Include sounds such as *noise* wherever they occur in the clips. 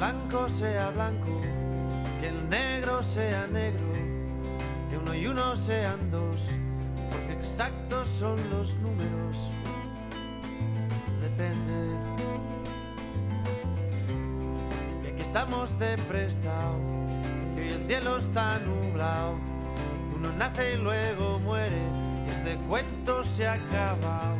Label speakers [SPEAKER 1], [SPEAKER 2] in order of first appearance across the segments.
[SPEAKER 1] blanco sea blanco, que el negro sea negro, que uno y uno sean dos, porque exactos son los números. Depende. Y aquí estamos de prestado, que hoy el cielo está nublado. Uno nace y luego muere, este cuento se acaba. Depende,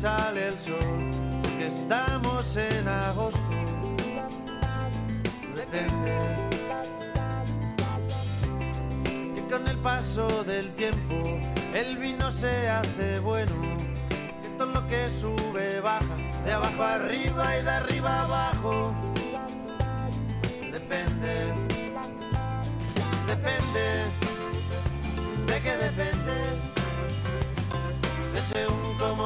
[SPEAKER 1] Sale el sol, porque estamos en agosto. Depende. Que con el paso del tiempo el vino se hace bueno. Que todo lo que sube baja, de abajo arriba y de arriba abajo.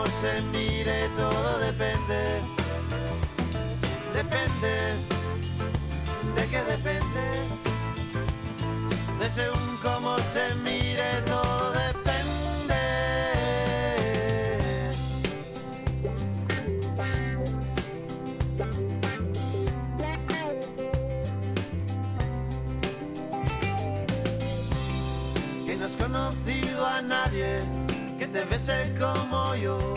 [SPEAKER 1] Se mire todo depende, depende, de qué depende, de según cómo se mire todo depende. que no has conocido a nadie que te bese como yo.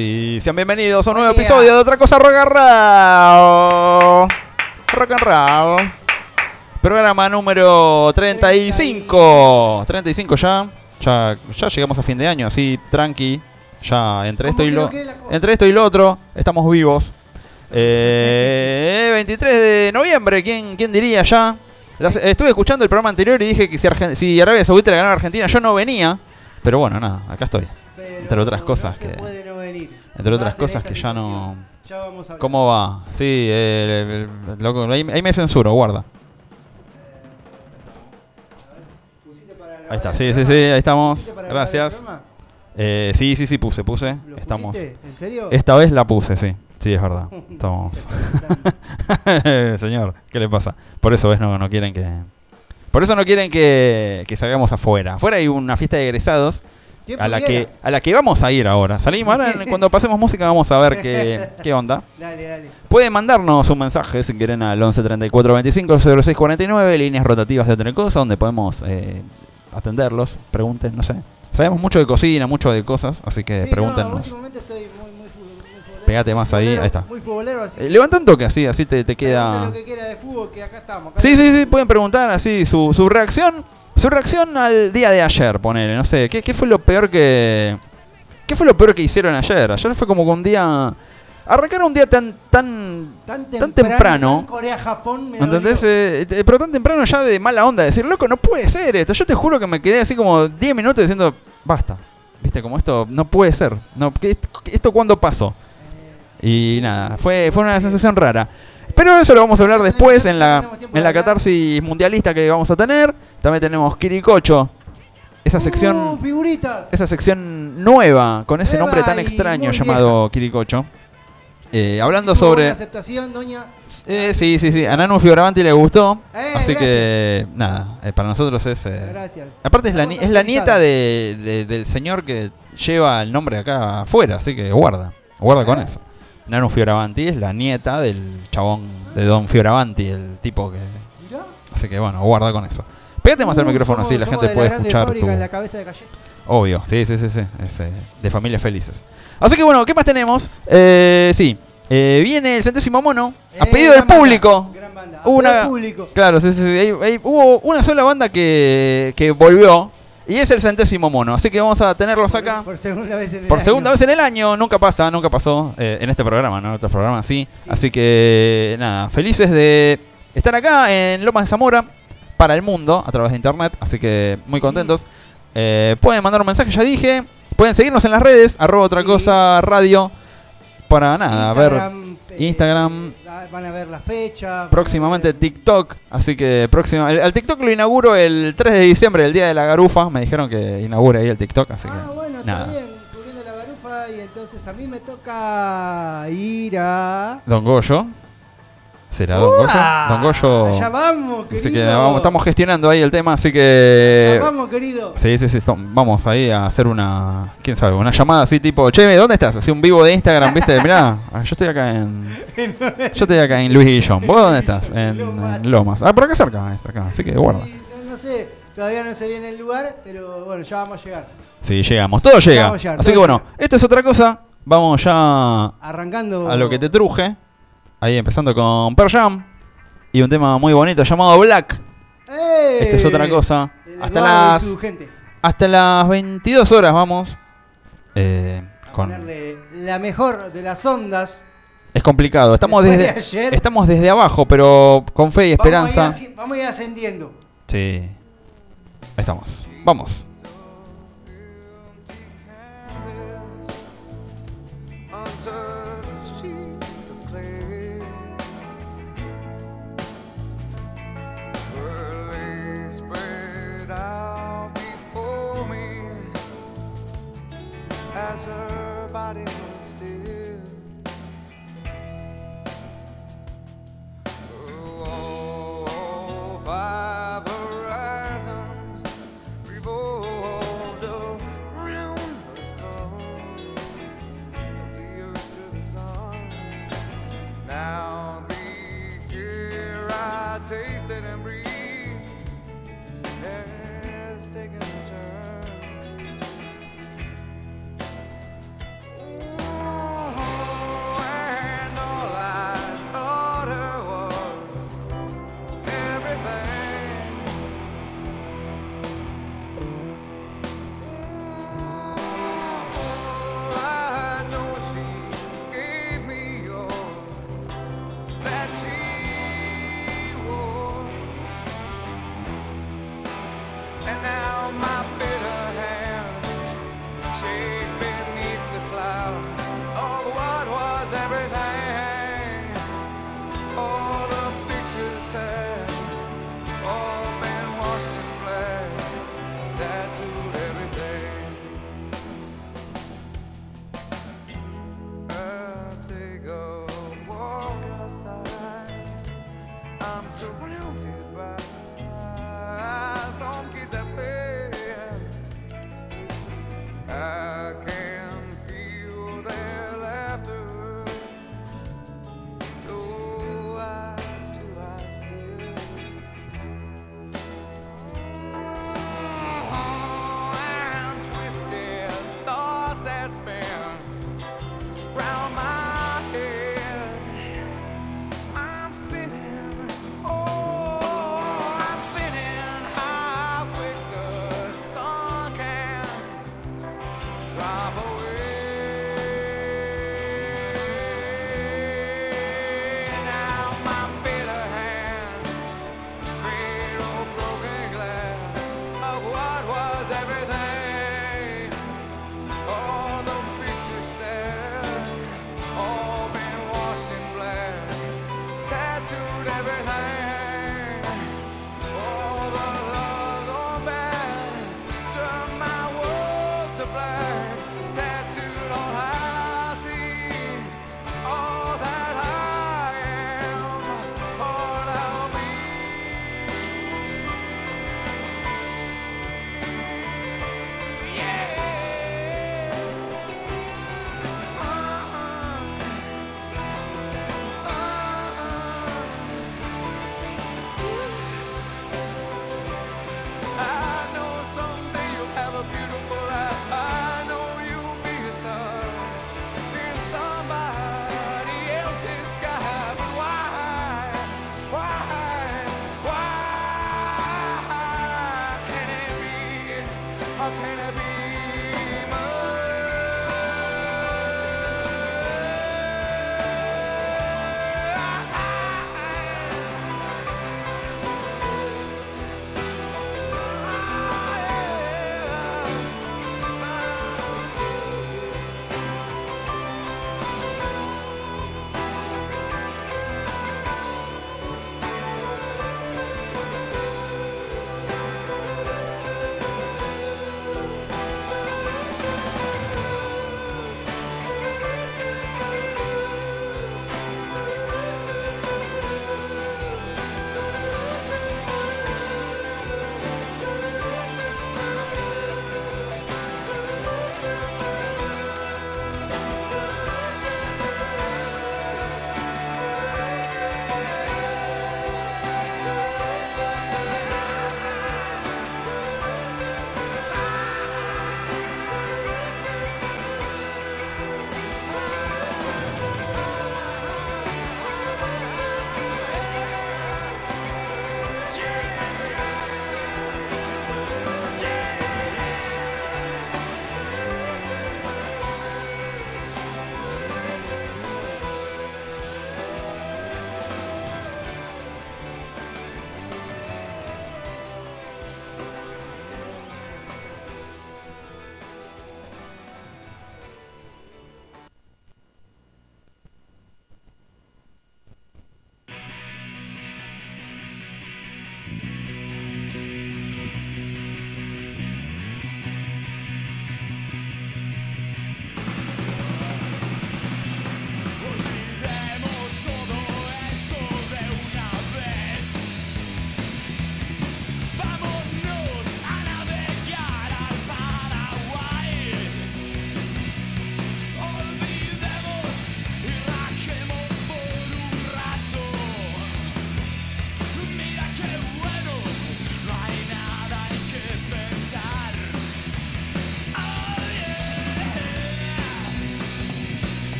[SPEAKER 2] Sí, sean bienvenidos a un nuevo episodio de Otra Cosa Rock and Roll. Rock and Roll. Programa número 35. 35 ya. Ya, ya llegamos a fin de año, así tranqui. Ya entre esto y lo entre esto y lo otro estamos vivos. Eh, 23 de noviembre, ¿quién, quién diría ya? Las- estuve escuchando el programa anterior y dije que si, Argen- si Arabia Saudita le ganaba a Argentina, yo no venía. Pero bueno, nada, acá estoy.
[SPEAKER 3] Pero
[SPEAKER 2] Entre otras cosas
[SPEAKER 3] no
[SPEAKER 2] que-
[SPEAKER 3] puede no venir.
[SPEAKER 2] Entre otras cosas que ya no...
[SPEAKER 3] Ya vamos a.
[SPEAKER 2] ¿Cómo va? Sí, el- el- el- loco, ahí, ahí me censuro, guarda.
[SPEAKER 3] ¿Pusiste para grabar
[SPEAKER 2] Ahí está, sí, sí, sí, ahí estamos.
[SPEAKER 3] ¿Pusiste para grabar el
[SPEAKER 2] Gracias. Eh, sí, sí, sí, puse, puse.
[SPEAKER 3] ¿Lo
[SPEAKER 2] Estamos.
[SPEAKER 3] ¿En serio?
[SPEAKER 2] Esta vez la puse, sí. Sí, es verdad. *laughs* Estamos. *laughs* Señor, ¿qué le pasa? Por eso, ¿ves? No, no quieren que. Por eso no quieren que, que salgamos afuera. Afuera hay una fiesta de egresados
[SPEAKER 3] ¿Quién
[SPEAKER 2] a la, que, a la que vamos a ir ahora. Salimos ahora, *laughs* cuando pasemos música vamos a ver qué, qué onda. *laughs*
[SPEAKER 3] Dale, dale.
[SPEAKER 2] Pueden mandarnos un mensaje si quieren al 11 34 25 06 49, líneas rotativas de otra cosa, donde podemos eh, atenderlos, pregunten, no sé. Sabemos mucho de cocina, mucho de cosas, así que
[SPEAKER 3] Sí, no,
[SPEAKER 2] pregúntenos.
[SPEAKER 3] últimamente estoy muy, muy, fu- muy futbolero.
[SPEAKER 2] Pégate más ahí,
[SPEAKER 3] Futbolero,
[SPEAKER 2] ahí está.
[SPEAKER 3] Muy futbolero, así.
[SPEAKER 2] Eh, levanta un toque así, así te, te queda...
[SPEAKER 3] lo que quiera de fútbol, que acá estamos. acá
[SPEAKER 2] Sí, sí, sí, pueden preguntar así su, su reacción. Su reacción al día de ayer, ponele, no sé, ¿qué, qué fue lo peor que... ¿Qué fue lo peor que hicieron ayer? Ayer fue como que un día... Arrancar un día tan... tan
[SPEAKER 3] Tan
[SPEAKER 2] tan temprano.
[SPEAKER 3] tan Corea-Japón me
[SPEAKER 2] ¿Entendés? Eh, eh, pero tan temprano ya de mala onda, decir, loco, no puede ser esto. Yo te juro que me quedé así como 10 minutos diciendo, basta. Viste, como esto no puede ser. No, ¿qué- ¿Esto, esto cuándo pasó? Y nada, fue, fue una sensación rara. Pero eso lo vamos a hablar después en la, en la catarsis mundialista que vamos a tener. También tenemos Kirikocho, esa
[SPEAKER 3] Uh,
[SPEAKER 2] sección, esa sección nueva, con ese nombre tan extraño llamado Kirikocho. Eh, hablando
[SPEAKER 3] Sí,
[SPEAKER 2] sobre...
[SPEAKER 3] buena aceptación, doña.
[SPEAKER 2] Eh, sí, sí, sí. A Nanu Fioravanti le gustó.
[SPEAKER 3] Eh,
[SPEAKER 2] así
[SPEAKER 3] gracias.
[SPEAKER 2] que, nada, eh, para nosotros es.
[SPEAKER 3] Gracias.
[SPEAKER 2] aparte, es la, es la nieta de, de- del señor que lleva el nombre acá afuera. Así que guarda. Guarda con eso. Nanu Fioravanti es la nieta del chabón de Don Fioravanti, el tipo que. Así que, bueno, guarda con eso. Pégate más el
[SPEAKER 3] Uh,
[SPEAKER 2] micrófono
[SPEAKER 3] somos-
[SPEAKER 2] así, la gente
[SPEAKER 3] de
[SPEAKER 2] puede escuchar tu.
[SPEAKER 3] en la cabeza de galleta.
[SPEAKER 2] Obvio, sí, sí, sí, sí. Es, eh, de familias felices. Así que bueno, ¿qué más tenemos? Eh, sí, eh, viene el centésimo mono a
[SPEAKER 3] Eh,
[SPEAKER 2] pedido del
[SPEAKER 3] banda,
[SPEAKER 2] público.
[SPEAKER 3] Gran banda. A
[SPEAKER 2] una-
[SPEAKER 3] público.
[SPEAKER 2] Claro, sí, sí, sí. Ahí- ahí hubo una sola banda que, que volvió y es el centésimo mono. Así que vamos a tenerlos acá
[SPEAKER 3] Por segunda vez en el
[SPEAKER 2] por
[SPEAKER 3] año.
[SPEAKER 2] segunda vez en el año. Nunca pasa, nunca pasó eh, en este programa, ¿no? En otros programas sí.
[SPEAKER 3] Sí.
[SPEAKER 2] Así que nada, felices de estar acá en Lomas de Zamora para el mundo a través de internet. Así que muy contentos. Eh, pueden mandar un mensaje, ya dije. Pueden seguirnos en las redes, arroba otra
[SPEAKER 3] Sí.
[SPEAKER 2] cosa radio. Para nada, a ver.
[SPEAKER 3] Instagram, eh,
[SPEAKER 2] Instagram.
[SPEAKER 3] van a ver la fecha.
[SPEAKER 2] Próximamente TikTok, así que próximo. El TikTok lo inauguro el 3 de diciembre, el día de la garufa. Me dijeron que inaugure ahí el TikTok, así
[SPEAKER 3] Ah,
[SPEAKER 2] que.
[SPEAKER 3] bueno,
[SPEAKER 2] nada.
[SPEAKER 3] está bien, cubriendo la garufa y entonces a mí me toca ir a...
[SPEAKER 2] Don Goyo. ¿Será Don Goyo? Don Goyo.
[SPEAKER 3] Allá vamos, querido.
[SPEAKER 2] Así que vamos, estamos gestionando ahí el tema, así que.
[SPEAKER 3] Allá vamos, querido.
[SPEAKER 2] Sí, sí, sí, son- vamos ahí a hacer una, quién sabe, una llamada así tipo, che, ¿dónde estás? Así un vivo de Instagram, ¿viste? *laughs* Mirá, ah, yo estoy acá en, yo estoy acá en Luis Guillón. ¿Vos dónde estás? *laughs* En, en Lomas. Ah, por acá cerca, es acá, así que guarda.
[SPEAKER 3] Sí, no, no sé, todavía no sé bien el lugar, pero bueno, ya vamos a llegar.
[SPEAKER 2] Sí, llegamos, todo llega.
[SPEAKER 3] Llegar,
[SPEAKER 2] Así que bueno, esto es otra cosa. Vamos ya
[SPEAKER 3] Arrancando...
[SPEAKER 2] a lo que te truje. Ahí empezando con Pearl Jam. Y un tema muy bonito llamado Black. Esto es otra cosa. Hasta las, hasta las 22 horas vamos. Eh,
[SPEAKER 3] A
[SPEAKER 2] con,
[SPEAKER 3] ponerle la mejor de las ondas.
[SPEAKER 2] es complicado. Estamos desde,
[SPEAKER 3] de ayer.
[SPEAKER 2] estamos desde abajo, pero con fe y esperanza.
[SPEAKER 3] Vamos a, ir, asci- vamos a ir ascendiendo.
[SPEAKER 2] Sí. Ahí estamos. Vamos.
[SPEAKER 1] As her body was still. Oh, five horizons revolve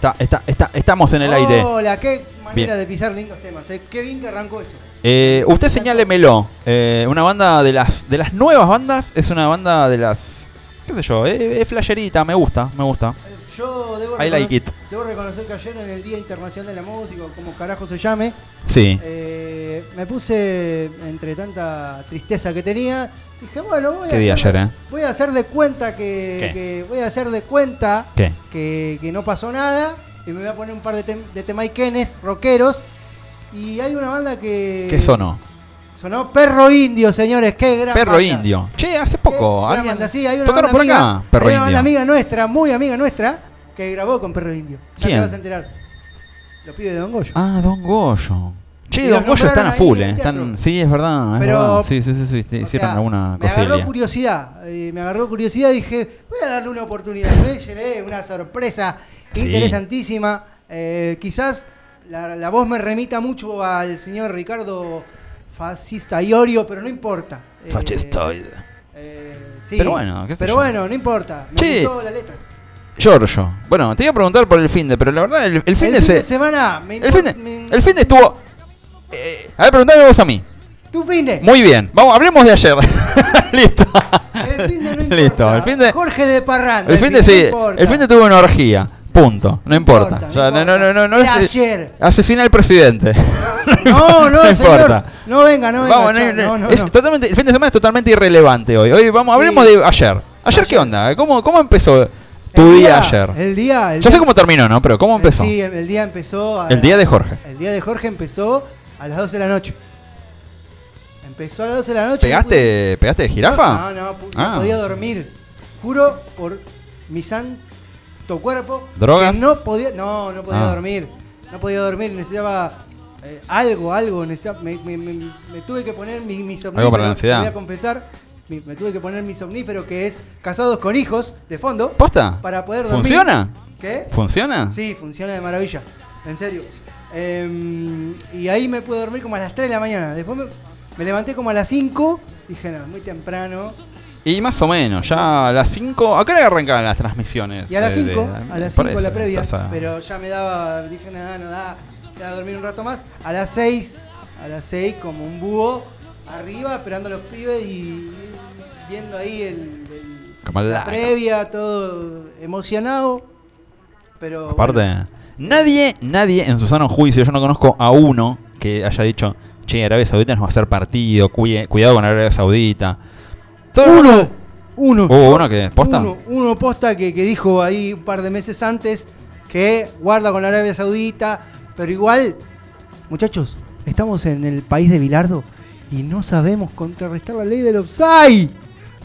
[SPEAKER 2] está, está, está, estamos en el aire.
[SPEAKER 3] Hola, qué manera
[SPEAKER 2] Bien.
[SPEAKER 3] de pisar lindos temas. eh. Qué bien que arrancó eso.
[SPEAKER 2] Eh, usted señálemelo. Eh, una banda de las de las nuevas bandas es una banda de las. ¿Qué sé yo? eh, Es flasherita, me gusta, me gusta.
[SPEAKER 3] Yo debo,
[SPEAKER 2] I like it.
[SPEAKER 3] debo reconocer que ayer en el Día Internacional de la Música, como carajo se llame,
[SPEAKER 2] Sí.
[SPEAKER 3] eh, me puse entre tanta tristeza que tenía. Dije, bueno, voy a,
[SPEAKER 2] ¿Qué día
[SPEAKER 3] hacer,
[SPEAKER 2] ayer, eh?
[SPEAKER 3] voy a hacer de cuenta que, voy a hacer de cuenta que, que no pasó nada y me voy a poner un par de, tem- de temaiquenes rockeros. Y hay una banda que.
[SPEAKER 2] ¿Qué sonó?
[SPEAKER 3] Sonó Perro Indio, señores, qué gran
[SPEAKER 2] Perro
[SPEAKER 3] banda.
[SPEAKER 2] Indio. Che, hace poco.
[SPEAKER 3] gran
[SPEAKER 2] alguien-
[SPEAKER 3] banda, sí, hay una
[SPEAKER 2] ¿Tocaron
[SPEAKER 3] banda
[SPEAKER 2] por acá?
[SPEAKER 3] amiga,
[SPEAKER 2] Perro
[SPEAKER 3] hay una banda amiga nuestra, muy amiga nuestra, que grabó con Perro Indio. Ya
[SPEAKER 2] ¿Quién?
[SPEAKER 3] te vas a enterar. Los pibes de Don Goyo.
[SPEAKER 2] Ah, Don Goyo. Che, Don Goyo están a full, eh. Están, sí, es verdad. es
[SPEAKER 3] Pero-
[SPEAKER 2] verdad. Sí, sí, sí, sí, sí, hicieron
[SPEAKER 3] sea,
[SPEAKER 2] alguna
[SPEAKER 3] me agarró curiosidad, eh, me agarró curiosidad y dije, voy a darle una oportunidad. Me llevé una sorpresa
[SPEAKER 2] Sí.
[SPEAKER 3] interesantísima. Eh, quizás la, la voz me remita mucho al señor Ricardo Fascista Iorio, pero no importa. Eh,
[SPEAKER 2] Fascistoide.
[SPEAKER 3] eh, sí,
[SPEAKER 2] Pero bueno, qué
[SPEAKER 3] pero
[SPEAKER 2] yo.
[SPEAKER 3] bueno, no importa. Me
[SPEAKER 2] Che.
[SPEAKER 3] gustó la letra.
[SPEAKER 2] Giorgio. Bueno, te iba a preguntar por el fin de, pero la verdad, el, el fin
[SPEAKER 3] el
[SPEAKER 2] de
[SPEAKER 3] fin
[SPEAKER 2] se.
[SPEAKER 3] de semana me
[SPEAKER 2] El fin de,
[SPEAKER 3] me-
[SPEAKER 2] el fin de estuvo. Eh, a ver, preguntame vos a mí.
[SPEAKER 3] Tu fin de.
[SPEAKER 2] Muy bien. Vamos, hablemos de ayer. *laughs* Listo.
[SPEAKER 3] El fin de no importa. *laughs*
[SPEAKER 2] Listo. El fin de.
[SPEAKER 3] Jorge de Parranda.
[SPEAKER 2] El fin de
[SPEAKER 3] no
[SPEAKER 2] sí.
[SPEAKER 3] importa.
[SPEAKER 2] El fin de tuvo una orgía. Punto. No importa.
[SPEAKER 3] importa,
[SPEAKER 2] Ya,
[SPEAKER 3] no
[SPEAKER 2] no, no, no, no, no
[SPEAKER 3] Era
[SPEAKER 2] es-
[SPEAKER 3] ayer.
[SPEAKER 2] Asesina al presidente. *laughs*
[SPEAKER 3] No, no,
[SPEAKER 2] no
[SPEAKER 3] señor.
[SPEAKER 2] importa.
[SPEAKER 3] No venga, no venga.
[SPEAKER 2] Vamos, no,
[SPEAKER 3] chao,
[SPEAKER 2] no,
[SPEAKER 3] no, no,
[SPEAKER 2] es
[SPEAKER 3] no.
[SPEAKER 2] Totalmente, el fin de semana es totalmente irrelevante hoy. Hoy vamos, hablemos
[SPEAKER 3] Sí.
[SPEAKER 2] de ayer. ¿Ayer qué onda? ¿Cómo, cómo empezó tu
[SPEAKER 3] El
[SPEAKER 2] día, ayer?
[SPEAKER 3] El día. El
[SPEAKER 2] Ya sé
[SPEAKER 3] día-
[SPEAKER 2] cómo terminó, ¿no? Pero ¿cómo
[SPEAKER 3] eh,
[SPEAKER 2] empezó?
[SPEAKER 3] Sí, el, el día empezó. a-
[SPEAKER 2] El día de Jorge.
[SPEAKER 3] El día de Jorge empezó a las 12 de la noche. Empezó a las 12 de la noche.
[SPEAKER 2] ¿Pegaste, ¿Pegaste de jirafa?
[SPEAKER 3] No, no, no
[SPEAKER 2] Ah.
[SPEAKER 3] podía dormir. Juro por mi santo cuerpo.
[SPEAKER 2] ¿Drogas?
[SPEAKER 3] que no podía, no, no podía
[SPEAKER 2] Ah.
[SPEAKER 3] dormir. No podía dormir, necesitaba eh, algo, algo. Necesitaba, me, me- me- me tuve que poner mi, mi somnífero.
[SPEAKER 2] Algo para la ansiedad.
[SPEAKER 3] te Voy a confesar. mi- me tuve que poner mi somnífero que es Casados con Hijos, de fondo.
[SPEAKER 2] ¿Posta?
[SPEAKER 3] Para poder dormir.
[SPEAKER 2] ¿Funciona?
[SPEAKER 3] ¿Qué?
[SPEAKER 2] ¿Funciona?
[SPEAKER 3] Sí, funciona de maravilla. En serio. Em, y ahí me pude dormir como a las 3 de la mañana. Después me, me levanté como a las 5. Dije, no, muy temprano.
[SPEAKER 2] Y más o menos, ya a las 5. ¿A qué hora arrancaban las transmisiones?
[SPEAKER 3] Y a las
[SPEAKER 2] Eh, de-
[SPEAKER 3] 5, a las
[SPEAKER 2] por
[SPEAKER 3] 5 la previa. Pero ya me daba, dije, nada, no da. Voy a dormir un rato más. A las 6, a las 6, como un búho, arriba, esperando a los pibes y viendo ahí el, el-
[SPEAKER 2] Como el
[SPEAKER 3] la previa, todo emocionado. Pero.
[SPEAKER 2] Aparte,
[SPEAKER 3] bueno,
[SPEAKER 2] nadie, nadie en su sano juicio, yo no conozco a uno que haya dicho, che, Arabia Saudita nos va a hacer partido, cuide- cuidado con Arabia Saudita. Todo
[SPEAKER 3] uno, uno.
[SPEAKER 2] ¿Hubo
[SPEAKER 3] yo-
[SPEAKER 2] uno que posta?
[SPEAKER 3] Uno, uno posta que, que dijo ahí un par de meses antes que guarda con Arabia Saudita, pero igual, muchachos, estamos en el país de Bilardo y no sabemos contrarrestar la ley del offside.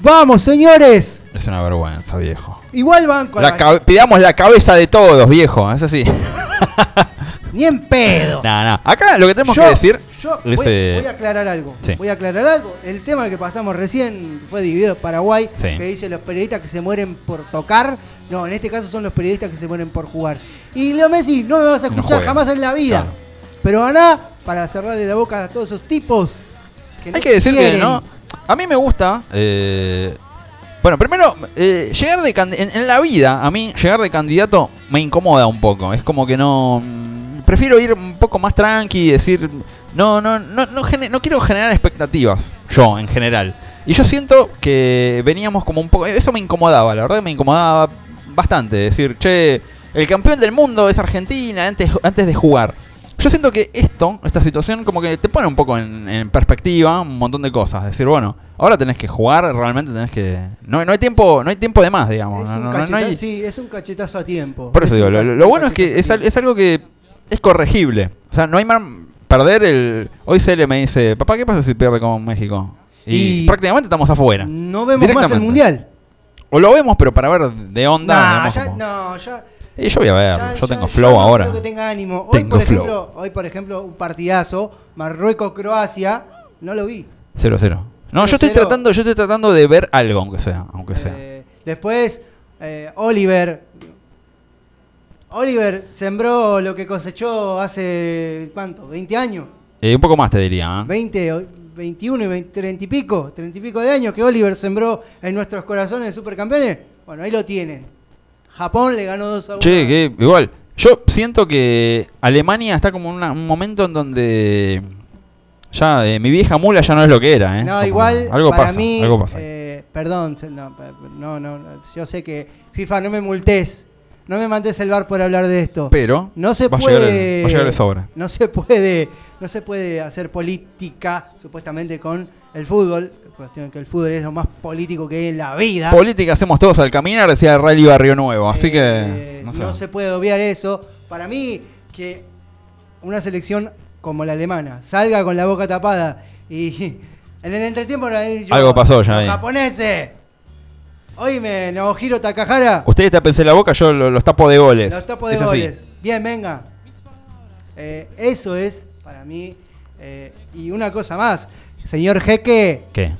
[SPEAKER 3] ¡Vamos, señores!
[SPEAKER 2] Es una vergüenza, viejo.
[SPEAKER 3] Igual van con
[SPEAKER 2] La pidamos la cabeza de todos, viejo. Es así. *laughs*
[SPEAKER 3] Ni en pedo.
[SPEAKER 2] Nah, nah. Acá lo que tenemos
[SPEAKER 3] Yo-
[SPEAKER 2] que decir
[SPEAKER 3] yo
[SPEAKER 2] es,
[SPEAKER 3] voy,
[SPEAKER 2] eh,
[SPEAKER 3] voy a aclarar algo.
[SPEAKER 2] sí.
[SPEAKER 3] Voy a aclarar algo. El tema que pasamos recién fue dividido Paraguay,
[SPEAKER 2] Sí.
[SPEAKER 3] que dice los periodistas que se mueren por tocar. No, en este caso son los periodistas que se mueren por jugar. Y Leo Messi no me vas a
[SPEAKER 2] no
[SPEAKER 3] escuchar jamás en la vida.
[SPEAKER 2] Claro.
[SPEAKER 3] Pero ganá para cerrarle la boca a todos esos tipos. Que no
[SPEAKER 2] Hay que decir que no. A mí me gusta. eh, bueno, primero, eh, llegar de en, la vida, a mí llegar de candidato me incomoda un poco. Es como que no. mm, Prefiero ir un poco más tranqui y decir. No, no, no, no, no quiero generar expectativas. Yo, en general. Y yo siento que veníamos como un poco. Eso me incomodaba, la verdad que me incomodaba bastante. Decir, che, el campeón del mundo es Argentina antes, antes de jugar. Yo siento que esto, esta situación, como que te pone un poco en, en perspectiva un montón de cosas. Decir, bueno, ahora tenés que jugar, realmente tenés que. No, no hay tiempo, no hay tiempo de más, digamos.
[SPEAKER 3] Es
[SPEAKER 2] No,
[SPEAKER 3] un
[SPEAKER 2] no- no- no
[SPEAKER 3] cachetazo,
[SPEAKER 2] hay-
[SPEAKER 3] sí, es un cachetazo a tiempo.
[SPEAKER 2] Por eso
[SPEAKER 3] Es
[SPEAKER 2] digo, lo, bueno es que es, algo que es corregible. O sea, no hay más perder el. Hoy Cele me dice, papá, ¿qué pasa si pierde con México? Y,
[SPEAKER 3] Y-
[SPEAKER 2] prácticamente estamos afuera.
[SPEAKER 3] No vemos más el mundial.
[SPEAKER 2] O lo vemos, pero para ver de onda.
[SPEAKER 3] Nah, ya,
[SPEAKER 2] como-
[SPEAKER 3] no, ya.
[SPEAKER 2] Y yo voy a verlo,
[SPEAKER 3] Ya-
[SPEAKER 2] yo
[SPEAKER 3] ya-
[SPEAKER 2] tengo flow
[SPEAKER 3] no
[SPEAKER 2] ahora.
[SPEAKER 3] creo que tenga ánimo. Hoy,
[SPEAKER 2] Tengo
[SPEAKER 3] por
[SPEAKER 2] flow.
[SPEAKER 3] ejemplo, hoy, por ejemplo, un partidazo, Marruecos-Croacia, no lo vi.
[SPEAKER 2] 0-0. No, yo estoy
[SPEAKER 3] 0-0.
[SPEAKER 2] tratando, yo estoy tratando de ver algo, aunque sea, aunque sea.
[SPEAKER 3] Eh, después, eh, Oliver. Oliver sembró lo que cosechó hace, ¿cuánto? ¿20 años?
[SPEAKER 2] Eh, un poco más te diría. ¿eh?
[SPEAKER 3] 20, o- 21 y 20, 30 y pico, 30 y pico de años que Oliver sembró en nuestros corazones de supercampeones. Bueno, ahí lo tienen. Japón le ganó 2 a 1.
[SPEAKER 2] Che, que igual, yo siento que Alemania está como en una- un momento en donde ya eh, mi vieja mula ya no es lo que era. ¿eh?
[SPEAKER 3] No,
[SPEAKER 2] Como
[SPEAKER 3] igual
[SPEAKER 2] algo
[SPEAKER 3] para
[SPEAKER 2] pasa,
[SPEAKER 3] mí,
[SPEAKER 2] algo pasa.
[SPEAKER 3] eh, perdón, se- no, pa- no, no, no, yo sé que FIFA no me multes, no me mandes el bar por hablar de esto.
[SPEAKER 2] Pero
[SPEAKER 3] no se
[SPEAKER 2] va, a llegar
[SPEAKER 3] puede,
[SPEAKER 2] el, va a llegar el sobra.
[SPEAKER 3] no se puede, no se puede hacer política supuestamente con el fútbol, cuestión que el fútbol es lo más político que hay en la vida.
[SPEAKER 2] Política hacemos todos al caminar, decía Rally Barrio Nuevo. Así
[SPEAKER 3] Eh,
[SPEAKER 2] que.
[SPEAKER 3] no,
[SPEAKER 2] No
[SPEAKER 3] se puede obviar eso. Para mí que una selección como la alemana salga con la boca tapada y *laughs* en el entretiempo no hay- yo-
[SPEAKER 2] Algo pasó ya ahí.
[SPEAKER 3] japoneses. Oíme, Naohiro Takahara.
[SPEAKER 2] Ustedes tapense la boca, yo lo- los tapo de goles.
[SPEAKER 3] Los tapos de
[SPEAKER 2] Es así.
[SPEAKER 3] goles. Bien, venga. Eh, eso es para mí. eh, y una cosa más. Señor Jeque,
[SPEAKER 2] ¿Qué?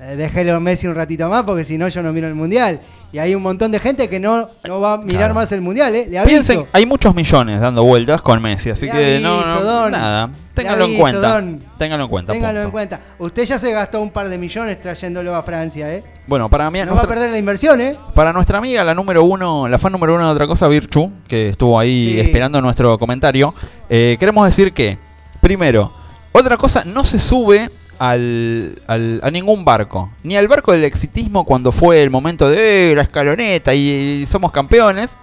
[SPEAKER 3] eh, déjelo Messi un ratito más porque si no yo no miro el mundial. Y hay un montón de gente que no, no va a mirar
[SPEAKER 2] Claro.
[SPEAKER 3] más el mundial, ¿eh? Le aviso.
[SPEAKER 2] Piensen, hay muchos millones dando vueltas con Messi, así
[SPEAKER 3] Le
[SPEAKER 2] que no,
[SPEAKER 3] aviso,
[SPEAKER 2] no,
[SPEAKER 3] Don.
[SPEAKER 2] nada. Ténganlo en cuenta. Ténganlo en cuenta.
[SPEAKER 3] Ténganlo en cuenta. Usted ya se gastó un par de millones trayéndolo a Francia, ¿eh?
[SPEAKER 2] Bueno, para mí,
[SPEAKER 3] No va a
[SPEAKER 2] nuestra,
[SPEAKER 3] perder la inversión, ¿eh?
[SPEAKER 2] para nuestra amiga, la número uno, la fan número uno de otra cosa, Virchu, que estuvo ahí
[SPEAKER 3] Sí.
[SPEAKER 2] esperando nuestro comentario, eh, queremos decir que, primero, otra cosa no se sube al, al- a ningún barco, ni al barco del exitismo cuando fue el momento de "Eh, la escaloneta y, somos campeones,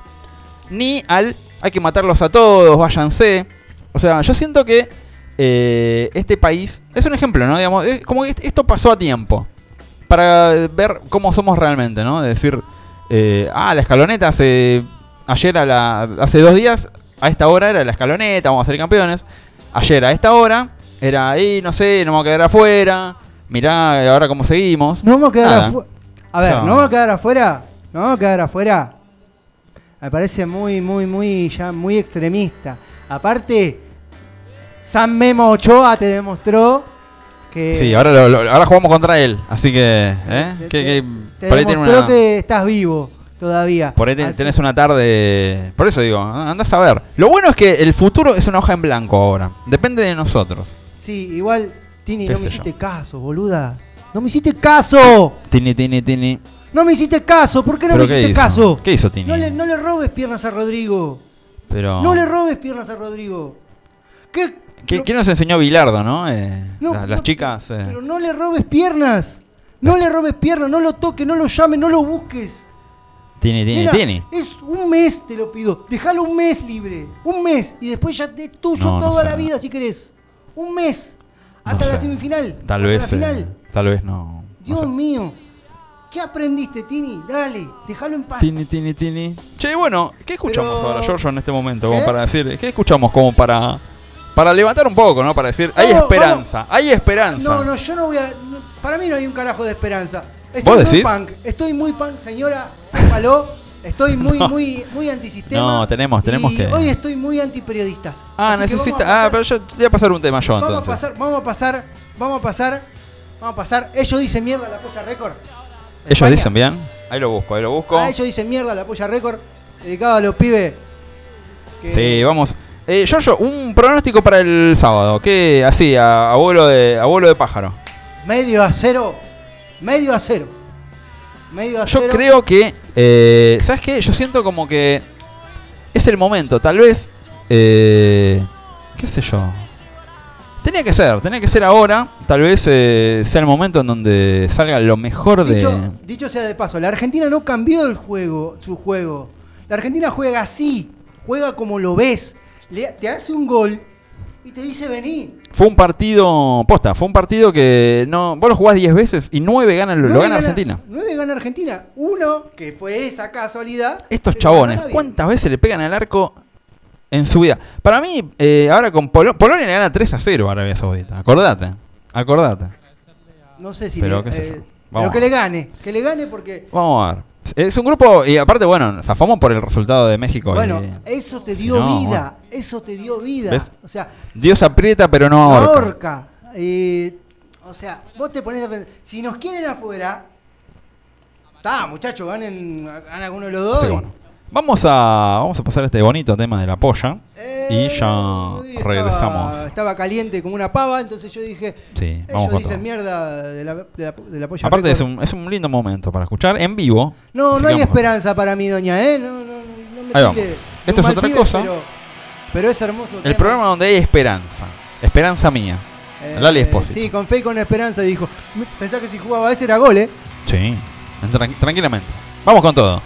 [SPEAKER 2] ni al hay que matarlos a todos, váyanse. O sea, yo siento que eh, este país es un ejemplo, ¿no? Digamos, es como que est- esto pasó a tiempo. Para ver cómo somos realmente, ¿no? De decir, eh, ah, la escaloneta hace. Ayer a la. Hace dos días, a esta hora era la escaloneta, vamos a ser campeones. Ayer a esta hora era ahí, no sé, nos vamos a quedar afuera. Mirá ahora cómo seguimos.
[SPEAKER 3] No vamos a quedar afuera. A ver,
[SPEAKER 2] No.
[SPEAKER 3] ¿no vamos a quedar afuera? ¿No vamos a quedar afuera? Me parece muy, muy, muy, ya muy extremista. Aparte, San Memo Ochoa te demostró que.
[SPEAKER 2] Sí, ahora, lo- lo- ahora jugamos contra él. Así que. ¿eh?
[SPEAKER 3] te,
[SPEAKER 2] Que- que
[SPEAKER 3] te
[SPEAKER 2] por ahí tiene
[SPEAKER 3] demostró
[SPEAKER 2] una-
[SPEAKER 3] que estás vivo todavía.
[SPEAKER 2] Por ahí ten- tenés una tarde. Por eso digo, andás a ver. Lo bueno es que el futuro es una hoja en blanco ahora. Depende de nosotros.
[SPEAKER 3] Sí, igual, Tini,
[SPEAKER 2] ¿Qué
[SPEAKER 3] no me
[SPEAKER 2] yo?
[SPEAKER 3] hiciste caso, boluda. No me hiciste caso.
[SPEAKER 2] Tini, tini, tini.
[SPEAKER 3] No me hiciste caso. ¿Por qué no me
[SPEAKER 2] ¿Pero qué
[SPEAKER 3] hiciste
[SPEAKER 2] hizo?
[SPEAKER 3] caso?
[SPEAKER 2] ¿Qué hizo Tini?
[SPEAKER 3] No le, no le robes piernas a Rodrigo.
[SPEAKER 2] Pero.
[SPEAKER 3] No le robes piernas a Rodrigo. ¿Qué?
[SPEAKER 2] ¿Qué,
[SPEAKER 3] no-
[SPEAKER 2] qué nos enseñó Bilardo, no? Eh,
[SPEAKER 3] no,
[SPEAKER 2] la- las chicas. eh,
[SPEAKER 3] Pero no le robes piernas. No le robes piernas, no lo toques, no lo llames, no lo busques.
[SPEAKER 2] Tini, tini,
[SPEAKER 3] Nena,
[SPEAKER 2] tini.
[SPEAKER 3] Es un mes, te lo pido. Déjalo un mes libre. Un mes. Y después ya es tuyo
[SPEAKER 2] No, no
[SPEAKER 3] toda
[SPEAKER 2] sé.
[SPEAKER 3] la vida si querés. Un mes.
[SPEAKER 2] No
[SPEAKER 3] Hasta la
[SPEAKER 2] sé.
[SPEAKER 3] semifinal.
[SPEAKER 2] Tal
[SPEAKER 3] hasta
[SPEAKER 2] vez.
[SPEAKER 3] La
[SPEAKER 2] eh,
[SPEAKER 3] final.
[SPEAKER 2] tal vez no. no
[SPEAKER 3] Dios
[SPEAKER 2] sé.
[SPEAKER 3] mío. ¿Qué aprendiste, Tini? Dale, déjalo en paz.
[SPEAKER 2] Tini, tini, tini. Che, bueno, ¿qué escuchamos
[SPEAKER 3] Pero-
[SPEAKER 2] ahora, Giorgio, en este momento? Como
[SPEAKER 3] ¿Qué?
[SPEAKER 2] para decir, ¿qué escuchamos como para. Para levantar un poco, ¿no? Para decir, hay
[SPEAKER 3] No,
[SPEAKER 2] esperanza, hay esperanza.
[SPEAKER 3] No, no, yo no voy a. no, para mí no hay un carajo de esperanza. Estoy
[SPEAKER 2] ¿Vos
[SPEAKER 3] muy
[SPEAKER 2] decís?
[SPEAKER 3] punk. Estoy muy punk, señora. Sépalo. Estoy muy,
[SPEAKER 2] No.
[SPEAKER 3] muy, muy antisistema.
[SPEAKER 2] No, tenemos- tenemos
[SPEAKER 3] y
[SPEAKER 2] que-
[SPEAKER 3] Hoy estoy muy antiperiodistas.
[SPEAKER 2] Ah,
[SPEAKER 3] Así que vamos
[SPEAKER 2] necesita.
[SPEAKER 3] a pasar-
[SPEAKER 2] Ah, pero yo te voy a pasar un tema yo
[SPEAKER 3] Vamos a
[SPEAKER 2] entonces.
[SPEAKER 3] pasar, vamos a pasar, vamos a pasar, vamos a pasar. Ellos dicen mierda la polla récord.
[SPEAKER 2] Ellos
[SPEAKER 3] España.
[SPEAKER 2] dicen bien. Ahí lo busco, ahí lo busco.
[SPEAKER 3] Ah, ellos dicen mierda la polla récord. Dedicado a los pibes. que-
[SPEAKER 2] Sí, vamos. Eh, Giorgio, un pronóstico para el sábado. ¿Qué así, a, abuelo de abuelo de pájaro?
[SPEAKER 3] Medio a cero. Medio a cero. Medio
[SPEAKER 2] Yo
[SPEAKER 3] cero.
[SPEAKER 2] creo que, eh, ¿sabes qué? Yo siento como que es el momento. Tal vez, eh, qué sé yo. Tenía que ser, tenía que ser ahora. Tal vez eh, sea el momento en donde salga lo mejor de.
[SPEAKER 3] Dicho, dicho sea de paso, la Argentina no cambió el juego, su juego. La Argentina juega así, juega como lo ves. Le- te hace un gol y te dice vení.
[SPEAKER 2] Fue un partido, posta, fue un partido que no. Vos lo jugás 10 veces y 9 ganan, lo, gana Argentina.
[SPEAKER 3] Nueve gana Argentina. Uno, que fue esa casualidad.
[SPEAKER 2] Estos chabones. ¿cuántas veces le pegan al arco en su vida? Para mí, eh, ahora con Polo- Polonia le gana 3 a 0 a Arabia Saudita. Acordate, acordate.
[SPEAKER 3] No sé si
[SPEAKER 2] Pero
[SPEAKER 3] le-
[SPEAKER 2] qué sé yo.
[SPEAKER 3] eh,
[SPEAKER 2] Vamos.
[SPEAKER 3] pero que le gane, que le gane porque
[SPEAKER 2] Vamos a ver. Es un grupo, y aparte, bueno, zafamos por el resultado de México.
[SPEAKER 3] bueno,
[SPEAKER 2] y
[SPEAKER 3] eso te dio
[SPEAKER 2] no,
[SPEAKER 3] vida, eso te dio vida.
[SPEAKER 2] ¿Ves?
[SPEAKER 3] O sea,
[SPEAKER 2] Dios aprieta, pero no ahorca.
[SPEAKER 3] ahorca. Eh, o sea, vos te pones a pensar, si nos quieren afuera, está, muchachos, ganen, ganan alguno de los dos.
[SPEAKER 2] Así
[SPEAKER 3] y-
[SPEAKER 2] bueno. Vamos a, vamos a pasar este bonito tema de la polla.
[SPEAKER 3] Eh,
[SPEAKER 2] Y ya
[SPEAKER 3] estaba-
[SPEAKER 2] regresamos.
[SPEAKER 3] Estaba, caliente como una pava, entonces yo dije,
[SPEAKER 2] Sí, vamos
[SPEAKER 3] ellos
[SPEAKER 2] con
[SPEAKER 3] dicen
[SPEAKER 2] todo.
[SPEAKER 3] mierda de la, de la, de la polla
[SPEAKER 2] Aparte, es un, es un lindo momento para escuchar en vivo.
[SPEAKER 3] No, no hay esperanza para mí, doña, ¿eh? No, no, no, me
[SPEAKER 4] Ahí vamos. Esto es otra
[SPEAKER 3] pibe,
[SPEAKER 4] cosa.
[SPEAKER 3] Pero, pero es hermoso.
[SPEAKER 4] El
[SPEAKER 3] tema.
[SPEAKER 4] programa donde hay esperanza. Esperanza mía.
[SPEAKER 3] Eh,
[SPEAKER 4] Lali Espósito.
[SPEAKER 3] Sí, con fe y con esperanza. Dijo, pensá que si jugaba ese era gol, ¿eh?
[SPEAKER 4] Sí. Tran- tranquilamente. Vamos con todo.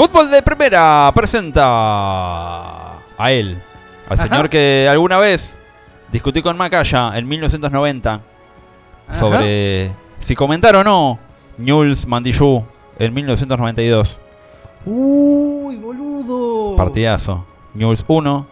[SPEAKER 2] Fútbol de primera presenta a él, al
[SPEAKER 3] Ajá.
[SPEAKER 2] señor que alguna vez discutí con Macaya en 1990
[SPEAKER 3] Ajá.
[SPEAKER 2] sobre si comentar o no Newell's Mandillú en 1992.
[SPEAKER 3] Uy, boludo.
[SPEAKER 2] Partidazo. Newell's 1,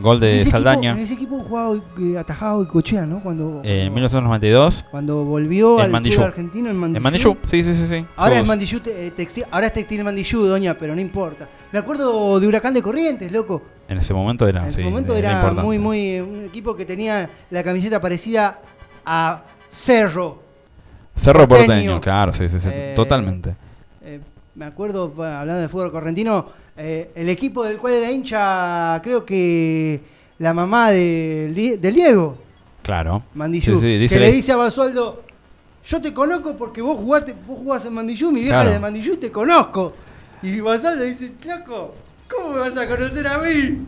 [SPEAKER 2] Gol de
[SPEAKER 3] En ese
[SPEAKER 2] Saldaña.
[SPEAKER 3] Equipo, en ese equipo jugaba eh, atajado y cochea, ¿no? Cuando,
[SPEAKER 2] en
[SPEAKER 3] cuando,
[SPEAKER 2] 1992.
[SPEAKER 3] cuando volvió
[SPEAKER 2] En
[SPEAKER 3] al
[SPEAKER 2] Mandillú.
[SPEAKER 3] fútbol argentino en Mandillú.
[SPEAKER 2] En Mandillú, sí, sí, sí. sí.
[SPEAKER 3] Ahora es Mandillú te- eh, textil, ahora es textil Mandillú, doña, pero no importa. Me acuerdo de Huracán de Corrientes, loco.
[SPEAKER 2] En ese momento era,
[SPEAKER 3] en
[SPEAKER 2] sí,
[SPEAKER 3] su momento
[SPEAKER 2] era
[SPEAKER 3] muy, muy un equipo que tenía la camiseta parecida a Cerro.
[SPEAKER 2] Cerro
[SPEAKER 3] porteño.
[SPEAKER 2] porteño, claro, sí, sí, sí,
[SPEAKER 3] Eh,
[SPEAKER 2] totalmente.
[SPEAKER 3] Eh, me acuerdo, hablando de fútbol correntino, eh, el equipo del cual era hincha, creo que la mamá Die- del Diego,
[SPEAKER 2] Claro.
[SPEAKER 3] Mandillú,
[SPEAKER 2] Sí, sí, dice
[SPEAKER 3] que le dice a Basualdo, yo te conozco porque vos jugaste, vos jugás en Mandillú, mi vieja
[SPEAKER 2] Claro.
[SPEAKER 3] es de Mandillú y te conozco. Y Basualdo dice, flaco, ¿cómo me vas a conocer a mí?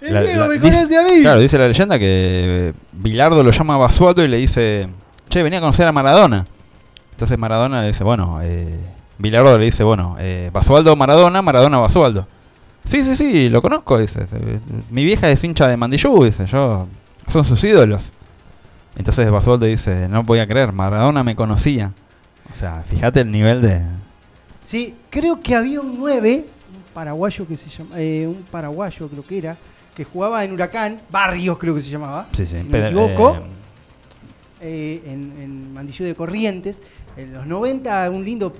[SPEAKER 3] El
[SPEAKER 2] La-
[SPEAKER 3] Diego
[SPEAKER 2] la-
[SPEAKER 3] me
[SPEAKER 2] dice-
[SPEAKER 3] conoce a mí.
[SPEAKER 2] Claro, dice la leyenda que Bilardo lo llama a Basualdo y le dice, che, venía a conocer a Maradona. Entonces Maradona le dice, bueno, eh, Bilardo le dice, bueno, eh, Basualdo Maradona, Maradona Basualdo. Sí, sí, sí, lo conozco, dice. eh, Mi vieja es hincha de Mandillú, dice, yo, son sus ídolos. Entonces Basualdo dice, no podía creer, Maradona me conocía. O sea, fíjate el nivel de...
[SPEAKER 3] Sí, creo que había un 9, un paraguayo que se llama, eh, un paraguayo creo que era, que jugaba en Huracán, Barrios creo que se llamaba,
[SPEAKER 2] Sí, sí,
[SPEAKER 3] si me equivoco,
[SPEAKER 2] eh,
[SPEAKER 3] eh, en, en Mandillú de Corrientes. En los 90, un lindo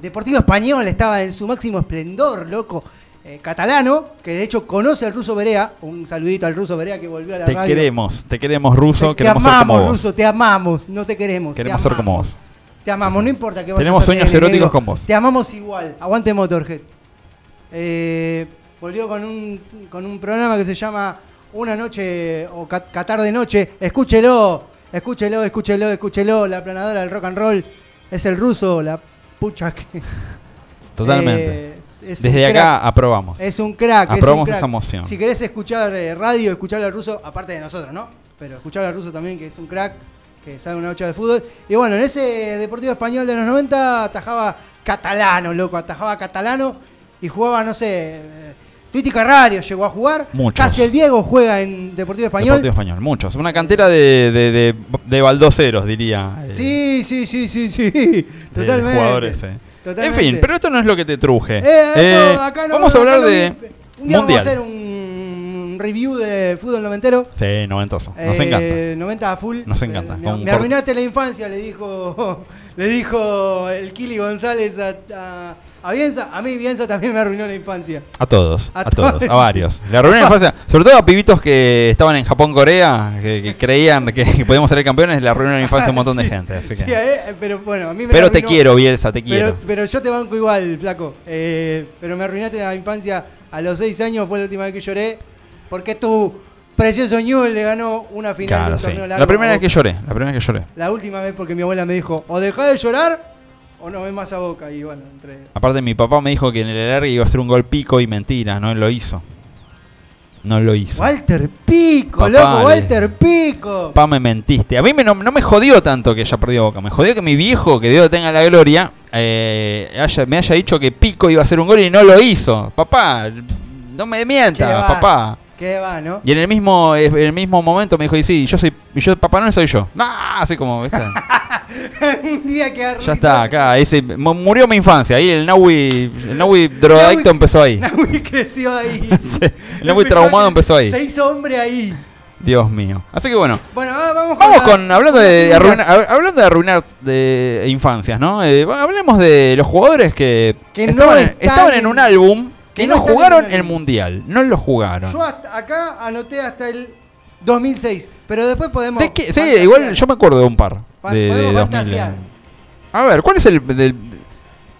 [SPEAKER 3] Deportivo Español estaba en su máximo esplendor, loco. Eh, catalano, que de hecho conoce al ruso Berea. Un saludito al ruso Berea que volvió a la
[SPEAKER 2] te
[SPEAKER 3] radio.
[SPEAKER 2] queremos, te queremos ruso,
[SPEAKER 3] Te, te
[SPEAKER 2] queremos ser como
[SPEAKER 3] amamos,
[SPEAKER 2] vos.
[SPEAKER 3] ruso, te amamos. No te queremos. te
[SPEAKER 2] Queremos ser como vos.
[SPEAKER 3] Te amamos, no importa que vayas
[SPEAKER 2] Tenemos sueños eróticos
[SPEAKER 3] negro.
[SPEAKER 2] con vos.
[SPEAKER 3] Te amamos igual. Aguante Motorhead. Eh, volvió con un, con un programa que se llama Una Noche o Ca- Qatar de Noche. Escúchelo, escúchelo, escúchelo, escúchelo. La planadora del rock and roll es el ruso, la pucha que.
[SPEAKER 2] Totalmente.
[SPEAKER 3] Eh,
[SPEAKER 2] Desde acá aprobamos.
[SPEAKER 3] Es un crack. es un
[SPEAKER 2] Aprobamos
[SPEAKER 3] crack.
[SPEAKER 2] esa moción.
[SPEAKER 3] Si querés escuchar eh, radio, escuchar al ruso, aparte de nosotros, ¿no? Pero escuchar al ruso también, que es un crack, que sabe una noche de fútbol. Y bueno, en ese Deportivo Español de los 90 atajaba catalano, loco, atajaba catalano y jugaba, no sé, eh, Tuiti Carrario llegó a jugar.
[SPEAKER 2] Muchos.
[SPEAKER 3] Casi el Diego juega en Deportivo Español.
[SPEAKER 2] Deportivo Español, muchos. Una cantera de, de, de, de baldoseros, diría. eh,
[SPEAKER 3] Sí, sí, sí, sí, sí. Totalmente.
[SPEAKER 2] jugadores, eh. En fin, pero esto no es lo que te truje.
[SPEAKER 3] Eh,
[SPEAKER 2] Eh,
[SPEAKER 3] no, acá no-
[SPEAKER 2] vamos a hablar de
[SPEAKER 3] Un día
[SPEAKER 2] Mundial.
[SPEAKER 3] vamos a hacer un review de fútbol noventero.
[SPEAKER 2] Sí, noventoso. Nos
[SPEAKER 3] Eh,
[SPEAKER 2] encanta.
[SPEAKER 3] 90 a full.
[SPEAKER 2] Nos encanta.
[SPEAKER 3] Me, arruinaste la infancia, le dijo *laughs* le dijo el Kili González a, a, a. A mí Bielsa también me arruinó la infancia.
[SPEAKER 2] A todos, a,
[SPEAKER 3] a
[SPEAKER 2] todos, a varios. La reunión de infancia, *laughs* sobre todo a pibitos que estaban en Japón, Corea, que, que creían que, que *laughs* podíamos ser campeones, la reunión de infancia de un montón de gente. así que-
[SPEAKER 3] sí, eh, pero bueno, a mí me
[SPEAKER 2] pero
[SPEAKER 3] la
[SPEAKER 2] te
[SPEAKER 3] arruinó.
[SPEAKER 2] quiero, Bielsa, te quiero.
[SPEAKER 3] Pero, pero yo te banco igual, flaco. Eh, pero me arruinaste la infancia a los 6 años, fue la última vez que lloré. Porque tu precioso Newell le ganó una final de
[SPEAKER 2] Claro,
[SPEAKER 3] un
[SPEAKER 2] sí.
[SPEAKER 3] torneo largo.
[SPEAKER 2] La primera vez que lloré, la primera vez que lloré.
[SPEAKER 3] La última vez porque mi abuela me dijo, o dejá de llorar o no ves más a boca. Y bueno, entre.
[SPEAKER 2] Aparte mi papá me dijo que en el alargue iba a ser un gol pico y mentira, no lo hizo. No lo hizo.
[SPEAKER 3] Walter Pico,
[SPEAKER 2] Papá,
[SPEAKER 3] loco, Walter Pico.
[SPEAKER 2] Papá, me mentiste. A mí me no, no me jodió tanto que haya perdido Boca. Me jodió que mi viejo, que Dios tenga la gloria, eh, haya- me haya dicho que Pico iba a hacer un gol y no lo hizo. Papá, no me
[SPEAKER 3] ¿Qué
[SPEAKER 2] mientas, papá.
[SPEAKER 3] ¿Qué va, no?
[SPEAKER 2] Y en el mismo en el mismo momento me dijo, y sí, yo soy y yo papá no soy yo. *laughs* Ah, así como, ¿viste? *laughs*
[SPEAKER 3] Un día que
[SPEAKER 2] ya está, acá, ese, mu- murió mi infancia, ahí el Naui, el Naui drogadicto empezó ahí. *laughs*
[SPEAKER 3] Nahui creció ahí.
[SPEAKER 2] Sí, el Naui
[SPEAKER 3] Empezó
[SPEAKER 2] traumado empezó ahí.
[SPEAKER 3] Se hizo hombre ahí.
[SPEAKER 2] Dios mío. Así que bueno,
[SPEAKER 3] Bueno, vamos con.
[SPEAKER 2] Vamos
[SPEAKER 3] la-
[SPEAKER 2] con, hablando de, arruinar, hablando de arruinar de infancias, ¿no? Eh, hablemos de los jugadores que,
[SPEAKER 3] Que no
[SPEAKER 2] estaban,
[SPEAKER 3] están
[SPEAKER 2] estaban en- un álbum
[SPEAKER 3] que
[SPEAKER 2] que
[SPEAKER 3] no
[SPEAKER 2] jugaron el mundial, no lo jugaron.
[SPEAKER 3] Yo hasta acá anoté hasta el 2006, pero después podemos.
[SPEAKER 2] ¿De qué? Sí, igual yo me acuerdo de un par de, de
[SPEAKER 3] podemos
[SPEAKER 2] 2000.
[SPEAKER 3] fantasear.
[SPEAKER 2] A ver, ¿cuál es el del-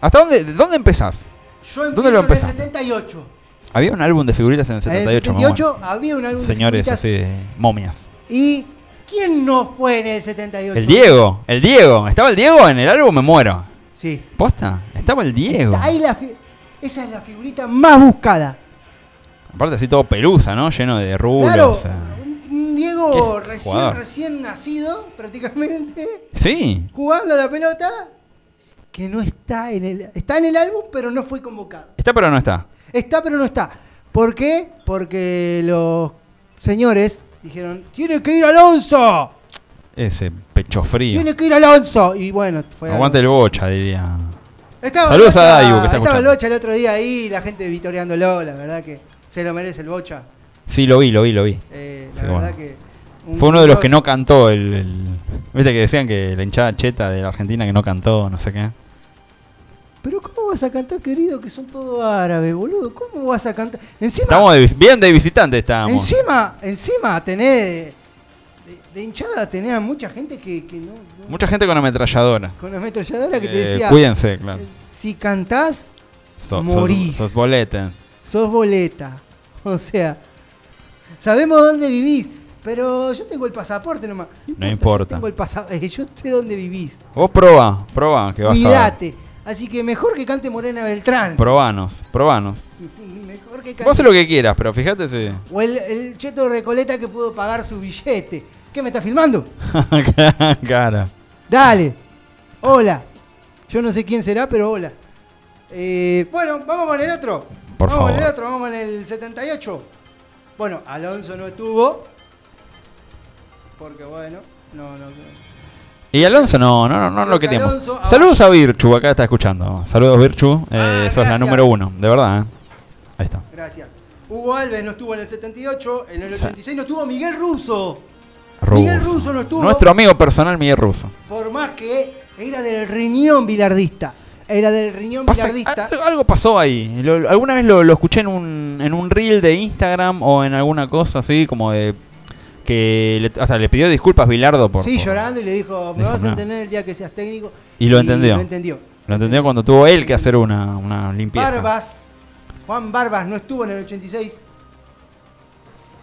[SPEAKER 2] hasta dónde de dónde empezás?
[SPEAKER 3] Yo empiezo
[SPEAKER 2] ¿Dónde lo
[SPEAKER 3] en el
[SPEAKER 2] empezaste?
[SPEAKER 3] 78.
[SPEAKER 2] Había un álbum de figuritas en el
[SPEAKER 3] En el
[SPEAKER 2] 78, me
[SPEAKER 3] 78
[SPEAKER 2] acuerdo.
[SPEAKER 3] había un álbum de
[SPEAKER 2] Señores,
[SPEAKER 3] figuritas.
[SPEAKER 2] así, momias.
[SPEAKER 3] ¿Y quién no fue en el 78?
[SPEAKER 2] El Diego, el Diego, ¿estaba el Diego en el álbum? Me muero.
[SPEAKER 3] Sí.
[SPEAKER 2] ¿Posta? Estaba el Diego.
[SPEAKER 3] Está ahí la Esa es la figurita más buscada.
[SPEAKER 2] Aparte así todo pelusa, ¿no? Lleno de rulos.
[SPEAKER 3] Claro,
[SPEAKER 2] o sea.
[SPEAKER 3] un- Diego recién,
[SPEAKER 2] jugador.
[SPEAKER 3] recién nacido, prácticamente,
[SPEAKER 2] Sí.
[SPEAKER 3] jugando a la pelota. que no está en el. Está en el álbum, pero no fue convocado.
[SPEAKER 2] Está pero no está.
[SPEAKER 3] Está, pero no está. ¿Por qué? Porque los señores dijeron: ¡Tiene que ir Alonso!
[SPEAKER 2] Ese pecho frío.
[SPEAKER 3] ¡Tiene que ir Alonso! Y bueno, fue.
[SPEAKER 2] Aguante el bocha, diría.
[SPEAKER 3] Estaba
[SPEAKER 2] Saludos a Daigo, que está
[SPEAKER 3] Estaba
[SPEAKER 2] escuchando.
[SPEAKER 3] Bocha el otro día ahí, la gente vitoreándolo, la verdad que se lo merece el Bocha.
[SPEAKER 2] Sí, lo vi, lo vi, lo vi.
[SPEAKER 3] Eh, la
[SPEAKER 2] Sí,
[SPEAKER 3] verdad
[SPEAKER 2] bueno.
[SPEAKER 3] que. un
[SPEAKER 2] Fue uno de los que no cantó el, el- Viste que decían que la hinchada cheta de la Argentina que no cantó, no sé qué.
[SPEAKER 3] Pero ¿cómo vas a cantar, querido, que son todos árabes, boludo? ¿Cómo vas a cantar? Encima,
[SPEAKER 2] Estamos de bien de visitante estábamos.
[SPEAKER 3] encima, encima tenés. De, hinchada tenés a mucha gente que, que no, no-
[SPEAKER 2] Mucha gente con ametralladora.
[SPEAKER 3] Con la ametralladora que te
[SPEAKER 2] Eh,
[SPEAKER 3] decía.
[SPEAKER 2] cuídense, claro.
[SPEAKER 3] eh, Si cantás,
[SPEAKER 2] Sos,
[SPEAKER 3] morís.
[SPEAKER 2] sos, sos boleta.
[SPEAKER 3] sos boleta. *laughs* O sea, sabemos dónde vivís. Pero yo tengo el pasaporte nomás.
[SPEAKER 2] No importa.
[SPEAKER 3] Yo tengo el pasaporte. *laughs* Yo sé dónde vivís.
[SPEAKER 2] Vos probá, probá, que vas a ver.
[SPEAKER 3] Cuídate. Así que mejor que cante Morena Beltrán.
[SPEAKER 2] Probanos, probanos. *laughs*
[SPEAKER 3] Mejor que cante.
[SPEAKER 2] Vos haces lo que quieras, pero fíjate si.
[SPEAKER 3] O el, el cheto de Recoleta que pudo pagar su billete. ¿Qué me está filmando? *laughs*
[SPEAKER 2] Cara.
[SPEAKER 3] Dale. Hola. Yo no sé quién será, pero hola. Eh, bueno, vamos con el otro.
[SPEAKER 2] Por
[SPEAKER 3] vamos con
[SPEAKER 2] favor.
[SPEAKER 3] el otro, vamos con el 78. Bueno, Alonso no estuvo. Porque bueno, no, no.
[SPEAKER 2] Y Alonso no, no, no, no lo
[SPEAKER 3] que. Alonso.
[SPEAKER 2] Saludos a Virchu, acá está escuchando. Saludos Virchu, eh,
[SPEAKER 3] Ah,
[SPEAKER 2] sos la
[SPEAKER 3] gracias.
[SPEAKER 2] número uno, de verdad. eh. Ahí está.
[SPEAKER 3] Gracias. Hugo Alves no estuvo en el 78. En el
[SPEAKER 2] Sí.
[SPEAKER 3] 86 no estuvo Miguel Russo. Miguel
[SPEAKER 2] Russo.
[SPEAKER 3] No estuvo.
[SPEAKER 2] Nuestro amigo personal Miguel Russo.
[SPEAKER 3] Por más que era del riñón bilardista. Era del riñón
[SPEAKER 2] Pasa-
[SPEAKER 3] bilardista.
[SPEAKER 2] algo, pasó ahí. Lo- alguna vez lo, lo escuché en un, en un reel de Instagram o en alguna cosa así, como de. Que le, o sea, le pidió disculpas Bilardo por.
[SPEAKER 3] sí,
[SPEAKER 2] por-
[SPEAKER 3] llorando y le dijo, me
[SPEAKER 2] Dijo,
[SPEAKER 3] vas a entender el día que seas técnico.
[SPEAKER 2] Y lo entendió.
[SPEAKER 3] Lo entendió.
[SPEAKER 2] Lo entendió cuando tuvo él que hacer una, una limpieza.
[SPEAKER 3] Barbas. Juan Barbas no estuvo en el 86.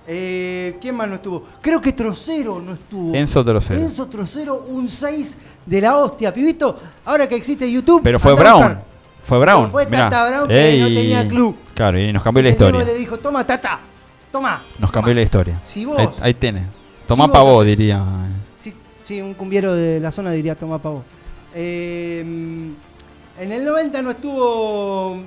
[SPEAKER 3] Eh, ¿Quién más no estuvo? Creo que Trocero no estuvo.
[SPEAKER 2] Enzo Trocero.
[SPEAKER 3] Enzo Trocero, un 6 de la hostia. Pibito, ahora que existe YouTube.
[SPEAKER 2] Pero fue Brown. Fue Brown.
[SPEAKER 3] Fue
[SPEAKER 2] mirá.
[SPEAKER 3] Tata Brown que no tenía club.
[SPEAKER 2] Claro, y nos cambió la
[SPEAKER 3] Diego
[SPEAKER 2] historia.
[SPEAKER 3] le dijo, toma, Tata, toma.
[SPEAKER 2] Nos cambió la historia.
[SPEAKER 3] Si vos,
[SPEAKER 2] Ahí, ahí tenés. Tomá
[SPEAKER 3] vos
[SPEAKER 2] pa' vos,
[SPEAKER 3] haces-
[SPEAKER 2] diría.
[SPEAKER 3] Sí, sí, un cumbiero de la zona diría toma pavo. Eh, en el 90 no estuvo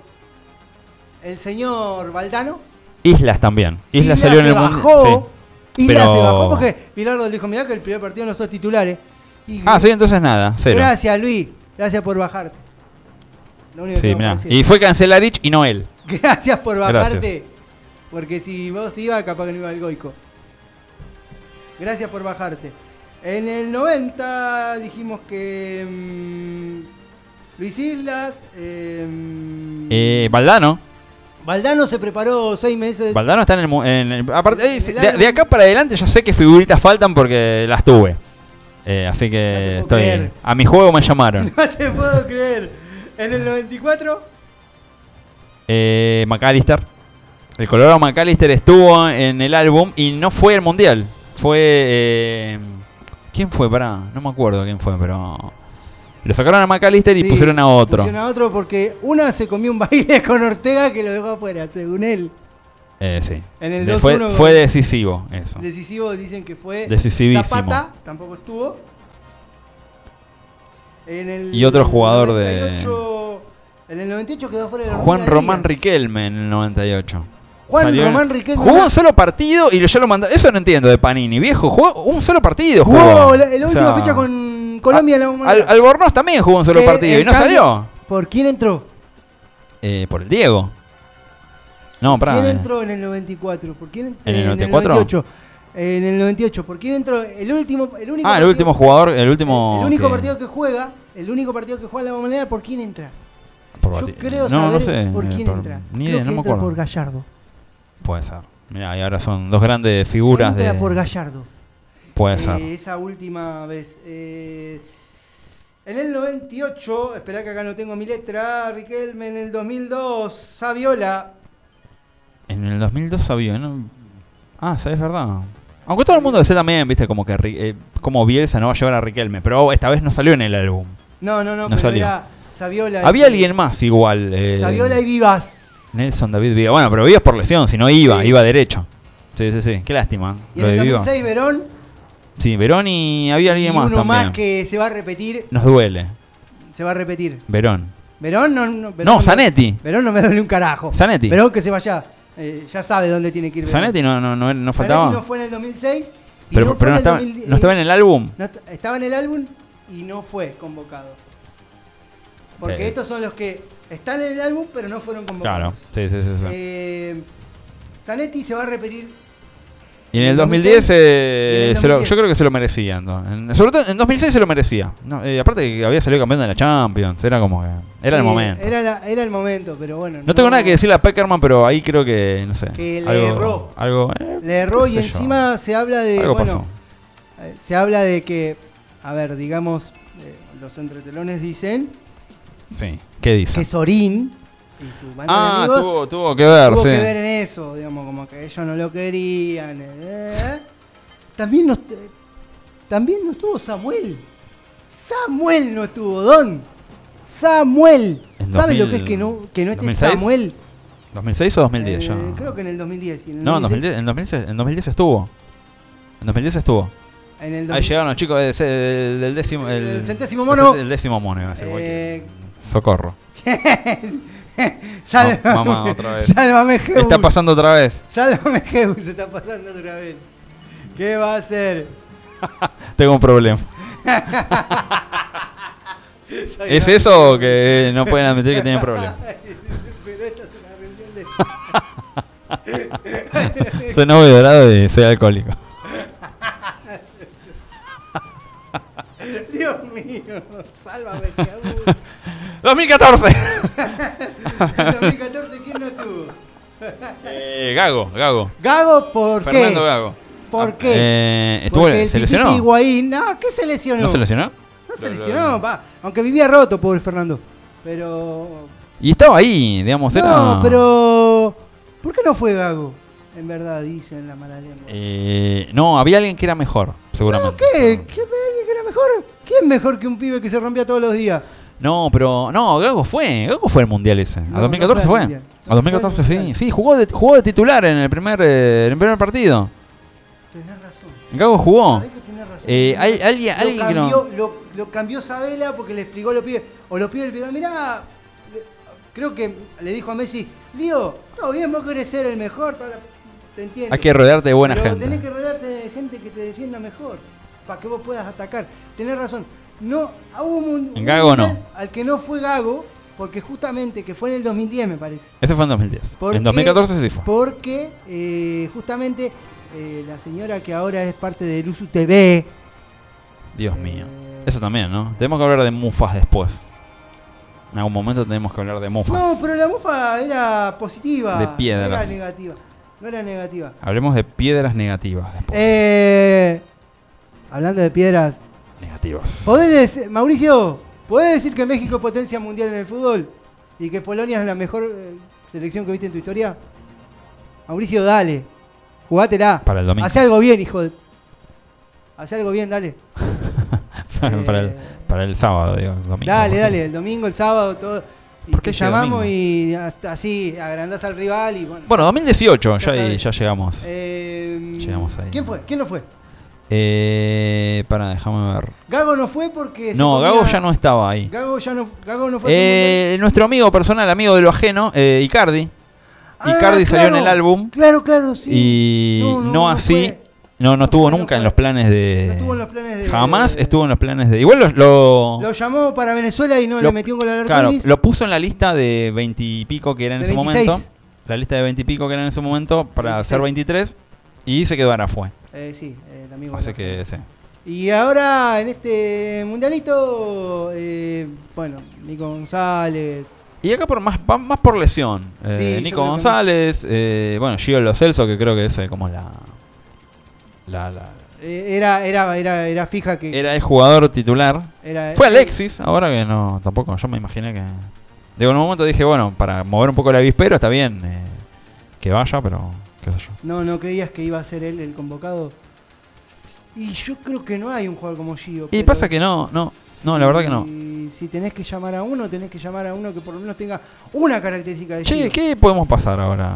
[SPEAKER 3] el señor Valdano.
[SPEAKER 2] Islas también. Islas
[SPEAKER 3] Isla
[SPEAKER 2] salió en el mundo.
[SPEAKER 3] Isla
[SPEAKER 2] Pero-
[SPEAKER 3] se bajó porque Pilardo le dijo, mirá que el primer partido no sos titulares. Y-
[SPEAKER 2] Ah, sí, entonces nada, cero.
[SPEAKER 3] Gracias, Luis. Gracias por bajarte. Lo único que
[SPEAKER 2] Sí, mirá.
[SPEAKER 3] que.
[SPEAKER 2] Y fue Cancelarich y no él. *laughs*
[SPEAKER 3] Gracias por bajarte.
[SPEAKER 2] Gracias.
[SPEAKER 3] Porque si vos ibas, capaz que no iba el Goico. Gracias por bajarte. En el 90 dijimos que. mm, Luis Islas. em,
[SPEAKER 2] Eh, Valdano.
[SPEAKER 3] Valdano se preparó seis meses.
[SPEAKER 2] Valdano está en el. En el- aparte, eh,
[SPEAKER 3] el
[SPEAKER 2] de, acá para adelante ya sé que figuritas faltan porque las tuve. Eh, así que
[SPEAKER 3] No
[SPEAKER 2] estoy.
[SPEAKER 3] creer.
[SPEAKER 2] A mi juego me llamaron. *laughs*
[SPEAKER 3] no te puedo creer. En el 94.
[SPEAKER 2] Eh, McAllister. El Colorado McAllister estuvo en el álbum y no fue al mundial. Fue. eh, ¿Quién fue? Pará, no me acuerdo quién fue, pero. Lo sacaron a McAllister y
[SPEAKER 3] Sí,
[SPEAKER 2] pusieron a otro.
[SPEAKER 3] Pusieron a otro porque una se comió un baile *laughs* con Ortega que lo dejó afuera, según él.
[SPEAKER 2] Eh, sí.
[SPEAKER 3] En el
[SPEAKER 2] De-
[SPEAKER 3] 2-1
[SPEAKER 2] fue, fue decisivo eso.
[SPEAKER 3] Decisivo dicen que fue
[SPEAKER 2] Decisivísimo.
[SPEAKER 3] Zapata, tampoco estuvo. En el
[SPEAKER 2] Y otro jugador de-
[SPEAKER 3] 98 En el 98 quedó fuera de la
[SPEAKER 2] Juan Román. Riquelme en el 98.
[SPEAKER 3] Juan
[SPEAKER 2] Salió
[SPEAKER 3] Román Riquelme.
[SPEAKER 2] Jugó un solo partido y yo lo mandé. Eso no entiendo de Panini, viejo. Jugó un solo partido.
[SPEAKER 3] Jugó
[SPEAKER 2] Jugó,
[SPEAKER 3] la, la
[SPEAKER 2] O
[SPEAKER 3] última
[SPEAKER 2] sea,
[SPEAKER 3] fecha con Colombia en la
[SPEAKER 2] Al,
[SPEAKER 3] Bombonera.
[SPEAKER 2] Albornoz también jugó un solo partido
[SPEAKER 3] el
[SPEAKER 2] y no
[SPEAKER 3] cambio-
[SPEAKER 2] salió.
[SPEAKER 3] ¿Por quién entró?
[SPEAKER 2] Eh, por el Diego. No, pará.
[SPEAKER 3] ¿Quién
[SPEAKER 2] eh.
[SPEAKER 3] entró en el 94? ¿Por quién ent-
[SPEAKER 2] ¿En el
[SPEAKER 3] eh,
[SPEAKER 2] 94?
[SPEAKER 3] 98. En el 98. ¿Por quién entró? El último, el único
[SPEAKER 2] Ah, el último jugador, el último.
[SPEAKER 3] El único
[SPEAKER 2] que-
[SPEAKER 3] partido que juega, el único partido que juega en la bombonera, ¿por quién entra?
[SPEAKER 2] por
[SPEAKER 3] Yo creo
[SPEAKER 2] no,
[SPEAKER 3] saber
[SPEAKER 2] no sé.
[SPEAKER 3] por
[SPEAKER 2] eh,
[SPEAKER 3] quién
[SPEAKER 2] por-
[SPEAKER 3] entra.
[SPEAKER 2] Ni
[SPEAKER 3] Creo
[SPEAKER 2] idea,
[SPEAKER 3] que
[SPEAKER 2] no me
[SPEAKER 3] entra
[SPEAKER 2] acuerdo.
[SPEAKER 3] por Gallardo.
[SPEAKER 2] Puede ser. Mira, y ahora son dos grandes figuras
[SPEAKER 3] entra
[SPEAKER 2] de.
[SPEAKER 3] por Gallardo.
[SPEAKER 2] Puede
[SPEAKER 3] Eh,
[SPEAKER 2] ser.
[SPEAKER 3] esa última vez. Eh, en el 98, esperá que acá no tengo mi letra, Riquelme, en el 2002, Saviola.
[SPEAKER 2] En el 2002 sabía, ¿no? Ah, ¿sabes verdad? Aunque todo el mundo decía también, viste, como que eh, como Bielsa no va a llevar a Riquelme, pero esta vez no salió en el álbum.
[SPEAKER 3] No, no, no,
[SPEAKER 2] No
[SPEAKER 3] pero
[SPEAKER 2] salió.
[SPEAKER 3] era Saviola.
[SPEAKER 2] Había
[SPEAKER 3] y-
[SPEAKER 2] alguien más igual. eh,
[SPEAKER 3] Saviola y Vivas.
[SPEAKER 2] Nelson David Vivas. Bueno, pero Vivas por lesión, si no iba,
[SPEAKER 3] Sí.
[SPEAKER 2] iba derecho. Sí, sí, sí. Qué lástima.
[SPEAKER 3] Y en el
[SPEAKER 2] de Vivas.
[SPEAKER 3] 2006, Verón.
[SPEAKER 2] Sí, Verón y había alguien
[SPEAKER 3] y
[SPEAKER 2] más
[SPEAKER 3] uno
[SPEAKER 2] también.
[SPEAKER 3] más que se va a repetir.
[SPEAKER 2] Nos duele.
[SPEAKER 3] se va a repetir.
[SPEAKER 2] Verón.
[SPEAKER 3] Verón no. No, Verón
[SPEAKER 2] No,
[SPEAKER 3] me-
[SPEAKER 2] Zanetti.
[SPEAKER 3] Verón no me duele un carajo.
[SPEAKER 2] Zanetti.
[SPEAKER 3] Verón que se vaya. eh, ya sabe dónde tiene que ir. Verón.
[SPEAKER 2] Zanetti no, no, no, no
[SPEAKER 3] Zanetti
[SPEAKER 2] faltaba.
[SPEAKER 3] no fue en el 2006. y
[SPEAKER 2] pero
[SPEAKER 3] fue
[SPEAKER 2] pero no, estaba,
[SPEAKER 3] 2010,
[SPEAKER 2] no estaba en el álbum.
[SPEAKER 3] no est- estaba en el álbum y no fue convocado. Porque
[SPEAKER 2] Eh.
[SPEAKER 3] estos son los que están en el álbum, pero no fueron
[SPEAKER 2] Claro,
[SPEAKER 3] convocados.
[SPEAKER 2] sí, sí, sí. sí.
[SPEAKER 3] Eh, Zanetti se va a repetir.
[SPEAKER 2] Y en el
[SPEAKER 3] en
[SPEAKER 2] 2010,
[SPEAKER 3] 2006,
[SPEAKER 2] eh,
[SPEAKER 3] en el
[SPEAKER 2] se lo-
[SPEAKER 3] 2010.
[SPEAKER 2] yo creo que se lo merecía. ¿no? En- sobre todo en 2006 se lo merecía. No, eh, aparte que había salido campeón de la Champions, era como que. Era el momento.
[SPEAKER 3] Era, la- era el momento, pero bueno.
[SPEAKER 2] no, tengo nada que decirle a Peckerman, pero ahí creo que, no sé.
[SPEAKER 3] Que le
[SPEAKER 2] algo,
[SPEAKER 3] erró.
[SPEAKER 2] Algo, eh,
[SPEAKER 3] Le erró y
[SPEAKER 2] yo.
[SPEAKER 3] encima se habla de.
[SPEAKER 2] Algo
[SPEAKER 3] bueno,
[SPEAKER 2] pasó.
[SPEAKER 3] eh, se habla de que, a ver, digamos, eh, los entretelones dicen
[SPEAKER 2] Sí. ¿Qué dice?
[SPEAKER 3] que Sorín y su banda de
[SPEAKER 2] Ah,
[SPEAKER 3] amigos
[SPEAKER 2] tuvo, tuvo que ver,
[SPEAKER 3] tuvo
[SPEAKER 2] sí.
[SPEAKER 3] que ver en eso, digamos, como que ellos no lo querían. eh. También no, est- también no estuvo Samuel. Samuel no estuvo, Don. Samuel.
[SPEAKER 2] En
[SPEAKER 3] ¿Sabe lo
[SPEAKER 2] 2000,
[SPEAKER 3] que es que no, que no esté
[SPEAKER 2] 2006?
[SPEAKER 3] Samuel?
[SPEAKER 2] ¿2006 o 2010 ya?
[SPEAKER 3] Eh, creo que en el 2010. y en el
[SPEAKER 2] No, en
[SPEAKER 3] 2006
[SPEAKER 2] 2010, en 2010, en 2010 estuvo. En 2010 estuvo.
[SPEAKER 3] En el
[SPEAKER 2] Ahí
[SPEAKER 3] 2000
[SPEAKER 2] llegaron los chicos del, del- del décimo. El,
[SPEAKER 3] El centésimo mono.
[SPEAKER 2] El décimo mono, iba a decir
[SPEAKER 3] Eh,
[SPEAKER 2] Socorro. *laughs* *laughs*
[SPEAKER 3] Sálvame,
[SPEAKER 2] No, mamá, otra vez.
[SPEAKER 3] Sálvame, Jeus.
[SPEAKER 2] Está pasando otra vez.
[SPEAKER 3] Sálvame, Jeus. Se está pasando otra vez. ¿Qué va a hacer? *laughs*
[SPEAKER 2] Tengo un problema. *laughs* ¿Es eso o que no pueden admitir que tienen problemas?
[SPEAKER 3] Pero esta es una reunión de...
[SPEAKER 2] Soy novio dorado y soy alcohólico.
[SPEAKER 3] Dios mío, sálvame, Jeus.
[SPEAKER 2] 2014.
[SPEAKER 3] En 2014, ¿quién no estuvo?
[SPEAKER 2] Eh, Gago, Gago.
[SPEAKER 3] Gago, ¿por qué?
[SPEAKER 2] Fernando Gago.
[SPEAKER 3] ¿Por
[SPEAKER 2] Ah,
[SPEAKER 3] qué?
[SPEAKER 2] eh, estuvo,
[SPEAKER 3] Porque el
[SPEAKER 2] ¿Se lesionó?
[SPEAKER 3] Higuaín, no, ¿qué se lesionó?
[SPEAKER 2] ¿No se lesionó?
[SPEAKER 3] No se lesionó, pa. aunque vivía roto, pobre Fernando. Pero.
[SPEAKER 2] Y estaba ahí, digamos, era.
[SPEAKER 3] No, pero. ¿Por qué no fue Gago? En verdad, dicen la mala lengua.
[SPEAKER 2] Eh, no, había alguien que era mejor, seguramente.
[SPEAKER 3] No, ¿qué? ¿Qué alguien que era mejor? ¿Quién mejor que un pibe que se rompía todos los días?
[SPEAKER 2] No, pero no, Gago fue, Gago fue al mundial ese.
[SPEAKER 3] No,
[SPEAKER 2] a 2014
[SPEAKER 3] no fue.
[SPEAKER 2] A 2014
[SPEAKER 3] Fue al
[SPEAKER 2] sí, sí, jugó de, jugó de titular en el primer eh, en el primer partido.
[SPEAKER 3] Tenés razón.
[SPEAKER 2] Gago jugó.
[SPEAKER 3] Sabés que tenés razón.
[SPEAKER 2] Eh, hay- alguien-
[SPEAKER 3] Lo
[SPEAKER 2] alguien que no-
[SPEAKER 3] cambió- Lo, lo cambió Sabela porque le explicó a los pibes. O los pibes le explicaron, mirá, creo que le dijo a Messi, Lío, todo bien, vos querés ser el mejor, toda la- te entiendo.
[SPEAKER 2] Hay que rodearte de buena
[SPEAKER 3] Pero
[SPEAKER 2] gente.
[SPEAKER 3] tenés que rodearte de gente que te defienda mejor, para que vos puedas atacar. Tenés razón. No, hubo un, un
[SPEAKER 2] En Gago no.
[SPEAKER 3] Al que no fue Gago, porque justamente, que fue en el 2010 me parece.
[SPEAKER 2] Ese fue en 2010.
[SPEAKER 3] ¿Por
[SPEAKER 2] En
[SPEAKER 3] qué?
[SPEAKER 2] 2014 sí fue.
[SPEAKER 3] Porque eh, justamente eh, la señora que ahora es parte del USU TV.
[SPEAKER 2] Dios mío.
[SPEAKER 3] Eh,
[SPEAKER 2] Eso también, ¿no? Tenemos que hablar de mufas después. En algún momento tenemos que hablar de mufas.
[SPEAKER 3] No, pero la mufa era positiva.
[SPEAKER 2] De
[SPEAKER 3] No
[SPEAKER 2] piedras.
[SPEAKER 3] era negativa. No era negativa.
[SPEAKER 2] Hablemos de piedras negativas después.
[SPEAKER 3] Eh, hablando de piedras.
[SPEAKER 2] Negativas.
[SPEAKER 3] ¿Podés Mauricio, ¿podés decir que México es potencia mundial en el fútbol? ¿Y que Polonia es la mejor eh, selección que viste en tu historia? Mauricio, dale. Jugátela.
[SPEAKER 2] Para el domingo.
[SPEAKER 3] Hacé algo bien, hijo de... Hacé algo bien, dale. *laughs*
[SPEAKER 2] para, el,
[SPEAKER 3] Eh,
[SPEAKER 2] para el sábado, digo. el domingo.
[SPEAKER 3] Dale,
[SPEAKER 2] porque-
[SPEAKER 3] dale, el domingo, el sábado, todo. Y
[SPEAKER 2] ¿Por qué
[SPEAKER 3] te llamamos
[SPEAKER 2] domingo?
[SPEAKER 3] y hasta así agrandás al rival y bueno.
[SPEAKER 2] Bueno, 2018, ya,
[SPEAKER 3] Ya
[SPEAKER 2] ahí- ya llegamos.
[SPEAKER 3] Eh,
[SPEAKER 2] Llegamos ahí.
[SPEAKER 3] ¿Quién fue? ¿Quién no fue?
[SPEAKER 2] Eh, para, déjame ver.
[SPEAKER 3] Gago no fue porque.
[SPEAKER 2] No, Gago ya no estaba ahí.
[SPEAKER 3] Gago ya no, Gago no fue.
[SPEAKER 2] Eh, nuestro amigo personal, amigo de lo ajeno, eh, Icardi.
[SPEAKER 3] Ah,
[SPEAKER 2] Icardi salió en el álbum
[SPEAKER 3] Claro, claro, sí.
[SPEAKER 2] y
[SPEAKER 3] No,
[SPEAKER 2] no,
[SPEAKER 3] no, no
[SPEAKER 2] así.
[SPEAKER 3] fue.
[SPEAKER 2] No, no estuvo nunca en los planes de.
[SPEAKER 3] No estuvo en los planes de-
[SPEAKER 2] Jamás estuvo en los planes de. Igual lo. lo-
[SPEAKER 3] Lo llamó para Venezuela y no
[SPEAKER 2] lo-
[SPEAKER 3] le metió gol al
[SPEAKER 2] claro, lo puso en la lista de 20 y pico que era en ese
[SPEAKER 3] 26.
[SPEAKER 2] momento. La lista de 20 y pico que era en ese momento para
[SPEAKER 3] 26.
[SPEAKER 2] ser 23. Y se quedó ahora fue.
[SPEAKER 3] Eh, sí, el amigo.
[SPEAKER 2] Así
[SPEAKER 3] de-
[SPEAKER 2] que sí.
[SPEAKER 3] Y ahora en este mundialito, eh, bueno, Nico González.
[SPEAKER 2] Y acá por más, más por lesión. Eh,
[SPEAKER 3] Sí,
[SPEAKER 2] Nico
[SPEAKER 3] creo que
[SPEAKER 2] González, eh, bueno, Gio Lo Celso, que creo que es eh, como la, la, la-
[SPEAKER 3] era, era, era, era fija que.
[SPEAKER 2] Era el jugador titular.
[SPEAKER 3] era-
[SPEAKER 2] Fue Alexis, ahora que no, tampoco, yo me imaginé que... En un momento dije, bueno, para mover un poco el avispero está bien que vaya, pero qué sé yo.
[SPEAKER 3] No, no creías que iba a ser él el convocado. Y yo creo que no hay un jugador como Gio.
[SPEAKER 2] Y pasa que no, no, no, la verdad que no.
[SPEAKER 3] Y si tenés que llamar a uno, tenés que llamar a uno que por lo menos tenga una característica de
[SPEAKER 2] Che,
[SPEAKER 3] Gio.
[SPEAKER 2] ¿qué podemos pasar ahora?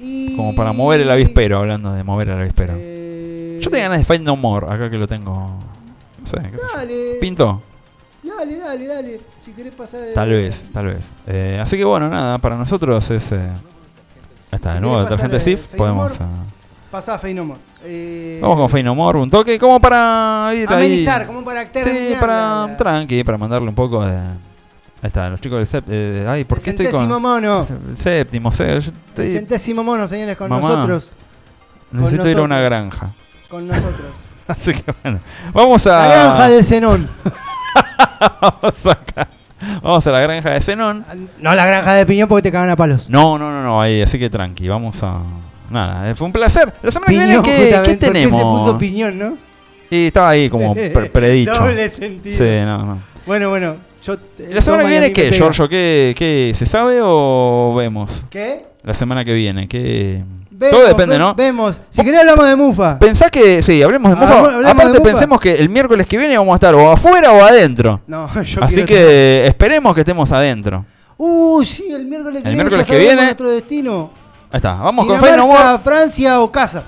[SPEAKER 3] Y-
[SPEAKER 2] Como para mover el avispero, hablando de mover el avispero.
[SPEAKER 3] Eh,
[SPEAKER 2] Yo tenía ganas de Find No More, acá que lo tengo. No sé, qué sé yo.
[SPEAKER 3] Dale.
[SPEAKER 2] Pinto.
[SPEAKER 3] Dale, dale, dale. Si querés pasar. el-
[SPEAKER 2] Tal vez, tal vez. Eh, así que bueno, nada, para nosotros es. Eh, está, de nuevo detergente
[SPEAKER 3] eh,
[SPEAKER 2] SIF. Podemos.
[SPEAKER 3] No
[SPEAKER 2] eh,
[SPEAKER 3] Pasá, Feynomor. Eh,
[SPEAKER 2] vamos con Fey No More, un toque, como para ir
[SPEAKER 3] Amenizar,
[SPEAKER 2] ahí.
[SPEAKER 3] como para terminar.
[SPEAKER 2] Sí, para
[SPEAKER 3] la-
[SPEAKER 2] tranqui, para mandarle un poco de. Ahí está, los chicos del séptimo. ay, ¿por
[SPEAKER 3] el
[SPEAKER 2] qué estoy
[SPEAKER 3] centésimo
[SPEAKER 2] con.
[SPEAKER 3] mono.
[SPEAKER 2] el Séptimo, sé,
[SPEAKER 3] El centésimo mono, señores, con
[SPEAKER 2] Mamá.
[SPEAKER 3] nosotros.
[SPEAKER 2] necesito ir a una granja.
[SPEAKER 3] Con nosotros. *laughs*
[SPEAKER 2] Así que bueno, vamos a.
[SPEAKER 3] La granja de Zenón. *laughs*
[SPEAKER 2] vamos, acá. Vamos a la granja de Zenón.
[SPEAKER 3] No la granja de piñón porque te cagan a palos.
[SPEAKER 2] No, no, no, no, ahí, así que tranqui, vamos a. Nada, eh, fue un placer. La semana que viene, ¿qué, ¿qué
[SPEAKER 3] justamente, ¿por
[SPEAKER 2] tenemos?
[SPEAKER 3] se puso piñón, no?
[SPEAKER 2] Y estaba ahí como *laughs* pre- predicho.
[SPEAKER 3] Doble sentido.
[SPEAKER 2] Sí, no, no.
[SPEAKER 3] Bueno, bueno. Yo, te-
[SPEAKER 2] ¿La semana que
[SPEAKER 3] a
[SPEAKER 2] viene qué. Giorgio? ¿Qué, ¿Qué se sabe o vemos?
[SPEAKER 3] ¿Qué?
[SPEAKER 2] La semana que viene, ¿qué?
[SPEAKER 3] Vemos,
[SPEAKER 2] Todo depende, ¿no?
[SPEAKER 3] Vemos. Si querés hablamos de Mufa.
[SPEAKER 2] Pensá que, sí, hablemos de Mufa.
[SPEAKER 3] Hablamos- hablemos
[SPEAKER 2] Aparte,
[SPEAKER 3] de Mufa.
[SPEAKER 2] pensemos que el miércoles que viene vamos a estar o afuera o adentro.
[SPEAKER 3] No, *laughs* yo
[SPEAKER 2] Así que esperemos que estemos adentro.
[SPEAKER 3] Uh, sí, el miércoles que
[SPEAKER 2] El
[SPEAKER 3] viene.
[SPEAKER 2] miércoles
[SPEAKER 3] ya
[SPEAKER 2] que viene.
[SPEAKER 3] nuestro destino.
[SPEAKER 2] Ahí está, vamos con No
[SPEAKER 3] Dinamarca,
[SPEAKER 2] More.
[SPEAKER 3] Francia o casa.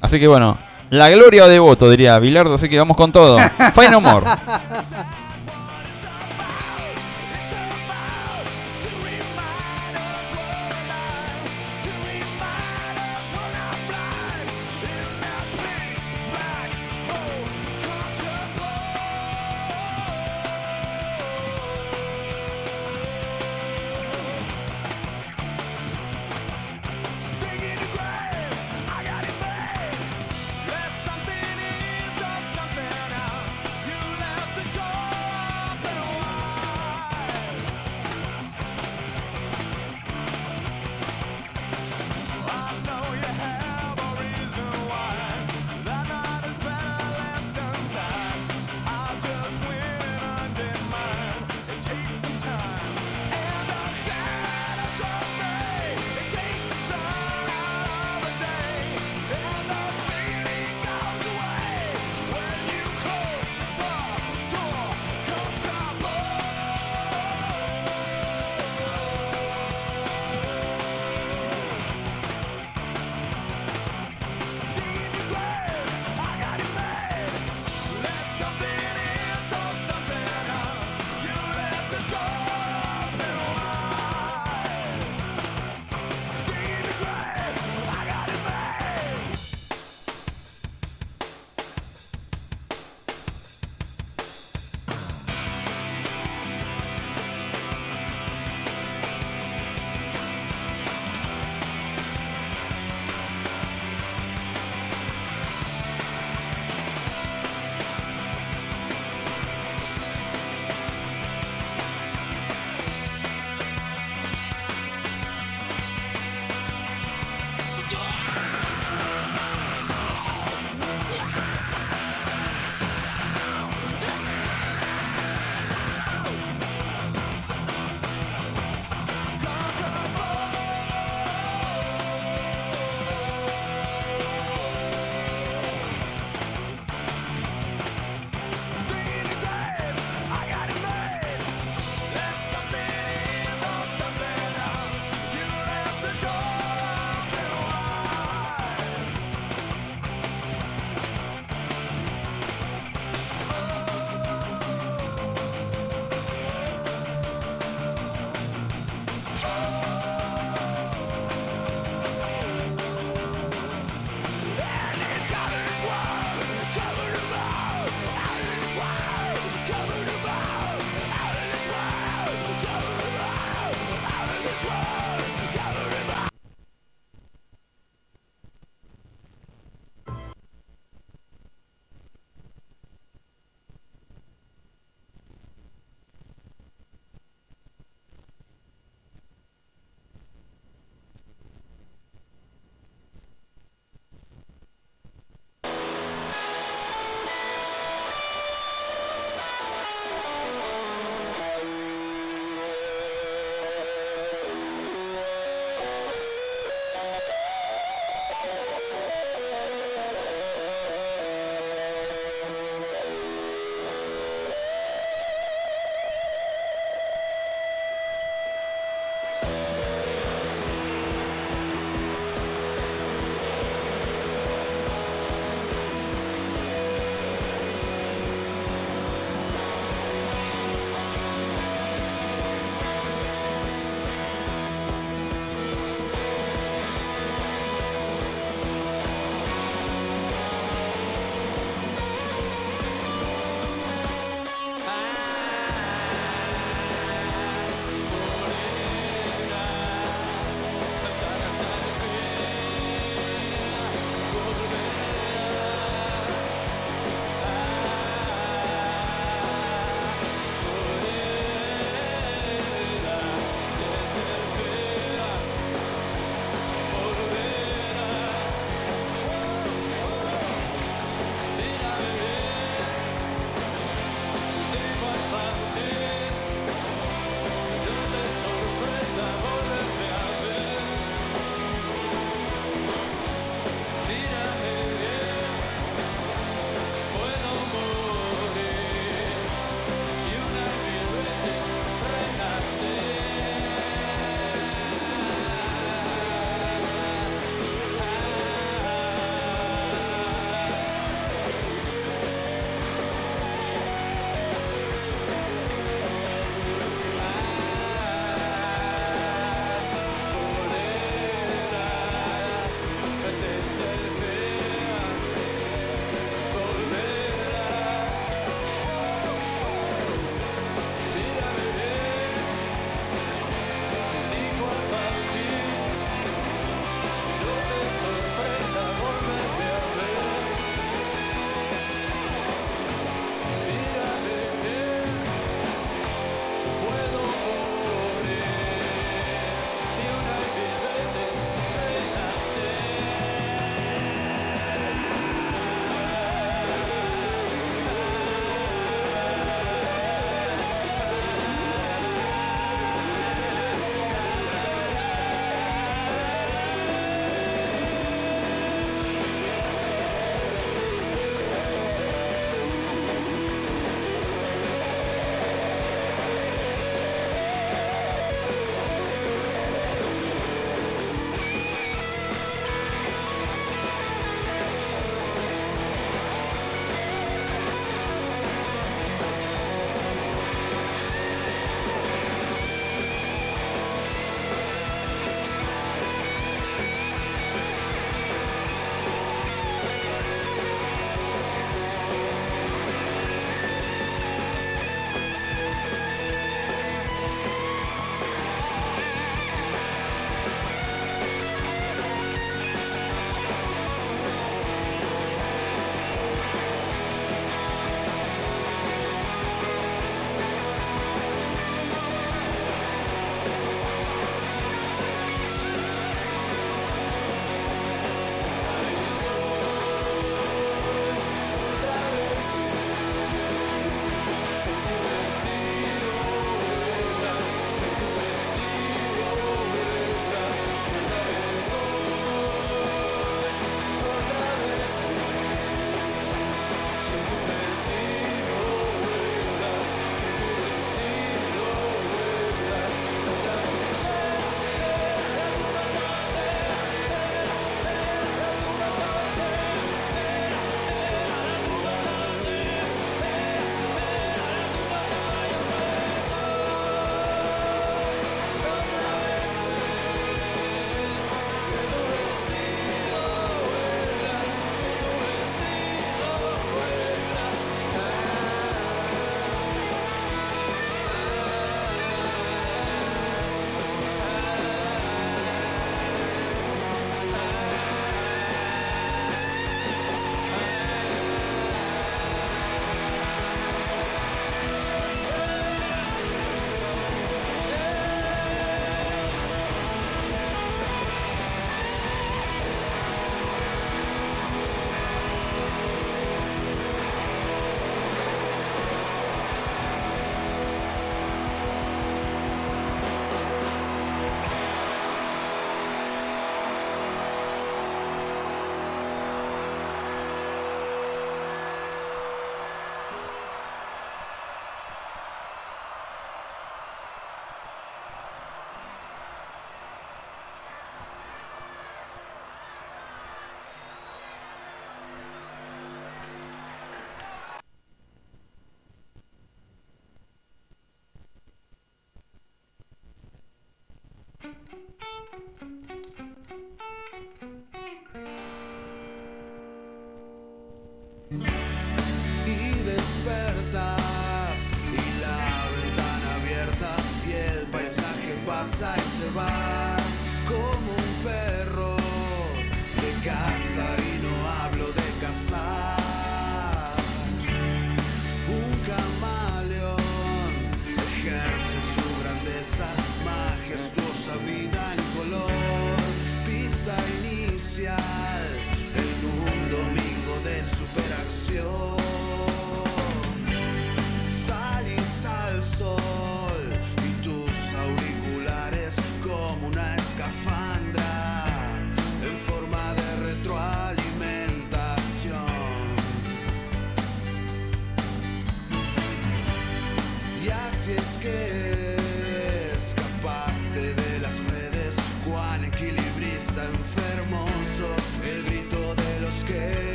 [SPEAKER 2] Así que bueno, la gloria o devoto, diría Bilardo. Así que vamos con todo. *laughs* Fey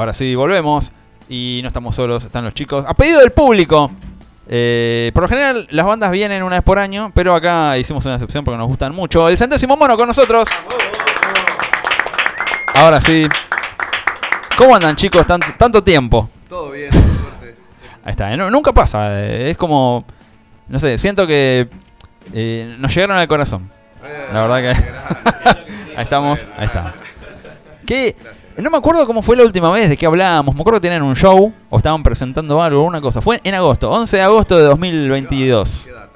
[SPEAKER 2] Ahora sí, volvemos. Y no estamos solos, están los chicos. A pedido del público. Eh, por lo general, las bandas vienen una vez por año, pero acá hicimos una excepción porque nos gustan mucho. El centésimo mono con nosotros. Ahora sí. ¿Cómo andan, chicos? Tanto, tanto tiempo.
[SPEAKER 5] Todo bien, suerte.
[SPEAKER 2] Ahí está. eh, no- nunca pasa. eh, Es como. No sé, siento que eh, nos llegaron al corazón. La verdad que. *laughs* ahí estamos, ahí está. ¿Qué? No me acuerdo cómo fue la última vez de que hablábamos. Me acuerdo que tenían un show o estaban presentando algo, una cosa. Fue en agosto, 11 de agosto de 2022.
[SPEAKER 5] ¿Qué data?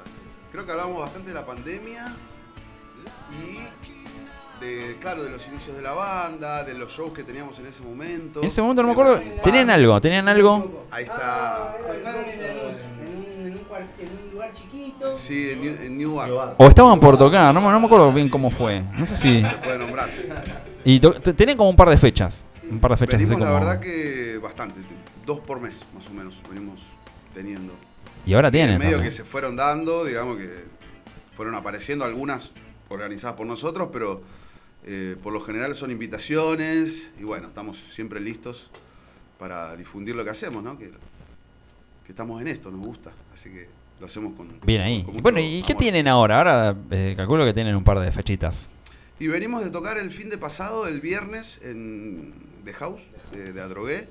[SPEAKER 5] Creo que hablamos bastante de la pandemia y de, claro, de los inicios de la banda, de los shows que teníamos en ese momento.
[SPEAKER 2] En ese momento no me acuerdo. Tenían algo, tenían algo.
[SPEAKER 5] Ahí está.
[SPEAKER 3] En un, lugar chiquito.
[SPEAKER 5] Sí, en, New- en Newark.
[SPEAKER 2] O estaban por tocar, no, me- no me acuerdo bien cómo fue. No sé si.
[SPEAKER 5] Se puede nombrar.
[SPEAKER 2] Y to- t- tenían como un par de fechas. Un par de fechas.
[SPEAKER 5] Venimos, la verdad que bastante. Dos por mes, más o menos, venimos teniendo.
[SPEAKER 2] Y ahora
[SPEAKER 5] Y
[SPEAKER 2] tienen.
[SPEAKER 5] en medio
[SPEAKER 2] también.
[SPEAKER 5] que se fueron dando, digamos que fueron apareciendo algunas organizadas por nosotros, pero eh, por lo general son invitaciones y bueno, estamos siempre listos para difundir lo que hacemos, ¿no? Que, que estamos en esto, nos gusta, así que lo hacemos con...
[SPEAKER 2] Bien ahí.
[SPEAKER 5] con
[SPEAKER 2] Y
[SPEAKER 5] mucho
[SPEAKER 2] bueno, ¿y qué tienen ahora? Ahora eh, calculo que tienen un par de fechitas.
[SPEAKER 5] Y venimos de tocar el fin de pasado, el viernes, en The House, de, de Adrogué.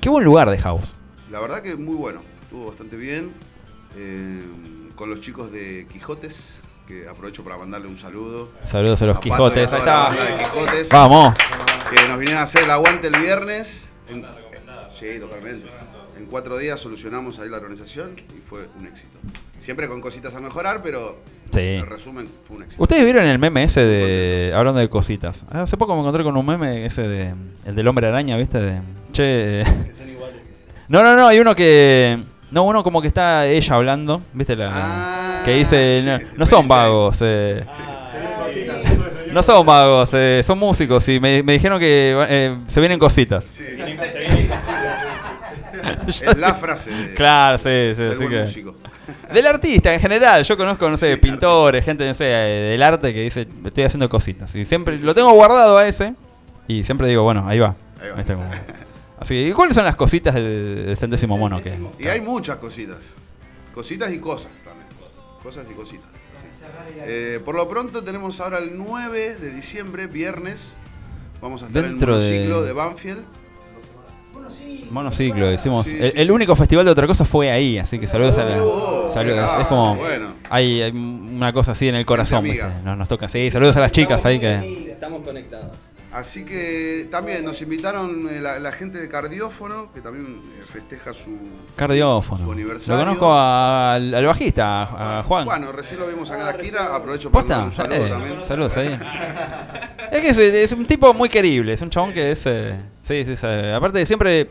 [SPEAKER 2] Qué buen lugar de House.
[SPEAKER 5] La verdad que muy bueno, estuvo bastante bien. eh, con los chicos de Quijotes, que aprovecho para mandarle un saludo.
[SPEAKER 2] Saludos a los
[SPEAKER 5] A Pato
[SPEAKER 2] Quijotes. Ahí está.
[SPEAKER 5] Quijotes,
[SPEAKER 2] Vamos.
[SPEAKER 5] que nos vinieron a hacer el aguante el viernes. En- sí, totalmente. En cuatro días solucionamos ahí la organización y fue un éxito. Siempre con cositas a mejorar, pero
[SPEAKER 2] Sí.
[SPEAKER 5] en resumen fue un éxito.
[SPEAKER 2] ¿Ustedes vieron el meme ese de. hablando de cositas? Hace poco me encontré con un meme ese de. el del hombre araña, ¿viste? De. Che. No, no, no, hay uno que. No, uno como que está ella hablando, ¿viste? La,
[SPEAKER 5] Ah,
[SPEAKER 2] que dice.
[SPEAKER 5] sí,
[SPEAKER 2] no, son vagos, eh. No son vagos, eh, son músicos y me, me dijeron que eh, se vienen cositas.
[SPEAKER 5] Sí. Es la frase de-
[SPEAKER 2] Claro, sí, sí, así que.
[SPEAKER 5] músico.
[SPEAKER 2] Del artista en general. Yo conozco, no sé, pintores, gente, no sé, del arte que dice, estoy haciendo cositas. Y siempre lo tengo guardado a ese. Y siempre digo, bueno, ahí va.
[SPEAKER 5] Ahí va.
[SPEAKER 2] Como- Así que, ¿y cuáles son las cositas del, del centésimo mono? Que,
[SPEAKER 5] Y hay muchas cositas. Cositas y cosas también. Cosas y cositas. sí. Eh, por lo pronto tenemos ahora el 9 de diciembre, viernes. Vamos a estar
[SPEAKER 2] Dentro
[SPEAKER 5] en
[SPEAKER 2] de-
[SPEAKER 5] el monociclo de Banfield.
[SPEAKER 2] Monociclo, decimos.
[SPEAKER 5] Sí,
[SPEAKER 2] el,
[SPEAKER 5] sí,
[SPEAKER 2] el
[SPEAKER 5] sí.
[SPEAKER 2] único festival de otra cosa fue ahí, así que saludos a la.
[SPEAKER 5] Oh,
[SPEAKER 2] saludos,
[SPEAKER 5] ah,
[SPEAKER 2] es como.
[SPEAKER 5] bueno.
[SPEAKER 2] Hay, hay una cosa así en el corazón. Nos, nos toca. Sí, saludos a las chicas ahí que.
[SPEAKER 6] Estamos conectados.
[SPEAKER 5] Así que también nos invitaron eh, la, la gente de Cardiófono, que también eh, festeja su,
[SPEAKER 2] Cardiófono.
[SPEAKER 5] su aniversario.
[SPEAKER 2] Lo conozco al, al bajista, a, a Juan.
[SPEAKER 5] Bueno, recién lo vimos acá en la esquina. Aprovecho para
[SPEAKER 2] ¿Posta?
[SPEAKER 5] mandar un saludo
[SPEAKER 2] Eh,
[SPEAKER 5] también.
[SPEAKER 2] saludos ahí. *laughs* es que es, es un tipo muy querible, es un chabón que es. eh, sí, sí, sí, aparte de siempre.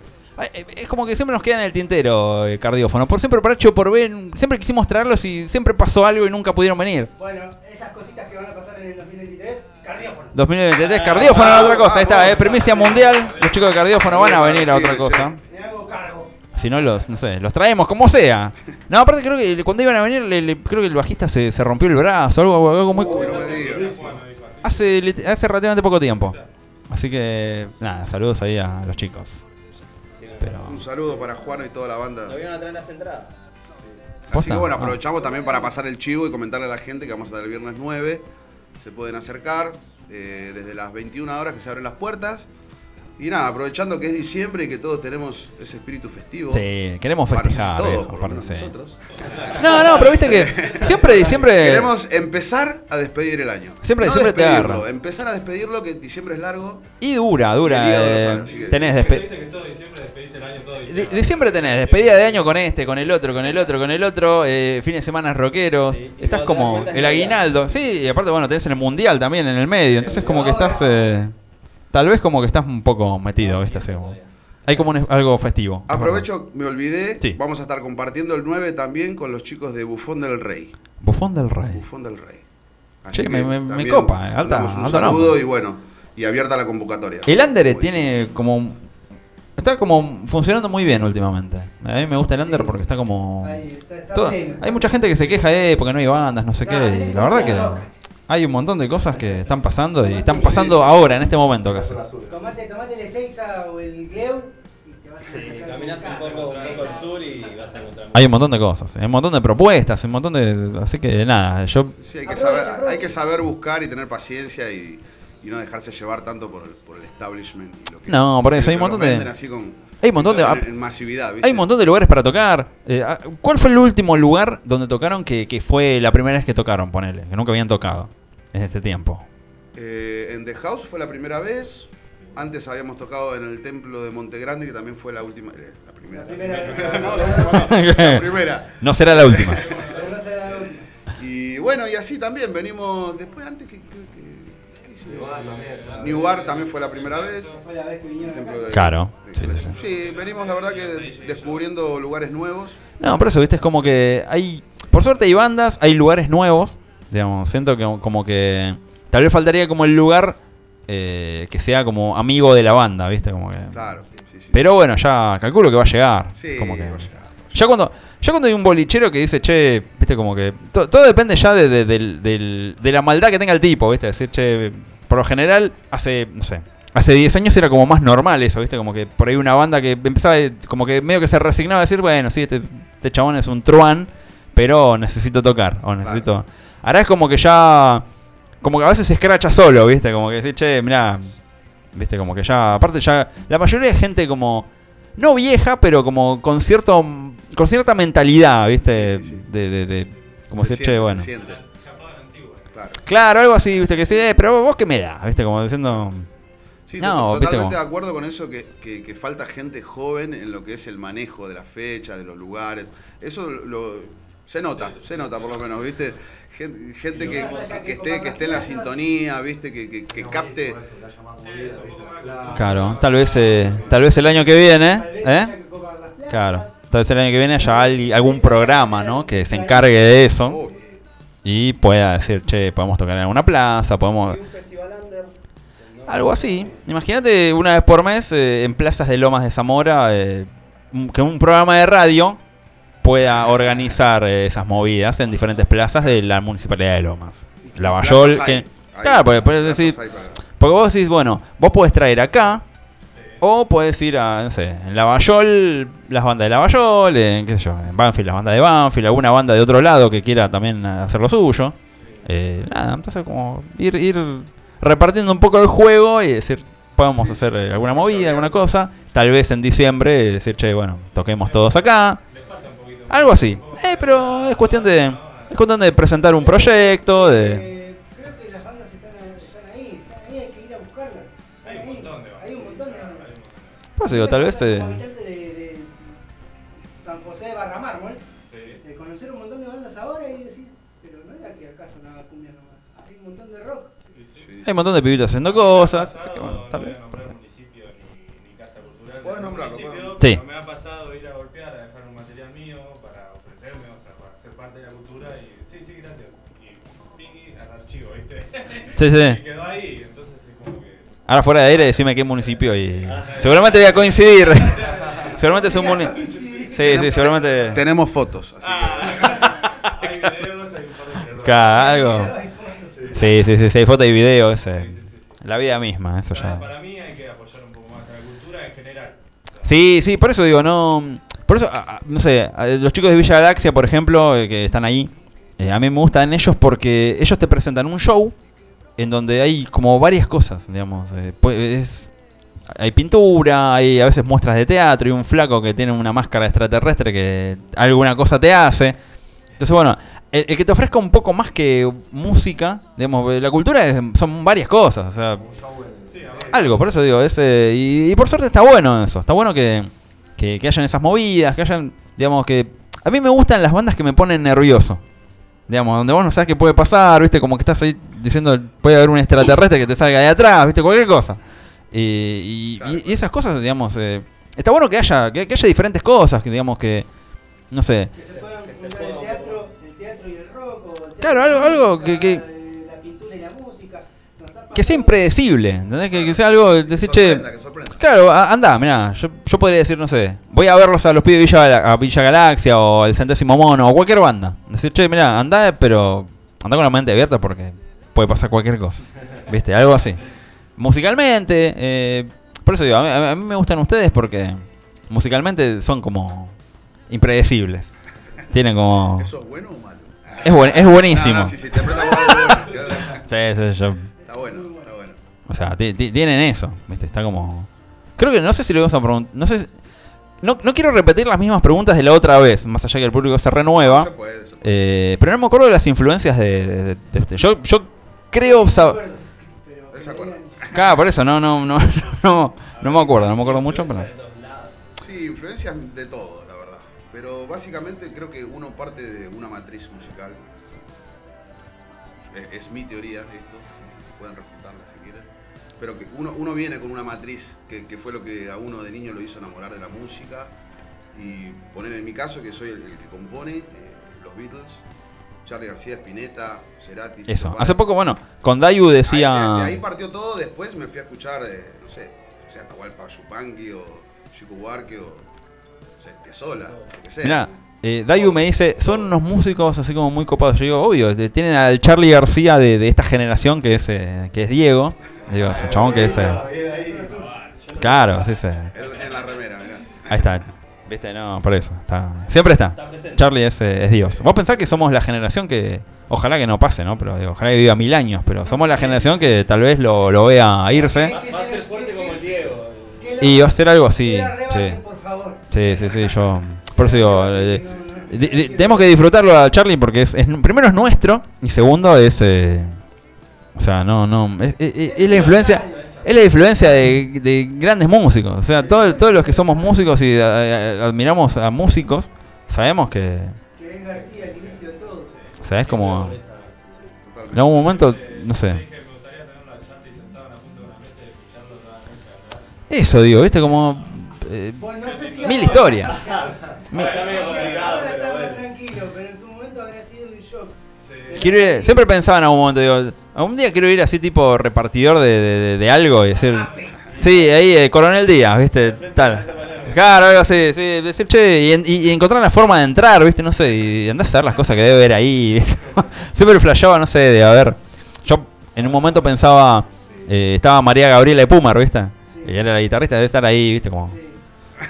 [SPEAKER 2] Es como que siempre nos queda en el tintero eh, cardiófono. Por siempre, por H o por B, siempre quisimos traerlos y siempre pasó algo y nunca pudieron venir.
[SPEAKER 3] Bueno, esas cositas que van a pasar en el 2023, cardiófono.
[SPEAKER 2] 2023, cardiófono era otra cosa. Ahí está, eh, primicia mundial. Los chicos de cardiófono van a venir a otra cosa.
[SPEAKER 3] Me hago cargo.
[SPEAKER 2] Si no, los, no sé, los traemos como sea. No, aparte creo que cuando iban a venir, le- le- creo que el bajista se, se rompió el brazo, algo, algo muy...
[SPEAKER 5] No digas.
[SPEAKER 2] Hace, hace relativamente poco tiempo. Así que, nada, saludos ahí a los chicos. Pero,
[SPEAKER 5] Un saludo para Juano y toda la banda.
[SPEAKER 6] Nos vieron a traer las entradas.
[SPEAKER 5] Así
[SPEAKER 2] ¿Posta?
[SPEAKER 5] que bueno,
[SPEAKER 2] Ah.
[SPEAKER 5] aprovechamos también para pasar el chivo y comentarle a la gente que vamos a estar el viernes 9. Se pueden acercar eh, desde las 21 horas que se abren las puertas. Y nada, aprovechando que es diciembre y que todos tenemos ese espíritu festivo.
[SPEAKER 2] sí, queremos festejar.
[SPEAKER 5] todos, por lo
[SPEAKER 2] aparte, sí.
[SPEAKER 5] nosotros.
[SPEAKER 2] No, no, pero viste que siempre diciembre...
[SPEAKER 5] Queremos empezar a despedir el año.
[SPEAKER 2] Siempre
[SPEAKER 5] no
[SPEAKER 2] diciembre te agarra.
[SPEAKER 5] Empezar a despedirlo, que diciembre es largo.
[SPEAKER 2] Y dura, dura. Eh,
[SPEAKER 5] que-
[SPEAKER 2] tenés despe-
[SPEAKER 7] Viste que todo diciembre despedís el año todo
[SPEAKER 2] Di-
[SPEAKER 7] diciembre.
[SPEAKER 2] Diciembre tenés despedida de año con este, con el otro, con el otro, con el otro, eh, fines de semana rockeros.
[SPEAKER 6] Sí, sí,
[SPEAKER 2] estás como el aguinaldo. Sí, y aparte, bueno, tenés el mundial también en el medio. Entonces, como que estás. Tal vez como que estás un poco metido, ¿viste? Así como- hay como un- algo festivo.
[SPEAKER 5] Aprovecho, me olvidé.
[SPEAKER 2] Sí.
[SPEAKER 5] Vamos a estar compartiendo el 9 también con los chicos de Bufón del Rey.
[SPEAKER 2] Bufón del Rey.
[SPEAKER 5] Bufón del Rey.
[SPEAKER 2] Che,
[SPEAKER 5] que
[SPEAKER 2] me- me- me
[SPEAKER 5] también
[SPEAKER 2] copa, eh, alta-
[SPEAKER 5] mandamos un
[SPEAKER 2] alto
[SPEAKER 5] saludo
[SPEAKER 2] nombre.
[SPEAKER 5] y bueno, y abierta la convocatoria.
[SPEAKER 2] El Under
[SPEAKER 5] Como
[SPEAKER 2] tiene como. Está como funcionando muy bien últimamente. A mí me gusta el Under porque está como.
[SPEAKER 3] Ahí está, está
[SPEAKER 2] Toda-
[SPEAKER 3] pleno.
[SPEAKER 2] hay mucha gente que se queja eh, porque no hay bandas, no sé qué. Y la verdad
[SPEAKER 3] que
[SPEAKER 2] que
[SPEAKER 3] loca.
[SPEAKER 2] Hay un montón de cosas que están pasando y están pasando ahora, en este momento casi.
[SPEAKER 3] Tomate, tomate el Ezeiza o el Gleu y te vas a
[SPEAKER 6] Sí, caminás un poco, un poco al sur y vas a encontrar.
[SPEAKER 2] Hay un montón de cosas, hay un montón de propuestas, un montón de. Así que nada, yo.
[SPEAKER 5] Sí, hay que, saber,
[SPEAKER 3] aprovecha.
[SPEAKER 5] hay que saber buscar y tener paciencia y, y no dejarse llevar tanto por el, por el establishment. y lo que-
[SPEAKER 2] No, por eso, hay un montón de-
[SPEAKER 5] venden así con-
[SPEAKER 2] Hay un montón de.
[SPEAKER 5] en, en masividad, ¿viste?
[SPEAKER 2] Hay un montón de lugares para tocar. Eh, ah, ¿Cuál fue el último lugar donde tocaron que, que fue la primera vez que tocaron, ponele? Que nunca habían tocado en este tiempo.
[SPEAKER 5] Eh, en The House fue la primera vez. Antes habíamos tocado en el templo de Monte Grande, que también fue la última. eh, la primera.
[SPEAKER 3] La primera vez.
[SPEAKER 5] La *laughs* *laughs* primera.
[SPEAKER 2] No será la última. *laughs*
[SPEAKER 3] Pero no será la última.
[SPEAKER 5] Y bueno, y así también venimos. Después, antes que. que- que-. New Bar también fue la primera vez.
[SPEAKER 3] Fue la vez que vinieron acá.
[SPEAKER 5] Templo de-
[SPEAKER 2] Claro.
[SPEAKER 5] de-
[SPEAKER 2] Sí, sí, sí.
[SPEAKER 5] Sí, venimos la verdad que descubriendo lugares nuevos.
[SPEAKER 2] No, por eso, viste, es como que hay. Por suerte hay bandas, hay lugares nuevos. Digamos, siento que como que. Tal vez faltaría como el lugar eh, que sea como amigo de la banda, viste, como que.
[SPEAKER 5] Claro, sí, sí.
[SPEAKER 2] Pero bueno, ya calculo que va a llegar.
[SPEAKER 5] Sí,
[SPEAKER 2] como que.
[SPEAKER 5] va a llegar.
[SPEAKER 2] Ya cuando, ya cuando hay un bolichero que dice, che, viste, como que. to- todo depende ya de, de- del- de la maldad que tenga el tipo, viste. Decir, che, por lo general, hace, no sé. Hace 10 años era como más normal eso, ¿viste? Como que por ahí una banda que empezaba, como que medio que se resignaba a decir, bueno, sí, este, este chabón es un truán, pero necesito tocar, o necesito... Ahora es como que ya, como que a veces se escracha solo, ¿viste? Como que decir, che, mirá, ¿viste? Como que ya, aparte ya, la mayoría de gente como, no vieja, pero como con cierto, con cierta mentalidad, ¿viste?
[SPEAKER 5] Sí, sí, sí.
[SPEAKER 2] De, de, de- como
[SPEAKER 5] Se
[SPEAKER 2] decir,
[SPEAKER 5] siente,
[SPEAKER 2] che,
[SPEAKER 5] se
[SPEAKER 2] bueno.
[SPEAKER 5] Claro.
[SPEAKER 2] Claro, algo así, ¿viste? Que sí, eh, pero vos qué me da, ¿viste? Como diciendo...
[SPEAKER 5] Sí,
[SPEAKER 2] No, viste
[SPEAKER 5] totalmente
[SPEAKER 2] como-
[SPEAKER 5] de acuerdo con eso que, que- que falta gente joven en lo que es el manejo de las fechas, de los lugares. Eso lo, se nota, se nota por lo menos, ¿viste? Gen- Gente, que, que esté, que esté en la sintonía, ¿viste? Que, que- que capte.
[SPEAKER 2] Claro, tal vez, eh, tal vez el año que viene, ¿eh? Claro, tal vez el año que viene haya algún programa, ¿no? Que se encargue de eso y pueda decir, che, podemos tocar en alguna plaza, podemos... Algo así. Imagínate una vez por mes eh, en plazas de Lomas de Zamora, eh, que un programa de radio pueda organizar eh, esas movidas en diferentes plazas de la municipalidad de Lomas. Lavallol, que,
[SPEAKER 5] hay,
[SPEAKER 2] claro, porque, puedes decir,
[SPEAKER 5] hay
[SPEAKER 2] porque vos decís, bueno, vos podés traer acá o podés ir a, no sé, en Lavallol, las bandas de Lavallol, en qué sé yo, en Banfield, las bandas de Banfield, alguna banda de otro lado que quiera también hacer lo suyo. Eh, nada, entonces como ir, ir repartiendo un poco el juego y decir, podemos hacer alguna movida, alguna cosa, tal vez en diciembre decir, che, bueno, toquemos todos acá. Algo así. Eh, pero es cuestión de es cuestión de presentar un proyecto, de
[SPEAKER 3] Eh, creo que las bandas están, están ahí, están ahí, hay que ir a buscarlas.
[SPEAKER 7] Hay un montón de bandas.
[SPEAKER 3] Hay un montón de bandas.
[SPEAKER 2] Por eso digo, tal vez eh,
[SPEAKER 3] Como habitante de, de San José de Barra Mármol,
[SPEAKER 7] Sí.
[SPEAKER 3] de conocer un montón de bandas ahora y decir, pero no era que acá sonaba cumbia nomás. Hay un montón de rock.
[SPEAKER 5] Sí.
[SPEAKER 2] hay un montón de pibitos haciendo cosas, así que
[SPEAKER 7] No,
[SPEAKER 2] bueno,
[SPEAKER 7] no
[SPEAKER 2] tal vez.
[SPEAKER 7] nombrar
[SPEAKER 2] por eso.
[SPEAKER 7] Sí, Y
[SPEAKER 2] sí.
[SPEAKER 7] quedó ahí, entonces es como que.
[SPEAKER 2] Ahora fuera de aire, decime qué municipio y seguramente voy a coincidir. *laughs* *laughs* seguramente es un municipio. Sí, sí, seguramente.
[SPEAKER 5] Tenemos fotos, así
[SPEAKER 7] Ah, *laughs* hay videos, hay.
[SPEAKER 2] Cada algo. Sí, sí, sí, sí, hay foto y video, es eh, la vida misma, eso
[SPEAKER 7] Para,
[SPEAKER 2] ya.
[SPEAKER 7] para mí hay que apoyar un poco más a la cultura en general.
[SPEAKER 2] Sí, sí, por eso digo, no. Por eso, no sé, los chicos de Villa Galaxia, por ejemplo, eh, que están ahí, eh, a mí me gustan ellos porque ellos te presentan un show en donde hay como varias cosas, digamos. eh, pu- es- hay pintura, hay a veces muestras de teatro y un flaco que tiene una máscara extraterrestre que alguna cosa te hace. Entonces, bueno, el, que te ofrezca un poco más que música, digamos, la cultura son varias cosas, o sea, algo, por eso digo, es, eh, y, y por suerte está bueno eso, está bueno que, que, que hayan esas movidas, que hayan, digamos que... A mí me gustan las bandas que me ponen nervioso. Digamos, donde vos no sabes qué puede pasar, viste, como que estás ahí diciendo, puede haber un extraterrestre que te salga de atrás, viste, cualquier cosa. Y, y- y- y esas cosas, digamos, eh, está bueno que haya, que, que haya diferentes cosas, que digamos que, no sé,
[SPEAKER 3] Que se puedan
[SPEAKER 6] Que se
[SPEAKER 3] el teatro, el teatro y el rock, o el teatro
[SPEAKER 2] Claro, algo- algo que- que- que sea impredecible, ¿entendés? Que, que sea algo, de decir, che,
[SPEAKER 5] sorprenda, que sorprenda.
[SPEAKER 2] Claro, a- anda, mirá, yo, yo podría decir, no sé, voy a verlos a los pibes de Villa, Gala- a Villa Galaxia o el Centésimo Mono o cualquier banda. Decir, che, mirá, anda, pero anda con la mente abierta porque puede pasar cualquier cosa. ¿Viste? Algo así. Musicalmente, eh, por eso digo, a mí, a mí me gustan ustedes porque musicalmente son como impredecibles. Tienen como...
[SPEAKER 5] ¿Eso es bueno o malo? Ah.
[SPEAKER 2] Es, buen- es buenísimo.
[SPEAKER 5] No, no, si se interpreta como bueno,
[SPEAKER 2] Sí, sí, yo...
[SPEAKER 5] Está bueno, está bueno.
[SPEAKER 2] O sea, ti- ti- tienen eso, ¿viste? Está como... Creo que no sé si le vamos a preguntar... No sé si- No, no quiero repetir las mismas preguntas de la otra vez, más allá que el público se renueva. Eh, pero no me acuerdo de las influencias de... de- de- de usted. Yo, yo creo... sab-. Claro, por eso, no, no, *laughs* no, no, no me acuerdo, no me acuerdo mucho, pero...
[SPEAKER 5] Sí, influencias de todo, la verdad. Pero básicamente creo que uno parte de una matriz musical. Es, es mi teoría esto, pueden refutarla si quieren. Pero que uno, uno viene con una matriz que, que fue lo que a uno de niño lo hizo enamorar de la música. Y poner en mi caso que soy el, el que compone eh, los Beatles, Charlie García, Spinetta, Cerati.
[SPEAKER 2] Eso. Hace poco, bueno, con Dayu decía...
[SPEAKER 5] de, de ahí partió todo, después me fui a escuchar, eh, no sé, o sea, Atahualpa Yupanqui o Chico Buarque o, o sea, lo que sea.
[SPEAKER 2] Mirá, eh, Dayu me dice, son unos músicos así como muy copados. Yo digo, obvio, tienen al Charlie García de, de esta generación que es, eh, que es Diego. Digo, es un chabón que es... eh, claro, sí, sí.
[SPEAKER 5] Tiene la remera, mirá.
[SPEAKER 2] Ahí está. Viste, no, por eso. Está, siempre está. Charlie es, eh, es Dios. Vos pensás que somos la generación que, ojalá que no pase, ¿no? Pero digo, ojalá que viva mil años, pero somos la generación que tal vez lo, lo vea irse
[SPEAKER 6] Va, va a ser fuerte como el Diego.
[SPEAKER 2] y va a ser algo así. Sí, sí, sí, sí, yo... Por eso digo, eh, tenemos que disfrutarlo a Charlie porque es, primero es nuestro y segundo es... eh, o sea, no, no, es, la influencia... Es la influencia de, de grandes músicos. O sea, todo- todos los que somos músicos y eh, admiramos a músicos, sabemos que...
[SPEAKER 3] Que es García.
[SPEAKER 2] O sea, es como... En algún momento, no sé. Eso digo, viste, como... eh,
[SPEAKER 3] Bueno, no sé si
[SPEAKER 2] mil historias. Mi- quiero ir- siempre pensaba en algún momento, digo, algún día quiero ir así tipo repartidor de, de- de- de algo y decir... Sí, ahí, eh, Coronel Díaz, viste, tal. Claro, algo así, sí, decir, che, y, en- y- y encontrar la forma de entrar, ¿viste? No sé, y andás a ver las cosas que debe ver ahí, ¿viste? *laughs* Siempre flasheaba, no sé, de a ver. Yo en un momento pensaba, eh, estaba María Gabriela de Pumar, ¿viste? Y era la guitarrista, debe estar ahí, ¿viste? Como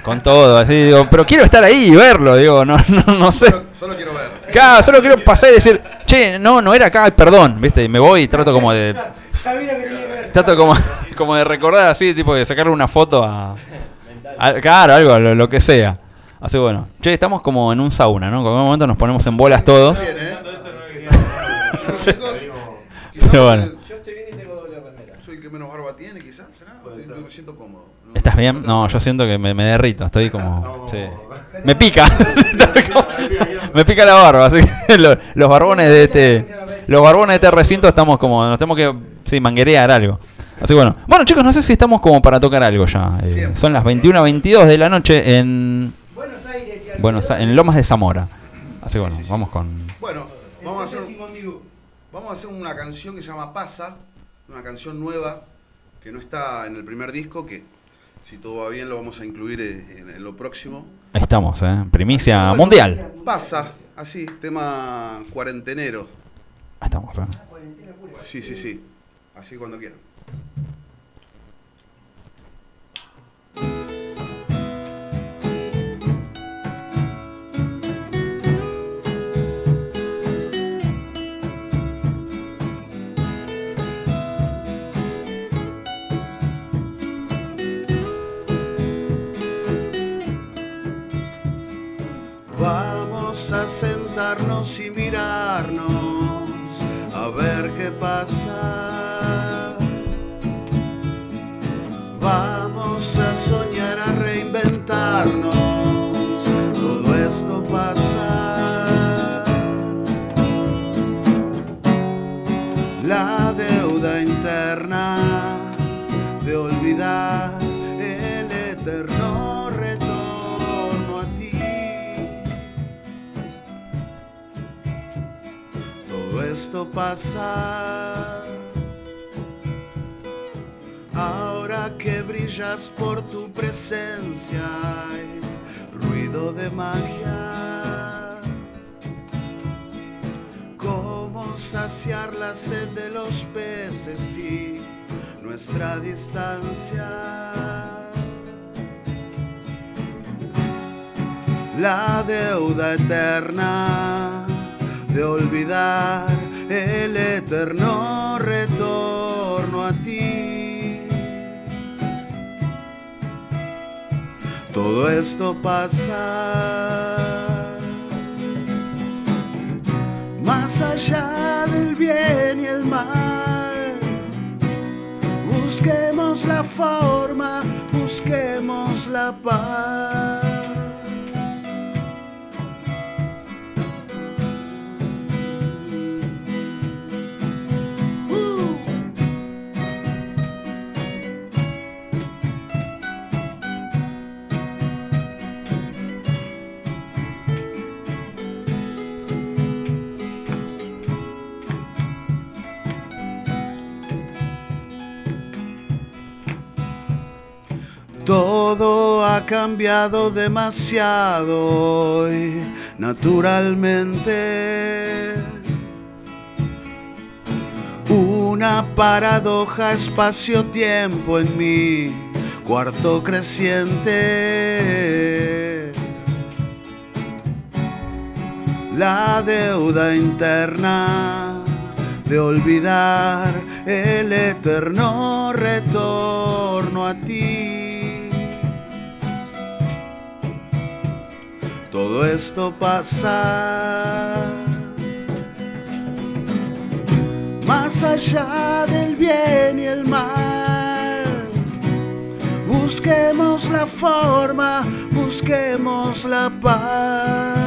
[SPEAKER 2] con todo, así, digo, pero quiero estar ahí y verlo, digo, no, *laughs* no, no sé.
[SPEAKER 5] Solo, solo quiero ver.
[SPEAKER 2] Claro, solo quiero pasar y decir, che, no, no era acá, perdón, ¿viste? Y me voy y trato como de. Trato como, *laughs* como de recordar así, tipo de sacarle una foto a. a- claro, algo, lo, lo que sea. Así que bueno. Che, estamos como en un sauna, ¿no? En algún momento nos ponemos en bolas todos.
[SPEAKER 5] ¿eh? *laughs*
[SPEAKER 2] Pero bueno.
[SPEAKER 6] Yo estoy bien y tengo doble remera.
[SPEAKER 5] Soy el que menos barba tiene, quizás. ¿Será? Me siento cómodo.
[SPEAKER 2] ¿Estás bien? No, yo siento que me, me derrito, estoy como. *laughs* sí. Me pica. *laughs* me pica la barba, así que lo- los barbones de este. Los barbones de este recinto estamos como. Nos tenemos que. Sí, manguerear algo. Así que bueno. Bueno, chicos, no sé si estamos como para tocar algo ya. Eh, son las 21.22 de la noche en.
[SPEAKER 3] Buenos Aires y
[SPEAKER 2] Buenos en Lomas de Zamora. Así que bueno, vamos con.
[SPEAKER 5] Bueno, vamos a, hacer, vamos a hacer una canción que se llama Pasa, una canción nueva que no está en el primer disco, que si todo va bien lo vamos a incluir eh, en, en lo próximo.
[SPEAKER 2] Ahí estamos, ¿eh? Primicia
[SPEAKER 5] Bueno,
[SPEAKER 2] mundial.
[SPEAKER 5] Pasa, así, tema cuarentenero.
[SPEAKER 2] Ahí estamos, ¿eh?
[SPEAKER 5] Sí, sí, sí. Así cuando quieran. Y mirarnos a ver qué pasa. Todo esto pasa. Ahora que brillas por tu presencia, ruido de magia. Cómo saciar la sed de los peces y nuestra distancia. La deuda eterna de olvidar el eterno retorno a ti. Todo esto pasa más allá del bien y el mal. Busquemos la forma, busquemos la paz. Todo ha cambiado demasiado hoy, naturalmente. Una paradoja espacio-tiempo en mi cuarto creciente. La deuda interna de olvidar el eterno retorno a ti. Todo esto pasa más allá del bien y el mal. Busquemos la forma, busquemos la paz.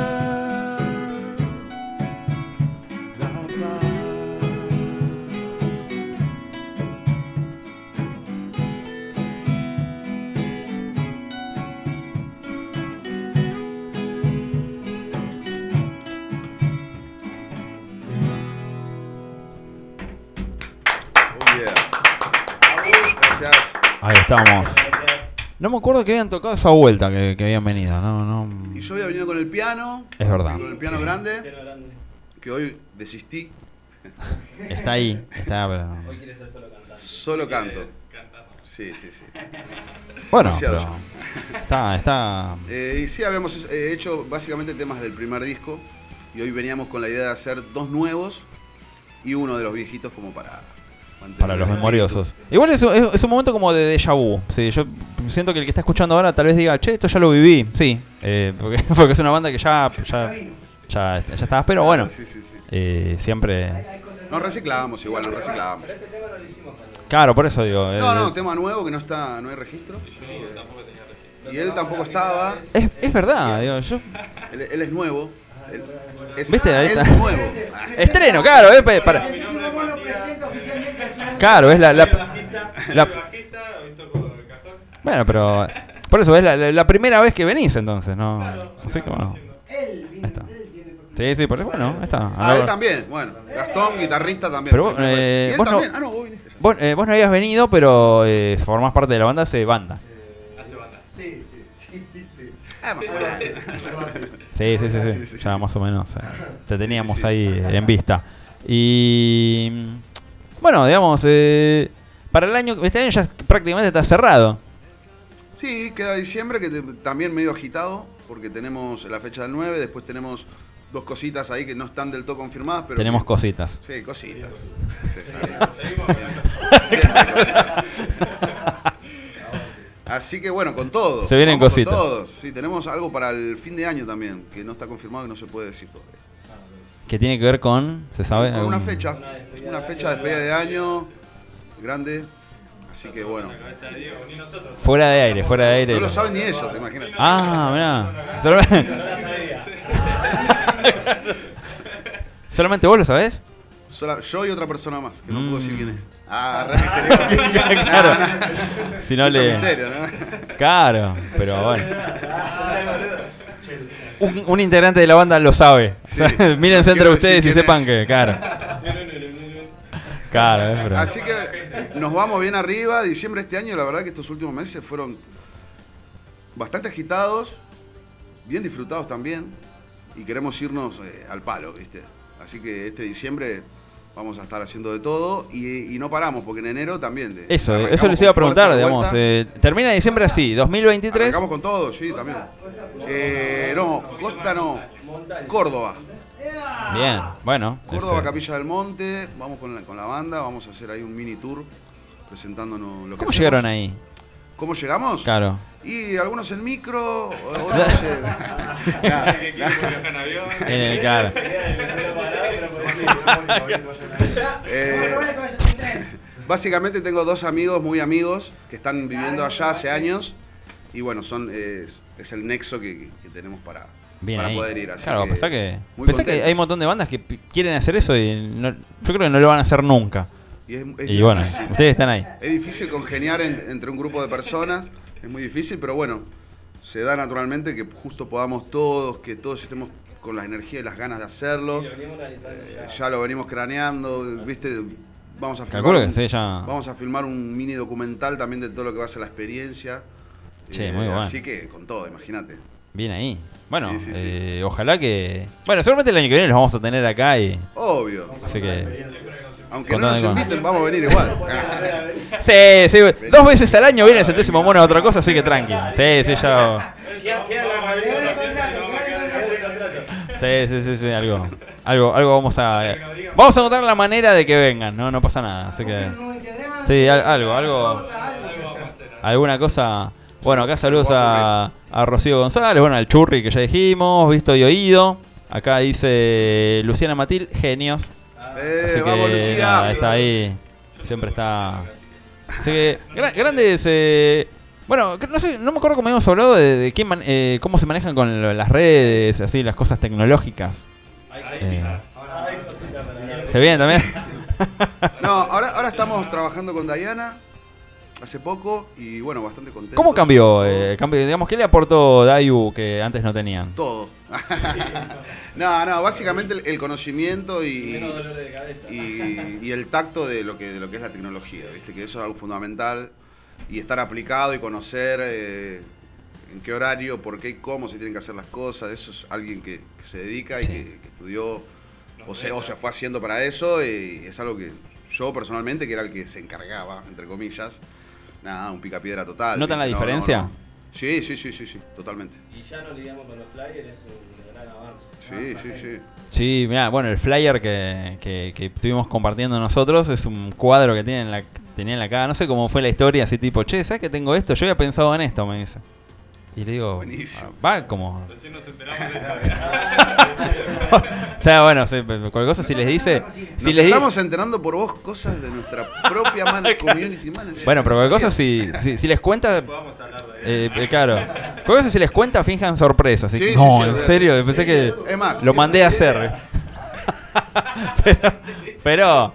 [SPEAKER 2] Estamos. No me acuerdo que habían tocado esa vuelta que, que habían venido. No, no.
[SPEAKER 5] Y yo había venido con el piano.
[SPEAKER 2] Es verdad,
[SPEAKER 5] Con el piano
[SPEAKER 2] sí.
[SPEAKER 5] grande, que hoy desistí.
[SPEAKER 2] Está ahí. Está, pero-
[SPEAKER 6] Hoy quiere ser solo cantante.
[SPEAKER 5] Solo canto.
[SPEAKER 7] Cantar.
[SPEAKER 5] Sí, sí, sí.
[SPEAKER 2] Bueno, pero está, está.
[SPEAKER 5] Eh, y sí, habíamos eh, hecho básicamente temas del primer disco. Y hoy veníamos con la idea de hacer dos nuevos y uno de los viejitos como para...
[SPEAKER 2] Para los memoriosos. Igual es, es- es un momento como de déjà vu. Sí, yo siento que el que está escuchando ahora tal vez diga, che, esto ya lo viví. Sí, eh, *laughs* porque, porque es una banda que ya, ya, ya, ya estaba. Pero bueno,
[SPEAKER 5] Sí, sí, sí.
[SPEAKER 2] eh, siempre.
[SPEAKER 5] Nos reciclábamos igual, nos reciclábamos.
[SPEAKER 6] Pero este tema no lo hicimos.
[SPEAKER 2] Claro, por eso digo. eh,
[SPEAKER 5] No, no, tema nuevo que no está, no hay registro. Y él tampoco estaba.
[SPEAKER 2] es, es verdad, digo, yo.
[SPEAKER 5] Él, él es nuevo. Él, es
[SPEAKER 2] ¿Viste? Ahí está.
[SPEAKER 5] nuevo. *laughs*
[SPEAKER 2] Estreno, claro, eh, para. Claro, es la, la- la-. Bueno, pero. Por eso es la, la- la primera vez que venís entonces, ¿no? Así que bueno.
[SPEAKER 3] Él
[SPEAKER 2] Ahí está. Sí, sí, por eso, bueno, ahí está.
[SPEAKER 5] Ah, él también, bueno. Gastón, guitarrista también.
[SPEAKER 2] Pero vos, eh,
[SPEAKER 5] y él
[SPEAKER 2] vos no-
[SPEAKER 5] también. Ah, no, vos viniste. ya.
[SPEAKER 2] Vos, eh, vos no habías venido, pero eh, formás parte de la banda hace banda.
[SPEAKER 7] Hace banda.
[SPEAKER 6] Sí, sí, sí, sí. *laughs*
[SPEAKER 5] Ah, más o menos. *laughs*
[SPEAKER 2] Sí, sí, Ya más o menos. eh, te teníamos
[SPEAKER 5] Sí, sí.
[SPEAKER 2] ahí en vista. Y. Bueno, digamos, eh, para el año. Este año ya prácticamente está cerrado.
[SPEAKER 5] Sí, queda diciembre, que te- también medio agitado, porque tenemos la fecha del 9, después tenemos dos cositas ahí que no están del todo confirmadas, pero...
[SPEAKER 2] Tenemos
[SPEAKER 5] que-
[SPEAKER 2] cositas.
[SPEAKER 5] Sí, cositas. Sí, Así que bueno, con todo.
[SPEAKER 2] Se vienen
[SPEAKER 5] Vamos con
[SPEAKER 2] cositas.
[SPEAKER 5] todo. Sí, tenemos algo para el fin de año también, que no está confirmado y no se puede decir todavía.
[SPEAKER 2] Que tiene que ver con. ¿Se sabe?
[SPEAKER 5] Con una
[SPEAKER 2] Algún-
[SPEAKER 5] fecha, una fecha de despedida de año grande. Así que bueno.
[SPEAKER 2] Fuera de aire, fuera de aire.
[SPEAKER 5] No lo saben ni ellos, imagínate.
[SPEAKER 2] Ah, mirá. Solamente, *laughs* ¿Solamente vos lo sabés?
[SPEAKER 5] Sola- yo y otra persona más, que no puedo decir
[SPEAKER 2] Mm.
[SPEAKER 5] quién es. Ah, *laughs* re.
[SPEAKER 2] Claro. Si no
[SPEAKER 5] Mucho
[SPEAKER 2] le.
[SPEAKER 5] misterio, ¿no?
[SPEAKER 2] Claro, pero bueno. *laughs* Un, un integrante de la banda lo sabe.
[SPEAKER 5] Sí. *laughs*
[SPEAKER 2] O sea, Mírense entre ustedes y sepan
[SPEAKER 5] es.
[SPEAKER 2] que, claro. Claro, es verdad.
[SPEAKER 5] Así que nos vamos bien arriba. Diciembre de este año, la verdad que estos últimos meses fueron bastante agitados, bien disfrutados también. Y queremos irnos eh, al palo, ¿viste? Así que este diciembre vamos a estar haciendo de todo y, y no paramos, porque en enero también. de-
[SPEAKER 2] Eso, eso les iba a preguntar, digamos. eh, termina diciembre así, 2023.
[SPEAKER 5] Arrancamos con todo, sí, también. Eh, no, Costa no, Córdoba.
[SPEAKER 2] Bien, bueno.
[SPEAKER 5] Córdoba,
[SPEAKER 2] ese-
[SPEAKER 5] Capilla del Monte, vamos con la, con la banda, vamos a hacer ahí un mini tour presentándonos lo que
[SPEAKER 2] ¿Cómo llegaron ahí?
[SPEAKER 5] ¿Cómo llegamos?
[SPEAKER 2] Claro.
[SPEAKER 5] Y algunos en micro, *laughs* otros en... Nah,
[SPEAKER 7] ¿Qué equipo viaja en
[SPEAKER 2] el claro.
[SPEAKER 5] eh, básicamente tengo dos amigos muy amigos que están viviendo allá hace años y bueno, son es, es el nexo que, que tenemos para,
[SPEAKER 2] Bien
[SPEAKER 5] para
[SPEAKER 2] ahí.
[SPEAKER 5] poder ir. Así
[SPEAKER 2] claro, pensá que, pensá que hay un montón de bandas que quieren hacer eso y no- yo creo que no lo van a hacer nunca.
[SPEAKER 5] Y, es, es
[SPEAKER 2] Y bueno, ustedes están ahí.
[SPEAKER 5] Es difícil congeniar en- entre un grupo de personas, es muy difícil, pero bueno, se da naturalmente que justo podamos todos, que todos estemos con la energía y las ganas de hacerlo.
[SPEAKER 6] Lo
[SPEAKER 5] Eh,
[SPEAKER 6] ya.
[SPEAKER 5] ya lo venimos craneando, ¿viste? Vamos a filmar,
[SPEAKER 2] que ya.
[SPEAKER 5] vamos a filmar un mini documental también de todo lo que va a ser la experiencia. Eh,
[SPEAKER 2] Che, muy bueno.
[SPEAKER 5] Así que con todo, imagínate.
[SPEAKER 2] Bien ahí. Bueno,
[SPEAKER 5] Sí, sí, sí.
[SPEAKER 2] eh, ojalá que. Bueno, seguramente el año que viene los vamos a tener acá y.
[SPEAKER 5] Obvio.
[SPEAKER 2] Así que.
[SPEAKER 5] Aunque no nos inviten, vamos a venir igual. *laughs*
[SPEAKER 2] Sí, sí, dos veces al año viene el centésimo mono de otra cosa, así que tranqui. Sí, sí, ya. Sí, sí, sí, sí, algo. Algo, algo vamos a. Vamos a encontrar la manera de que vengan, no, no pasa nada. Así que. Sí, al- algo, algo. Alguna cosa. Bueno, acá saludos a, a Rocío González, bueno, al Churri que ya dijimos, visto y oído. Acá dice Luciana Matil, genios.
[SPEAKER 5] Eh,
[SPEAKER 2] Así que
[SPEAKER 5] vamos, Lucía.
[SPEAKER 2] nada, está ahí. Siempre está. Así que, gra- grandes. eh, bueno, que no sé, no me acuerdo cómo habíamos hablado de, de qué man- eh, cómo se manejan con lo- las redes, así, las cosas tecnológicas. Eh. ¿Se vienen también? *laughs*
[SPEAKER 5] No, ahora, ahora estamos trabajando con Diana hace poco y bueno, bastante contentos.
[SPEAKER 2] ¿Cómo cambió? eh, cambió? Digamos, ¿qué le aportó Dayu que antes no tenían?
[SPEAKER 5] Todo. *laughs* no, no, básicamente el, el conocimiento y, el tacto de lo que de lo que es la tecnología, viste que eso es algo fundamental. y estar aplicado y conocer eh, en qué horario, por qué y cómo se tienen que hacer las cosas. Eso es alguien que, que se dedica y
[SPEAKER 2] Sí.
[SPEAKER 5] que, que estudió o se, o se fue haciendo para eso y es algo que yo personalmente, que era el que se encargaba, entre comillas, nada, un picapiedra total.
[SPEAKER 2] ¿Notan la diferencia?
[SPEAKER 5] Sí, sí, sí, sí, sí, totalmente.
[SPEAKER 6] Y ya no lidiamos con los flyers, es un gran avance.
[SPEAKER 5] Sí, sí, sí.
[SPEAKER 2] Sí, mira, bueno, el flyer que, que, que estuvimos compartiendo nosotros es un cuadro que tiene en la, tenía en la cara. No sé cómo fue la historia, así tipo, che, ¿sabes que tengo esto? Yo había pensado en esto, me dice. Y le digo,
[SPEAKER 5] Buenísimo.
[SPEAKER 2] "Ah, va como.
[SPEAKER 7] Recién nos enteramos de esta *laughs*
[SPEAKER 2] o sea, bueno, cualquier cosa si les dice. Si
[SPEAKER 5] Nos
[SPEAKER 2] les di-
[SPEAKER 5] estamos enterando por vos cosas de nuestra propia *laughs* man- community manager.
[SPEAKER 2] Bueno, pero cualquier cosa si, si, si les cuenta.
[SPEAKER 7] Podamos hablar de
[SPEAKER 2] Eh, eh, claro. Cualquier cosa si les cuenta, finjan sorpresa. Así que,
[SPEAKER 5] Sí, sí,
[SPEAKER 2] no,
[SPEAKER 5] sí,
[SPEAKER 2] en serio, pensé que
[SPEAKER 5] Es más,
[SPEAKER 2] lo mandé a hacer. *laughs* pero, pero,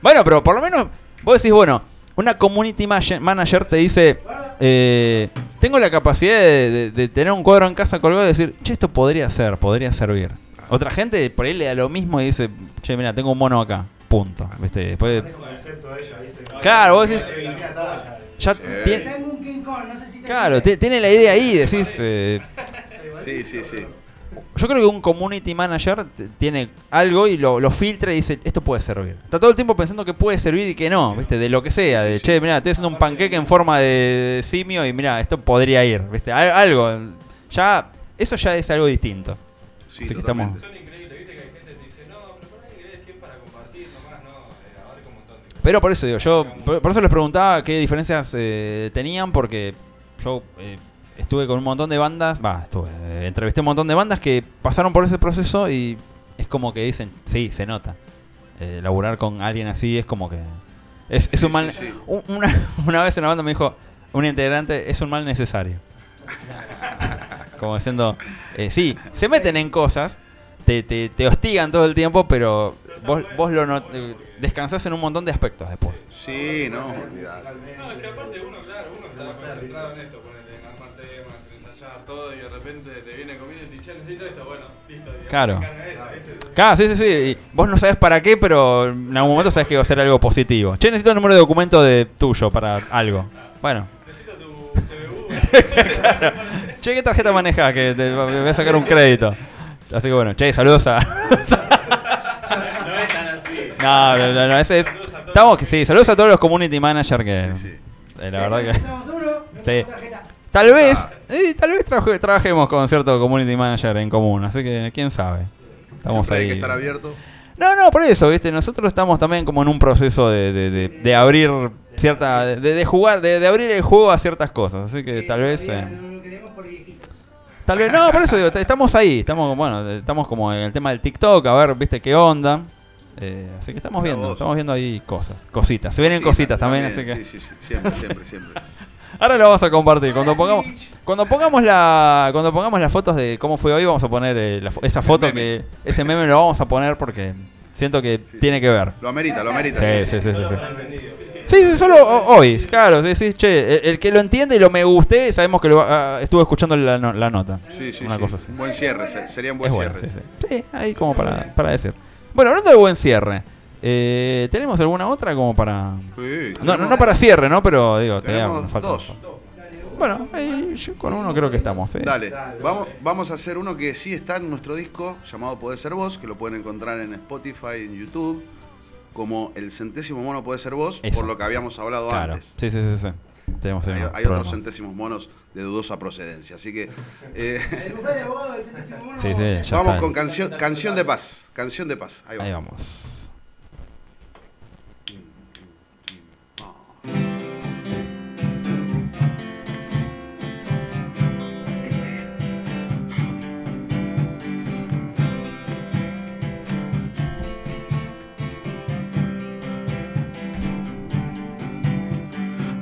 [SPEAKER 2] bueno, pero por lo menos vos decís, bueno, una community ma- manager te dice, eh, tengo la capacidad de, de- de tener un cuadro en casa colgado y decir, che, esto podría ser, podría servir. Otra gente por ahí le da lo mismo y dice, che, mira, tengo un mono acá, punto. ¿Viste? Después, claro, vos decís, ya tiene,
[SPEAKER 3] Tengo un King Kong, no sé si te
[SPEAKER 2] claro, tiene la idea ahí, decís, eh,
[SPEAKER 5] Sí, sí, sí.
[SPEAKER 2] Yo creo que un community manager tiene algo y lo, lo filtra y dice, esto puede servir. Está todo el tiempo pensando que puede servir y que no, ¿viste? De lo que sea, de, che, mira, estoy haciendo un panqueque en forma de, simio y mira, esto podría ir, ¿viste? Al- algo, ya, eso ya es algo distinto.
[SPEAKER 5] Sí,
[SPEAKER 2] Así que
[SPEAKER 5] totalmente.
[SPEAKER 7] Son increíbles, viste que hay gente que te dice, no, pero por ahí es 100 para compartir nomás, no, eh.
[SPEAKER 2] Pero por eso digo, yo, por, por eso les preguntaba qué diferencias eh, tenían, porque yo eh, estuve con un montón de bandas, va, estuve, eh, entrevisté un montón de bandas que pasaron por ese proceso y es como que dicen, sí, se nota. Eh, laburar con alguien así es como que... Es, es
[SPEAKER 5] Sí,
[SPEAKER 2] un mal...
[SPEAKER 5] sí, sí.
[SPEAKER 2] un- Una, *laughs* una vez una banda me dijo, un integrante, es un mal necesario. *laughs* Como diciendo, eh, sí, se meten en cosas, te, te, te hostigan todo el tiempo, pero vos, vos lo not- eh, descansás en un montón de aspectos después.
[SPEAKER 5] Sí, no, olvidate.
[SPEAKER 7] No, es que aparte uno, claro, uno está concentrado en esto, todo y de repente te viene community, che, necesito esto, bueno, listo. digamos,
[SPEAKER 2] Claro. Claro, sí, sí, sí. y vos no sabes para qué, pero en algún momento sabes que va a ser algo positivo. Che, necesito el número de documento de tuyo para algo. Bueno.
[SPEAKER 7] Necesito tu CBU. *laughs*
[SPEAKER 2] Che, ¿qué tarjeta manejas? Que te voy a sacar un crédito. Así que bueno, che, saludos a. *laughs*
[SPEAKER 6] No es tan así.
[SPEAKER 2] No, no, no, no, ese- Estamos, que sí, saludos a todos los community managers que.
[SPEAKER 5] Sí, sí.
[SPEAKER 2] eh, la verdad que. Sí.
[SPEAKER 3] Tarjeta.
[SPEAKER 2] Tal vez, eh, tal vez trabaje- trabajemos con cierto community manager en común, así que quién sabe. Estamos
[SPEAKER 5] Siempre hay que estar abierto.
[SPEAKER 2] No, no, por eso, viste, nosotros estamos también como en un proceso de, de, de- de abrir cierta, de, de jugar, de, de abrir el juego a ciertas cosas, así que tal vez, eh, tal vez, no, por eso digo, t- estamos ahí, estamos, bueno, estamos como en el tema del TikTok, a ver, viste, qué onda, eh, así que estamos viendo,
[SPEAKER 5] vos.
[SPEAKER 2] estamos viendo ahí cosas, cositas, se vienen cositas también, así que
[SPEAKER 5] Sí, sí, sí, siempre, siempre, siempre. *laughs*
[SPEAKER 2] ahora lo vamos a compartir, cuando pongamos, cuando pongamos la, cuando pongamos las fotos de cómo fue hoy, vamos a poner eh, la esa foto
[SPEAKER 5] meme.
[SPEAKER 2] que, ese meme lo vamos a poner porque siento que
[SPEAKER 5] Sí,
[SPEAKER 2] tiene que ver.
[SPEAKER 5] Lo amerita, lo amerita.
[SPEAKER 2] Sí, sí, sí, sí, sí. Sí, sí, solo ho- hoy, claro, sí, sí, che, el, el que lo entiende y lo me guste, sabemos que lo ah, estuvo escuchando la, no- la nota.
[SPEAKER 5] Sí, sí,
[SPEAKER 2] Una cosa así.
[SPEAKER 5] Un buen cierre, se- sería un buen
[SPEAKER 2] Es bueno,
[SPEAKER 5] cierre.
[SPEAKER 2] sí, sí. Sí, ahí como para, para decir. Bueno, hablando de buen cierre, eh, ¿tenemos alguna otra como para...?
[SPEAKER 5] Sí,
[SPEAKER 2] No, no,
[SPEAKER 5] tenemos-
[SPEAKER 2] no para cierre, ¿no? Pero digo, te falta-
[SPEAKER 5] dos.
[SPEAKER 2] Bueno, ahí yo con uno creo que estamos. sí.
[SPEAKER 5] Dale, vamos, vamos a hacer uno que sí está en nuestro disco llamado Puede Ser Vos, que lo pueden encontrar en Spotify, en YouTube, como el centésimo mono puede ser vos,
[SPEAKER 2] Eso.
[SPEAKER 5] por lo que habíamos hablado
[SPEAKER 2] Claro,
[SPEAKER 5] antes.
[SPEAKER 2] sí, sí, sí. sí. Tenemos
[SPEAKER 5] Hay, hay otros centésimos monos de dudosa procedencia, así que eh.
[SPEAKER 2] Sí, sí, ya
[SPEAKER 5] vamos
[SPEAKER 2] está.
[SPEAKER 5] con canción, canción de paz, canción de paz. Ahí va.
[SPEAKER 2] Ahí vamos.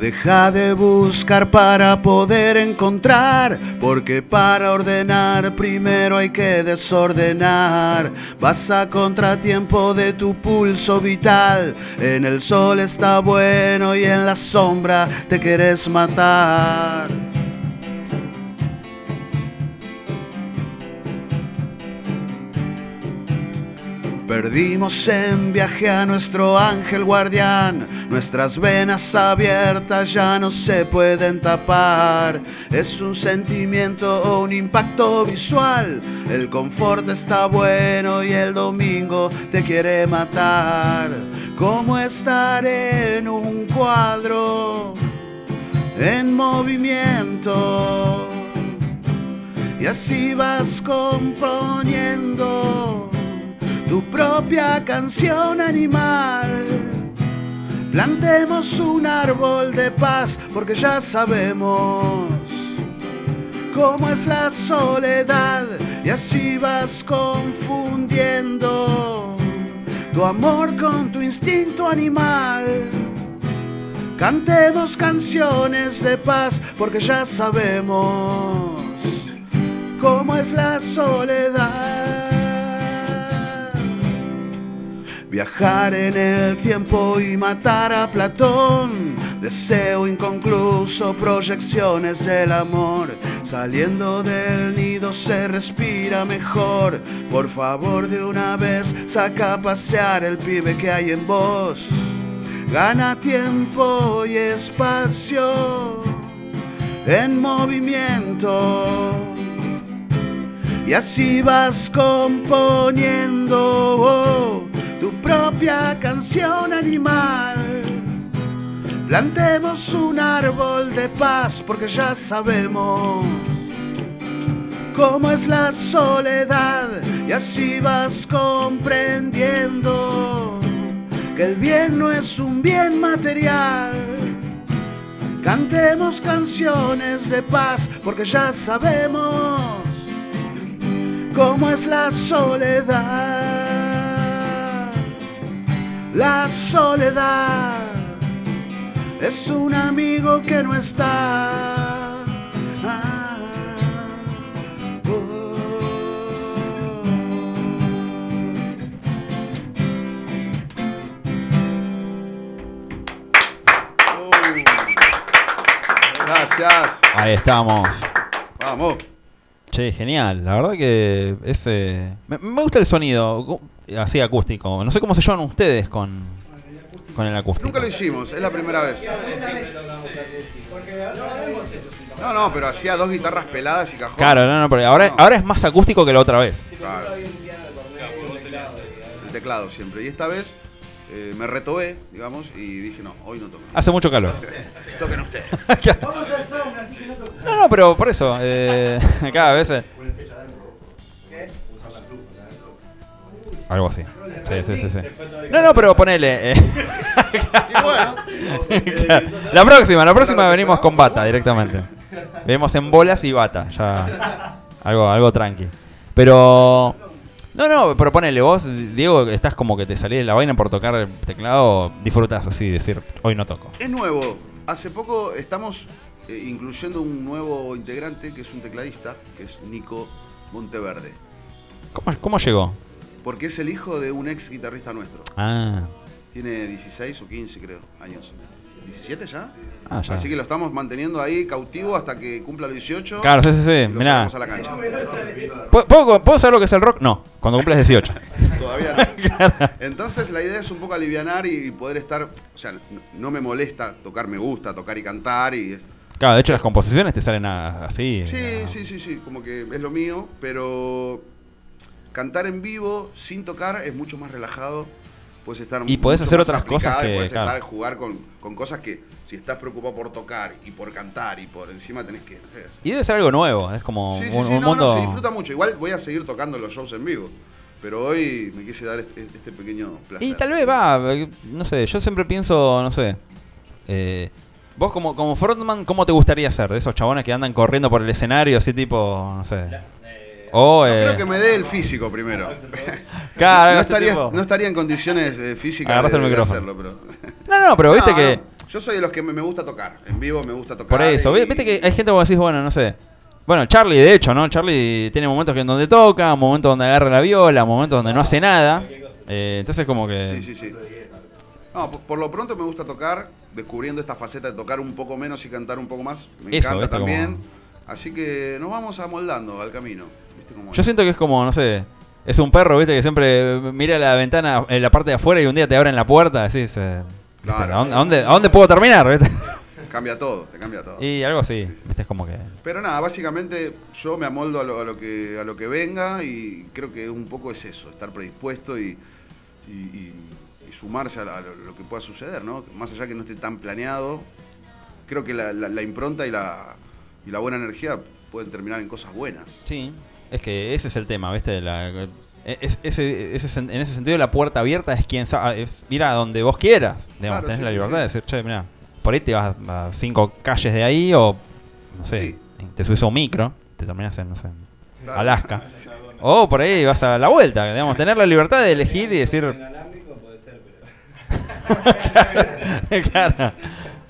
[SPEAKER 5] Deja de buscar para poder encontrar, porque para ordenar primero hay que desordenar. Vas a contratiempo de tu pulso vital, en el sol está bueno y en la sombra te quieres matar. Perdimos en viaje a nuestro ángel guardián, nuestras venas abiertas ya no se pueden tapar. Es un sentimiento o un impacto visual, el confort está bueno y el domingo te quiere matar. Como estar en un cuadro en movimiento y así vas componiendo tu propia canción animal. Plantemos un árbol de paz porque ya sabemos cómo es la soledad y así vas confundiendo tu amor con tu instinto animal. Cantemos canciones de paz porque ya sabemos cómo es la soledad. Viajar en el tiempo y matar a Platón. Deseo inconcluso, proyecciones del amor. Saliendo del nido se respira mejor. Por favor, de una vez saca a pasear el pibe que hay en vos. Gana tiempo y espacio en movimiento. Y así vas componiendo propia canción animal. Plantemos un árbol de paz porque ya sabemos cómo es la soledad y así vas comprendiendo que el bien no es un bien material. Cantemos canciones de paz porque ya sabemos cómo es la soledad. La soledad es un amigo que no está. Ah,
[SPEAKER 6] Gracias.
[SPEAKER 2] Ahí estamos.
[SPEAKER 6] Vamos.
[SPEAKER 2] Che, genial. La verdad que eh, me, me gusta el sonido, así acústico. No sé cómo se llevan ustedes con, con el acústico.
[SPEAKER 6] Nunca lo hicimos, es la primera vez. No, no, pero hacía dos guitarras peladas y cajón.
[SPEAKER 2] Claro, no, no, pero ahora,
[SPEAKER 6] No.
[SPEAKER 2] ahora es más acústico que la otra vez.
[SPEAKER 6] Claro. El teclado siempre. Y esta vez eh, me retobé, digamos, y dije, no, hoy no toco.
[SPEAKER 2] Hace mucho calor. *laughs*
[SPEAKER 6] Toquen ustedes. *laughs*
[SPEAKER 2] No, no, pero por eso. Eh, *laughs* cada vez. Algo así. Sí, sí, sí, sí. No, no, pero ponele. eh.
[SPEAKER 6] Y bueno,
[SPEAKER 2] Claro. La próxima, la próxima venimos con bata directamente. Venimos en bolas y bata, ya. Algo, algo tranqui. Pero. No, no, pero ponele, vos, Diego, estás como que te salís de la vaina por tocar el teclado, disfrutas así, decir, hoy no toco.
[SPEAKER 6] es nuevo. Hace poco estamos eh, incluyendo un nuevo integrante que es un tecladista, que es Nico Monteverde.
[SPEAKER 2] ¿Cómo, cómo llegó?
[SPEAKER 6] Porque es el hijo de un ex guitarrista nuestro.
[SPEAKER 2] Ah,
[SPEAKER 6] Tiene 16 o 15, creo, años. ¿17 ya?
[SPEAKER 2] ah ya.
[SPEAKER 6] Así que lo estamos manteniendo ahí cautivo hasta que cumpla los 18.
[SPEAKER 2] Claro, sí, sí, sí. Mirá.
[SPEAKER 6] a la cancha.
[SPEAKER 2] ¿Puedo, puedo, saber lo que es el rock? No, cuando cumples 18.
[SPEAKER 6] Todavía no. *laughs* Entonces la idea es un poco alivianar y poder estar. O sea, no, me molesta tocar, me gusta tocar y cantar. y es-
[SPEAKER 2] Claro, de hecho las composiciones te salen así.
[SPEAKER 6] Sí,
[SPEAKER 2] a-
[SPEAKER 6] sí, sí, sí, como que es lo mío, pero cantar en vivo sin tocar es mucho más relajado. Puedes estar
[SPEAKER 2] Y podés hacer
[SPEAKER 6] más
[SPEAKER 2] otras cosas que,
[SPEAKER 6] Puedes
[SPEAKER 2] claro.
[SPEAKER 6] estar jugar con, con cosas que si estás preocupado por tocar y por cantar y por encima tenés que. no sé,
[SPEAKER 2] Y debe ser algo nuevo, es como
[SPEAKER 6] Sí, sí,
[SPEAKER 2] un,
[SPEAKER 6] sí,
[SPEAKER 2] un
[SPEAKER 6] no,
[SPEAKER 2] mundo...
[SPEAKER 6] no, se disfruta mucho. Igual voy a seguir tocando los shows en vivo. Pero hoy me quise dar este, este pequeño placer.
[SPEAKER 2] Y tal vez va, no sé, yo siempre pienso, no sé. eh, vos como, como frontman, ¿cómo te gustaría ser? De esos chabones que andan corriendo por el escenario, así tipo, no sé. O,
[SPEAKER 6] No,
[SPEAKER 2] eh,
[SPEAKER 6] creo que me dé el físico primero. *laughs* *laughs*
[SPEAKER 2] Claro,
[SPEAKER 6] no,
[SPEAKER 2] ese
[SPEAKER 6] estaría,
[SPEAKER 2] tipo.
[SPEAKER 6] no estaría en condiciones eh, físicas
[SPEAKER 2] Agarraste
[SPEAKER 6] de,
[SPEAKER 2] el
[SPEAKER 6] de
[SPEAKER 2] micrófono.
[SPEAKER 6] hacerlo, pero... *laughs*
[SPEAKER 2] No, no, pero viste
[SPEAKER 6] No,
[SPEAKER 2] que...
[SPEAKER 6] no, Yo soy de los que me, me gusta tocar. En vivo me gusta tocar.
[SPEAKER 2] Por eso,
[SPEAKER 6] y-
[SPEAKER 2] viste que hay gente que vos decís, bueno, no sé. Bueno, Charlie, de hecho, ¿no? Charlie tiene momentos que en donde toca, momentos donde agarra la viola, momentos donde no hace nada. Eh, entonces como que...
[SPEAKER 6] Sí, sí, sí. No, por, por lo pronto me gusta tocar, descubriendo esta faceta de tocar un poco menos y cantar un poco más. Me
[SPEAKER 2] Eso,
[SPEAKER 6] encanta
[SPEAKER 2] ¿viste?
[SPEAKER 6] también.
[SPEAKER 2] Como-
[SPEAKER 6] Así que nos vamos amoldando al camino. ¿Viste
[SPEAKER 2] Yo siento que es como, no sé, Es un perro, viste, que siempre mira la ventana en la parte de afuera y un día te abren la puerta, decís, eh, ¿viste?
[SPEAKER 5] Claro.
[SPEAKER 2] ¿a, dónde, a dónde- a dónde puedo terminar? viste? *laughs*
[SPEAKER 5] Cambia todo, te cambia todo.
[SPEAKER 2] Y algo así, viste, es como que...
[SPEAKER 5] Pero nada, básicamente yo me amoldo a lo, a lo que, a lo que venga y creo que un poco es eso, estar predispuesto y, y- y- y sumarse a, la- a lo, lo que pueda suceder, ¿no? Más allá que no esté tan planeado, creo que la, la- la impronta y la, y la buena energía pueden terminar en cosas buenas.
[SPEAKER 2] Sí, es que ese es el tema, ¿viste? La- es- ese, en ese sentido, la puerta abierta es quien sabe, es ir a donde vos quieras. Digamos,
[SPEAKER 5] Claro,
[SPEAKER 2] tenés
[SPEAKER 5] sí,
[SPEAKER 2] la libertad
[SPEAKER 5] sí.
[SPEAKER 2] de decir, che, mira, por ahí te vas a cinco calles de ahí o, no sé, te subes a un micro, te terminas en, no sé, en. Alaska. *laughs* O por ahí vas a la vuelta, digamos, tener la libertad de elegir y decir,
[SPEAKER 6] Inalámbrico puede ser, pero. *laughs*
[SPEAKER 2] claro.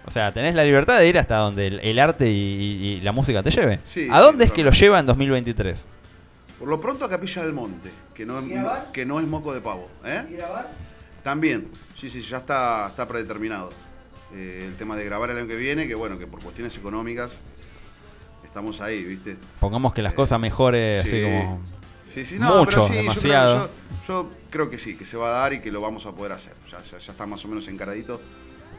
[SPEAKER 2] O sea, tenés la libertad de ir hasta donde el, el arte y, y- y la música te lleve.
[SPEAKER 5] Sí,
[SPEAKER 2] ¿A dónde
[SPEAKER 5] sí,
[SPEAKER 2] es que lo lleva en 2023?
[SPEAKER 5] Por lo pronto a Capilla del Monte, que no,
[SPEAKER 3] ¿Y
[SPEAKER 5] es, que no es moco de pavo. ¿eh?
[SPEAKER 3] ¿Y grabar?
[SPEAKER 5] También, sí, sí, ya está, está predeterminado. Eh, el tema de grabar el año que viene, que bueno, que por cuestiones económicas estamos ahí, ¿viste?
[SPEAKER 2] Pongamos que las cosas mejores, así
[SPEAKER 5] Sí.
[SPEAKER 2] como...
[SPEAKER 5] Sí, sí, no,
[SPEAKER 2] Mucho,
[SPEAKER 5] pero sí, yo creo que
[SPEAKER 2] demasiado.
[SPEAKER 5] Yo, yo creo que sí, que se va a dar y que lo vamos a poder hacer. Ya, ya, ya está más o menos encaradito.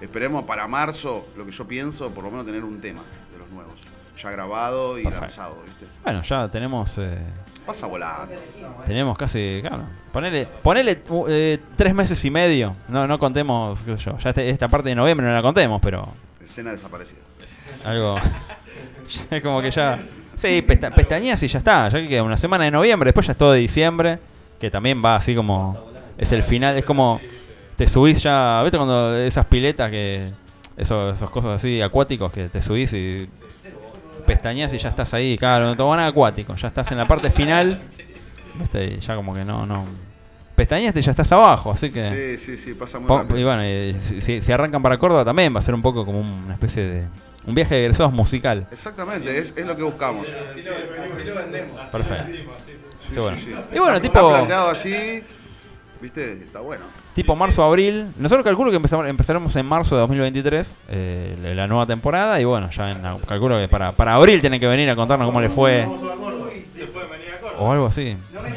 [SPEAKER 5] Esperemos para marzo, lo que yo pienso, por lo menos tener un tema de los nuevos. Ya grabado y
[SPEAKER 2] Perfecto.
[SPEAKER 5] lanzado, ¿viste?
[SPEAKER 2] Bueno, ya tenemos... eh,
[SPEAKER 5] Pasa volando.
[SPEAKER 2] Tenemos casi, claro. Ponele, ponele uh, eh, tres meses y medio. No, no contemos, qué sé yo. Ya este- esta parte de noviembre no la contemos, pero
[SPEAKER 5] Escena desaparecida.
[SPEAKER 2] algo. *laughs* es como que ya. Sí, pesta, pestañeas y ya está. Ya que queda una semana de noviembre, después ya es todo de diciembre. Que también va así como. Es el final, es como. Te subís ya. ¿Viste cuando esas piletas que. Esos, esos cosas así acuáticos que te subís y. Pestañeas y ya estás ahí, claro, no van acuático, ya estás en la parte final. ¿Viste? Ya como que no, no. Pestañeaste y ya estás abajo, así que.
[SPEAKER 5] Sí, sí, sí, pasa muy rápido.
[SPEAKER 2] y bueno, y si, arrancan para Córdoba también va a ser un poco como una especie de. Un viaje de egresados musical.
[SPEAKER 5] Exactamente, es, es lo que buscamos.
[SPEAKER 6] Así lo, así lo vendemos.
[SPEAKER 2] Perfecto.
[SPEAKER 5] Sí,
[SPEAKER 2] Sí, bueno.
[SPEAKER 5] sí, sí.
[SPEAKER 2] Y bueno, tipo-
[SPEAKER 5] Está planteado así, ¿viste? Está bueno.
[SPEAKER 2] Tipo marzo-abril. Nosotros calculo que empezamos, empezaremos en marzo de 2023 eh, la- nueva temporada. Y bueno, ya en, calculo que para, para abril tienen que venir a contarnos cómo les fue.
[SPEAKER 7] Se puede venir a Córdoba.
[SPEAKER 2] O algo así.
[SPEAKER 3] No me.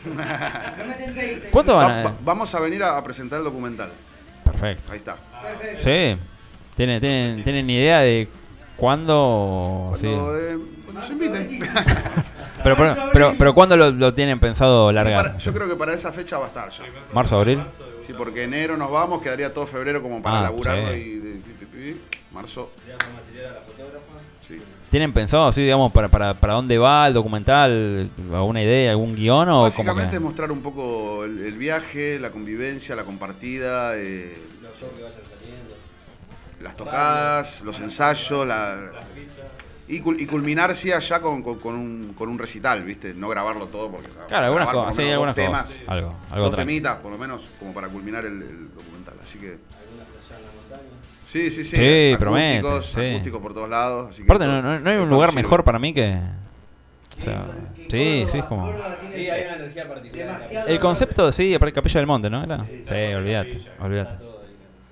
[SPEAKER 3] *laughs*
[SPEAKER 2] ¿Cuánto van
[SPEAKER 5] Va-
[SPEAKER 2] a.?
[SPEAKER 5] va- vamos a venir a, a presentar el documental.
[SPEAKER 2] Perfecto.
[SPEAKER 5] Ahí está.
[SPEAKER 3] Perfecto.
[SPEAKER 2] Sí. ¿Tienen, tienen, ¿Tienen idea de cuándo? sí.
[SPEAKER 5] Cuando, eh, cuando se inviten. *laughs*
[SPEAKER 2] Pero, pero, pero, pero ¿cuándo lo, lo tienen pensado largar?
[SPEAKER 5] para- yo creo que para esa fecha va a estar ya.
[SPEAKER 2] ¿Marzo, abril?
[SPEAKER 5] Sí, porque enero nos vamos, quedaría todo febrero como para
[SPEAKER 2] Ah,
[SPEAKER 5] laburarlo
[SPEAKER 2] sí.
[SPEAKER 5] y marzo.
[SPEAKER 6] Ya con material a la fotógrafa.
[SPEAKER 5] Sí.
[SPEAKER 2] ¿Tienen pensado así, digamos, para, para, para dónde va el documental? ¿Alguna idea, algún guion o
[SPEAKER 5] Básicamente
[SPEAKER 2] que...
[SPEAKER 5] mostrar un poco el, el viaje, la convivencia, la compartida, eh,
[SPEAKER 6] Los shows que vayan saliendo.
[SPEAKER 5] las tocadas, los ensayos, la, y, cul- y culminar sí allá con, con- con un, con un recital, ¿viste? No grabarlo todo porque
[SPEAKER 2] Claro, algunas cosas, sí, algunas
[SPEAKER 5] dos
[SPEAKER 2] cosas.
[SPEAKER 5] temas,
[SPEAKER 2] Algo, algo
[SPEAKER 5] dos temitas, por lo menos, como para culminar el, el documental. Así que
[SPEAKER 6] Alguna allá en la montaña.
[SPEAKER 5] sí, sí, sí.
[SPEAKER 2] Sí, promete,
[SPEAKER 5] acústicos,
[SPEAKER 2] sí.
[SPEAKER 5] acústicos por todos lados. Así que
[SPEAKER 2] Aparte, no, no- no hay un lugar mejor para mí que... O sea, sí, sí, es como...
[SPEAKER 6] Sí, hay una energía particular.
[SPEAKER 3] Demasiado-
[SPEAKER 2] El concepto, sí, aparte Capilla del Monte, ¿no? Era? Sí, olvídate, olvídate.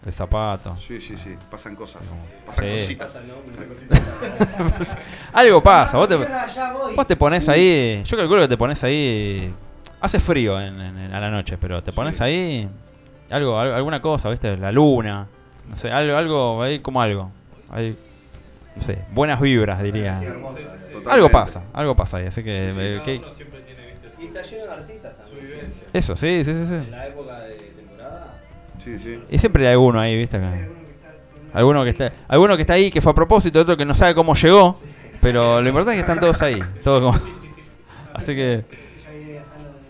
[SPEAKER 6] Ahí.
[SPEAKER 2] El zapato.
[SPEAKER 5] Sí, sí, sí, pasan cosas, pasan
[SPEAKER 2] Sí.
[SPEAKER 5] cositas. *laughs*
[SPEAKER 2] Algo pasa, vos te, vos te pones ahí... Yo calculo que te pones ahí... Hace frío en, en- en- a la noche, pero te pones ahí... Algo, al- alguna cosa, ¿viste? La luna. No sé, algo, algo, ahí como algo. Hay, no sé, buenas vibras, diría.
[SPEAKER 5] Totalmente.
[SPEAKER 2] Algo pasa, algo pasa ahí, así que...
[SPEAKER 7] Sí,
[SPEAKER 2] eh,
[SPEAKER 7] tiene,
[SPEAKER 6] Y está lleno de artistas
[SPEAKER 7] su
[SPEAKER 6] también.
[SPEAKER 7] vivencia.
[SPEAKER 2] eso, sí, sí, sí,
[SPEAKER 6] En
[SPEAKER 2] sí.
[SPEAKER 6] la época de.
[SPEAKER 5] Sí, sí.
[SPEAKER 2] Y siempre hay alguno ahí, ¿viste? Alguno que está, alguno que está ahí, que fue a propósito, otro que no sabe cómo llegó, pero lo importante es que están todos ahí, todos como... *laughs* Así que,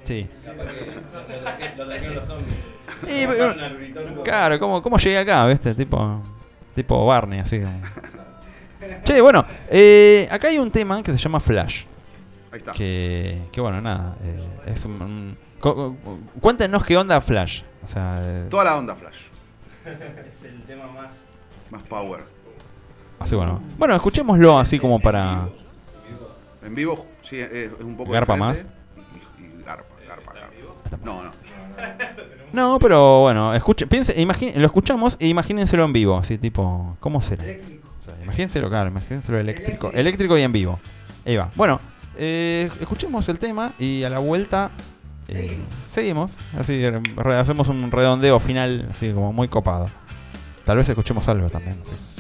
[SPEAKER 2] sí. Y, claro, ¿cómo, ¿cómo llegué acá, viste? Tipo, tipo Barney, así como... Che, bueno, eh, acá hay un tema que se llama Flash,
[SPEAKER 5] Ahí está.
[SPEAKER 2] que, que bueno, nada, eh, es un... un- cu- cu- cuéntenos qué onda Flash, o sea... eh,
[SPEAKER 5] Toda la onda Flash.
[SPEAKER 6] Es el tema más.
[SPEAKER 5] Más power.
[SPEAKER 2] así bueno. Bueno, escuchémoslo así como para...
[SPEAKER 5] En vivo, sí, es, un poco
[SPEAKER 2] ¿Garpa.
[SPEAKER 5] Y, y garpa, garpa, garpa. No, no.
[SPEAKER 2] No, pero bueno, escuche, piense, imagine- lo escuchamos e imagínenselo en vivo, así tipo, ¿cómo será? O sea, imagínenselo, claro, imagínenselo eléctrico, eléctrico y en vivo. Ahí va. Bueno,
[SPEAKER 5] eh, escuchemos el tema y a la vuelta seguimos. Así eh, hacemos un redondeo final, así como muy copado. Tal vez escuchemos algo también. sí.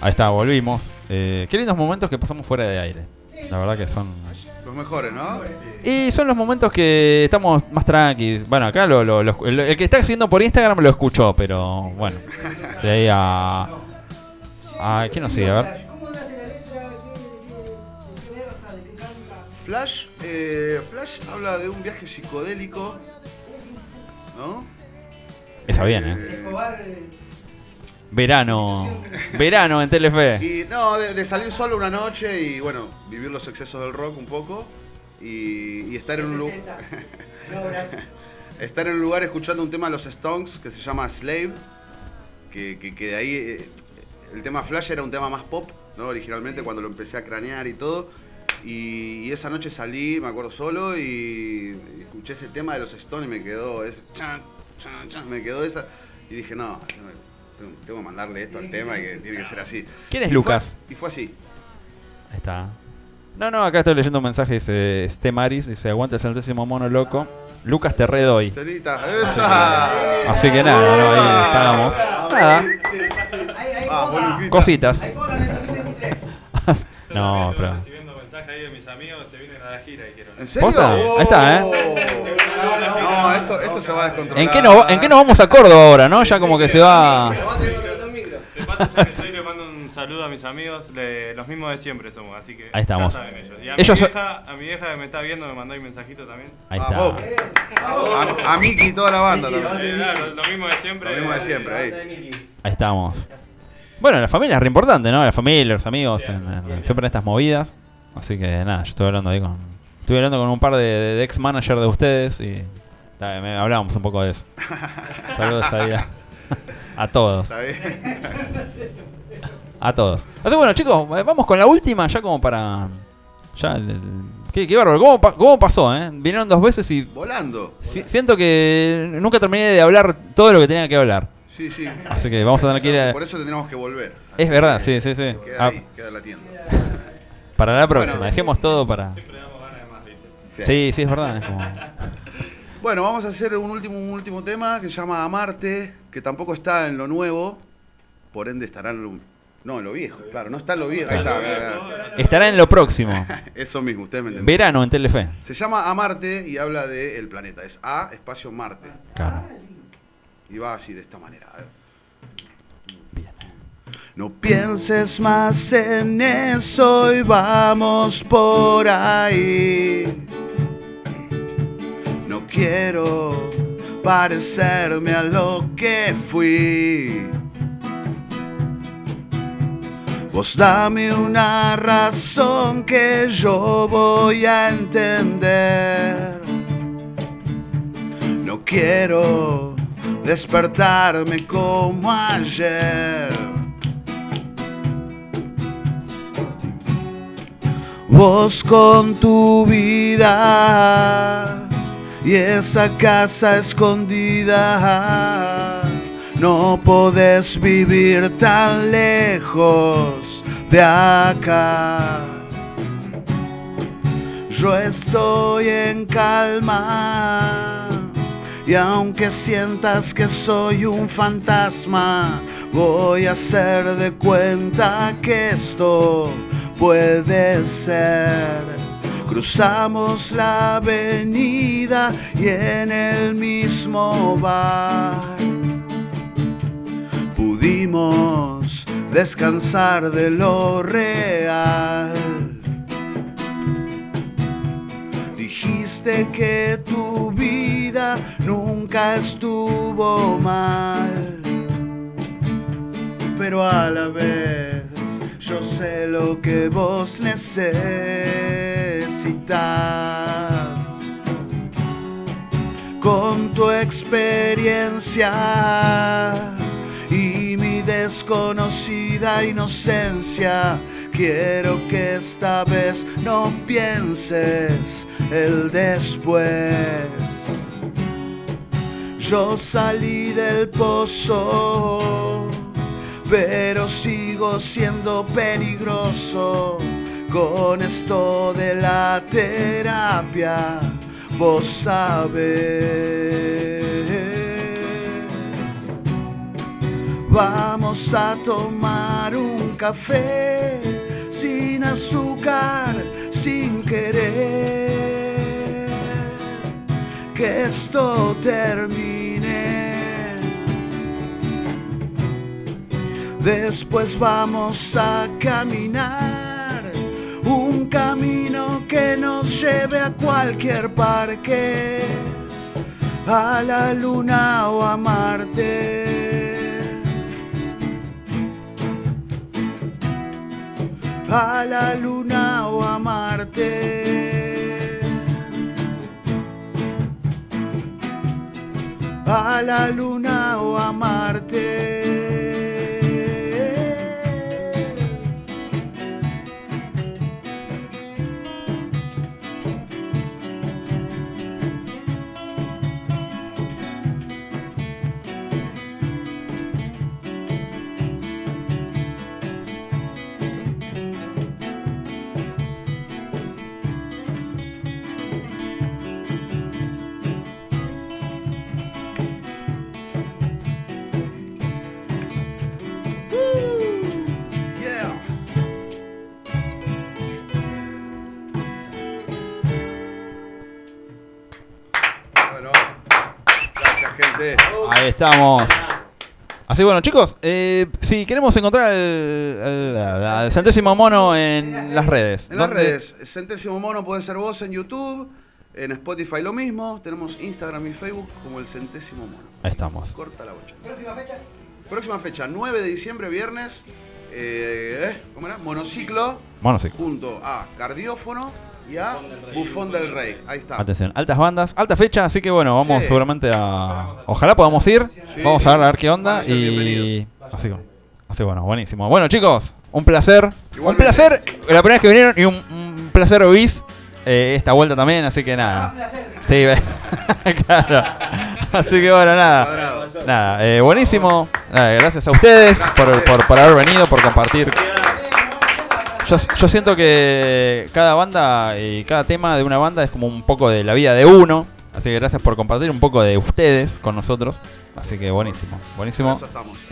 [SPEAKER 5] Ahí está, volvimos. Eh, qué lindos momentos que pasamos fuera de aire. La verdad que son.
[SPEAKER 8] Los mejores, ¿no?
[SPEAKER 5] Y son los momentos que estamos más tranquilos. Bueno, acá lo, lo- lo- el, que está haciendo por Instagram lo escuchó, pero bueno. *laughs* Sí, a. a ¿Quién nos sigue? A ver.
[SPEAKER 3] ¿Cómo nace la letra? ¿Qué, qué, de qué versa? ¿De qué canta?
[SPEAKER 8] Flash, eh, Flash habla de un viaje psicodélico, ¿no?
[SPEAKER 5] Esa bien, ¿eh?
[SPEAKER 2] Verano. Verano en Telefe.
[SPEAKER 5] Y no, de, de salir solo una noche y bueno, vivir los excesos del rock un poco y, y estar en un lugar. *laughs* estar en un lugar escuchando un tema de los Stones que se llama Slave, que, que- que de ahí eh, el tema Flash era un tema más pop, ¿no? Originalmente cuando lo empecé a cranear y todo. Y, y esa noche salí, me acuerdo solo, y escuché ese tema de los Stones y me quedó ese chan, chan, chan, me quedó esa. Y dije, no, tengo, que mandarle esto al tema y que tiene que ser así.
[SPEAKER 2] ¿Quién es
[SPEAKER 5] Y fue-
[SPEAKER 2] Lucas?
[SPEAKER 5] y fue así.
[SPEAKER 2] Ahí está. No, no, acá estoy leyendo un mensaje, dice Este Maris, dice aguanta el centésimo mono loco. Lucas te redoy.
[SPEAKER 5] Esa.
[SPEAKER 2] Así que nada, no, ahí estábamos. Nada,
[SPEAKER 5] Vamos, Luquita.
[SPEAKER 2] cositas.
[SPEAKER 3] Hay cola en el 2023. *laughs*
[SPEAKER 2] No, pero.
[SPEAKER 7] Recibiendo mensajes ahí de mis amigos, se vienen a la gira y quiero.
[SPEAKER 5] ¿En serio?
[SPEAKER 2] Ahí está, ¿eh?
[SPEAKER 5] No, esto, esto se va a descontrolar.
[SPEAKER 2] ¿En qué, nos, ¿En qué nos vamos a Córdoba ahora, no? Ya como que se va.
[SPEAKER 7] De paso, ya que estoy, le mando un saludo a mis amigos, los mismos de siempre somos, así que
[SPEAKER 2] Ahí estamos.
[SPEAKER 7] ya saben ellos. Y a,
[SPEAKER 2] Ellos-
[SPEAKER 7] mi vieja, a mi vieja que me está viendo me mandó un mensajito también.
[SPEAKER 2] Ahí está.
[SPEAKER 5] A, a Miki y toda la banda también.
[SPEAKER 7] Eh, lo, lo mismo de siempre.
[SPEAKER 5] Lo mismo de siempre, ahí.
[SPEAKER 2] Ahí estamos. Bueno, la familia es re importante, ¿no? La familia, los amigos, en- en- siempre en estas movidas. Así que nada, yo estuve hablando ahí con. Estuve hablando con un par de, de ex managers de ustedes y. me- hablábamos un poco de eso. Saludos ahí a, a todos.
[SPEAKER 5] ¿Está bien?
[SPEAKER 2] A todos. Así que bueno, chicos, vamos con la última ya como para. Ya, el- el- qué, qué bárbaro. ¿Cómo, cómo pasó, eh? Vinieron dos veces y.
[SPEAKER 5] Volando.
[SPEAKER 2] si- siento que nunca terminé de hablar todo lo que tenía que hablar.
[SPEAKER 5] Sí, sí.
[SPEAKER 2] Así que vamos a tener que ir a-
[SPEAKER 5] Por eso tendríamos que volver.
[SPEAKER 2] Es verdad, sí, sí, sí.
[SPEAKER 5] Queda
[SPEAKER 2] Ah,
[SPEAKER 5] ahí, queda latiendo.
[SPEAKER 2] para la próxima,
[SPEAKER 5] Bueno.
[SPEAKER 2] dejemos todo para.
[SPEAKER 7] Siempre damos ganas de más, ¿viste?
[SPEAKER 2] Sí, sí, es verdad. es como-
[SPEAKER 5] Bueno, vamos a hacer un último, un último tema que se llama Amarte, que tampoco está en lo nuevo, por ende estará en lo... No, en lo viejo, claro, no está en lo viejo. Ahí está.
[SPEAKER 2] Estará en lo próximo. *laughs*
[SPEAKER 5] Eso mismo, ustedes me entienden.
[SPEAKER 2] Verano en Telefe.
[SPEAKER 5] Se llama Amarte y habla del planeta. Es A, espacio Marte.
[SPEAKER 2] Claro.
[SPEAKER 5] Y va así, de esta manera. a ver.
[SPEAKER 2] Bien.
[SPEAKER 5] No pienses más en eso y vamos por ahí. Quiero parecerme a lo que fui. Vos dame una razón que yo voy a entender. No quiero despertarme como ayer. Vos con tu vida y esa casa escondida. No podés vivir tan lejos de acá. Yo estoy en calma. Y aunque sientas que soy un fantasma, voy a hacer de cuenta que esto puede ser. Cruzamos la avenida y en el mismo bar pudimos descansar de lo real. Dijiste que tu vida nunca estuvo mal, pero a la vez yo sé lo que vos necesitas. Con tu experiencia y mi desconocida inocencia, quiero que esta vez no pienses el después. Yo salí del pozo, pero sigo siendo peligroso con esto de la terapia. Vos sabés. Vamos a tomar un café sin azúcar, sin querer que esto termine. Después vamos a caminar un camino que nos lleve a cualquier parque, a la luna o a Marte.
[SPEAKER 9] A la luna o a Marte. A la luna o a Marte.
[SPEAKER 2] Ahí estamos. Así bueno, chicos, eh, si queremos encontrar el centésimo mono en las redes.
[SPEAKER 6] En las redes, Centésimo Mono puede ser vos en YouTube, en Spotify lo mismo, tenemos Instagram y Facebook como el Centésimo Mono.
[SPEAKER 2] Ahí estamos.
[SPEAKER 6] Corta la bocha. ¿Próxima fecha? Próxima fecha, 9 de diciembre, viernes, eh, ¿eh? ¿cómo era? Monociclo,
[SPEAKER 2] Mono, sí.
[SPEAKER 6] junto a Cardiófono y a Bufón del Rey. Ahí está.
[SPEAKER 2] Atención, altas bandas, alta fecha, así que bueno, vamos
[SPEAKER 6] Sí.
[SPEAKER 2] seguramente a. Ojalá podamos ir.
[SPEAKER 6] Sí.
[SPEAKER 2] Vamos a ver, a ver qué
[SPEAKER 6] Van
[SPEAKER 2] onda.
[SPEAKER 6] a ser
[SPEAKER 2] Y. Así, así bueno, buenísimo. Bueno, chicos, un placer. Un
[SPEAKER 6] Igualmente.
[SPEAKER 2] placer, la primera vez que vinieron y un, un placer bis eh, esta vuelta también, así que nada. Sí, ve- *laughs* claro. Así que bueno, nada.
[SPEAKER 6] Cuadrado.
[SPEAKER 2] Nada, eh, buenísimo. Nada, gracias a ustedes
[SPEAKER 6] Gracias.
[SPEAKER 2] por, por, por haber venido, por compartir. Yo, yo siento que cada banda y cada tema de una banda es como un poco de la vida de uno. Así que gracias por compartir un poco de ustedes con nosotros. Así que buenísimo, buenísimo.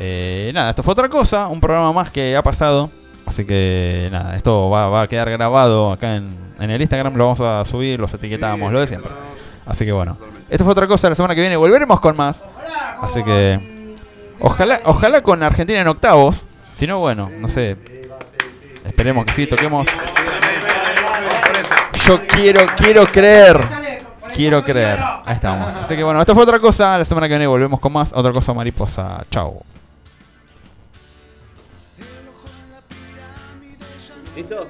[SPEAKER 2] Eh, nada, esto fue otra cosa, un programa más que ha pasado. Así que nada, esto va, va a quedar grabado acá en, en el Instagram, lo vamos a subir, los etiquetamos,
[SPEAKER 6] Sí,
[SPEAKER 2] lo de siempre. Así que bueno, esto fue otra cosa, la semana que viene volveremos con más. Así que ojalá, ojalá con Argentina en octavos. Si no, bueno, no sé. Esperemos que sí, toquemos. Yo quiero, quiero creer. Quiero creer. Ahí estamos. Así que bueno, esto fue otra cosa. La semana que viene volvemos con más. Otra cosa mariposa. Chao.
[SPEAKER 5] ¿Listo?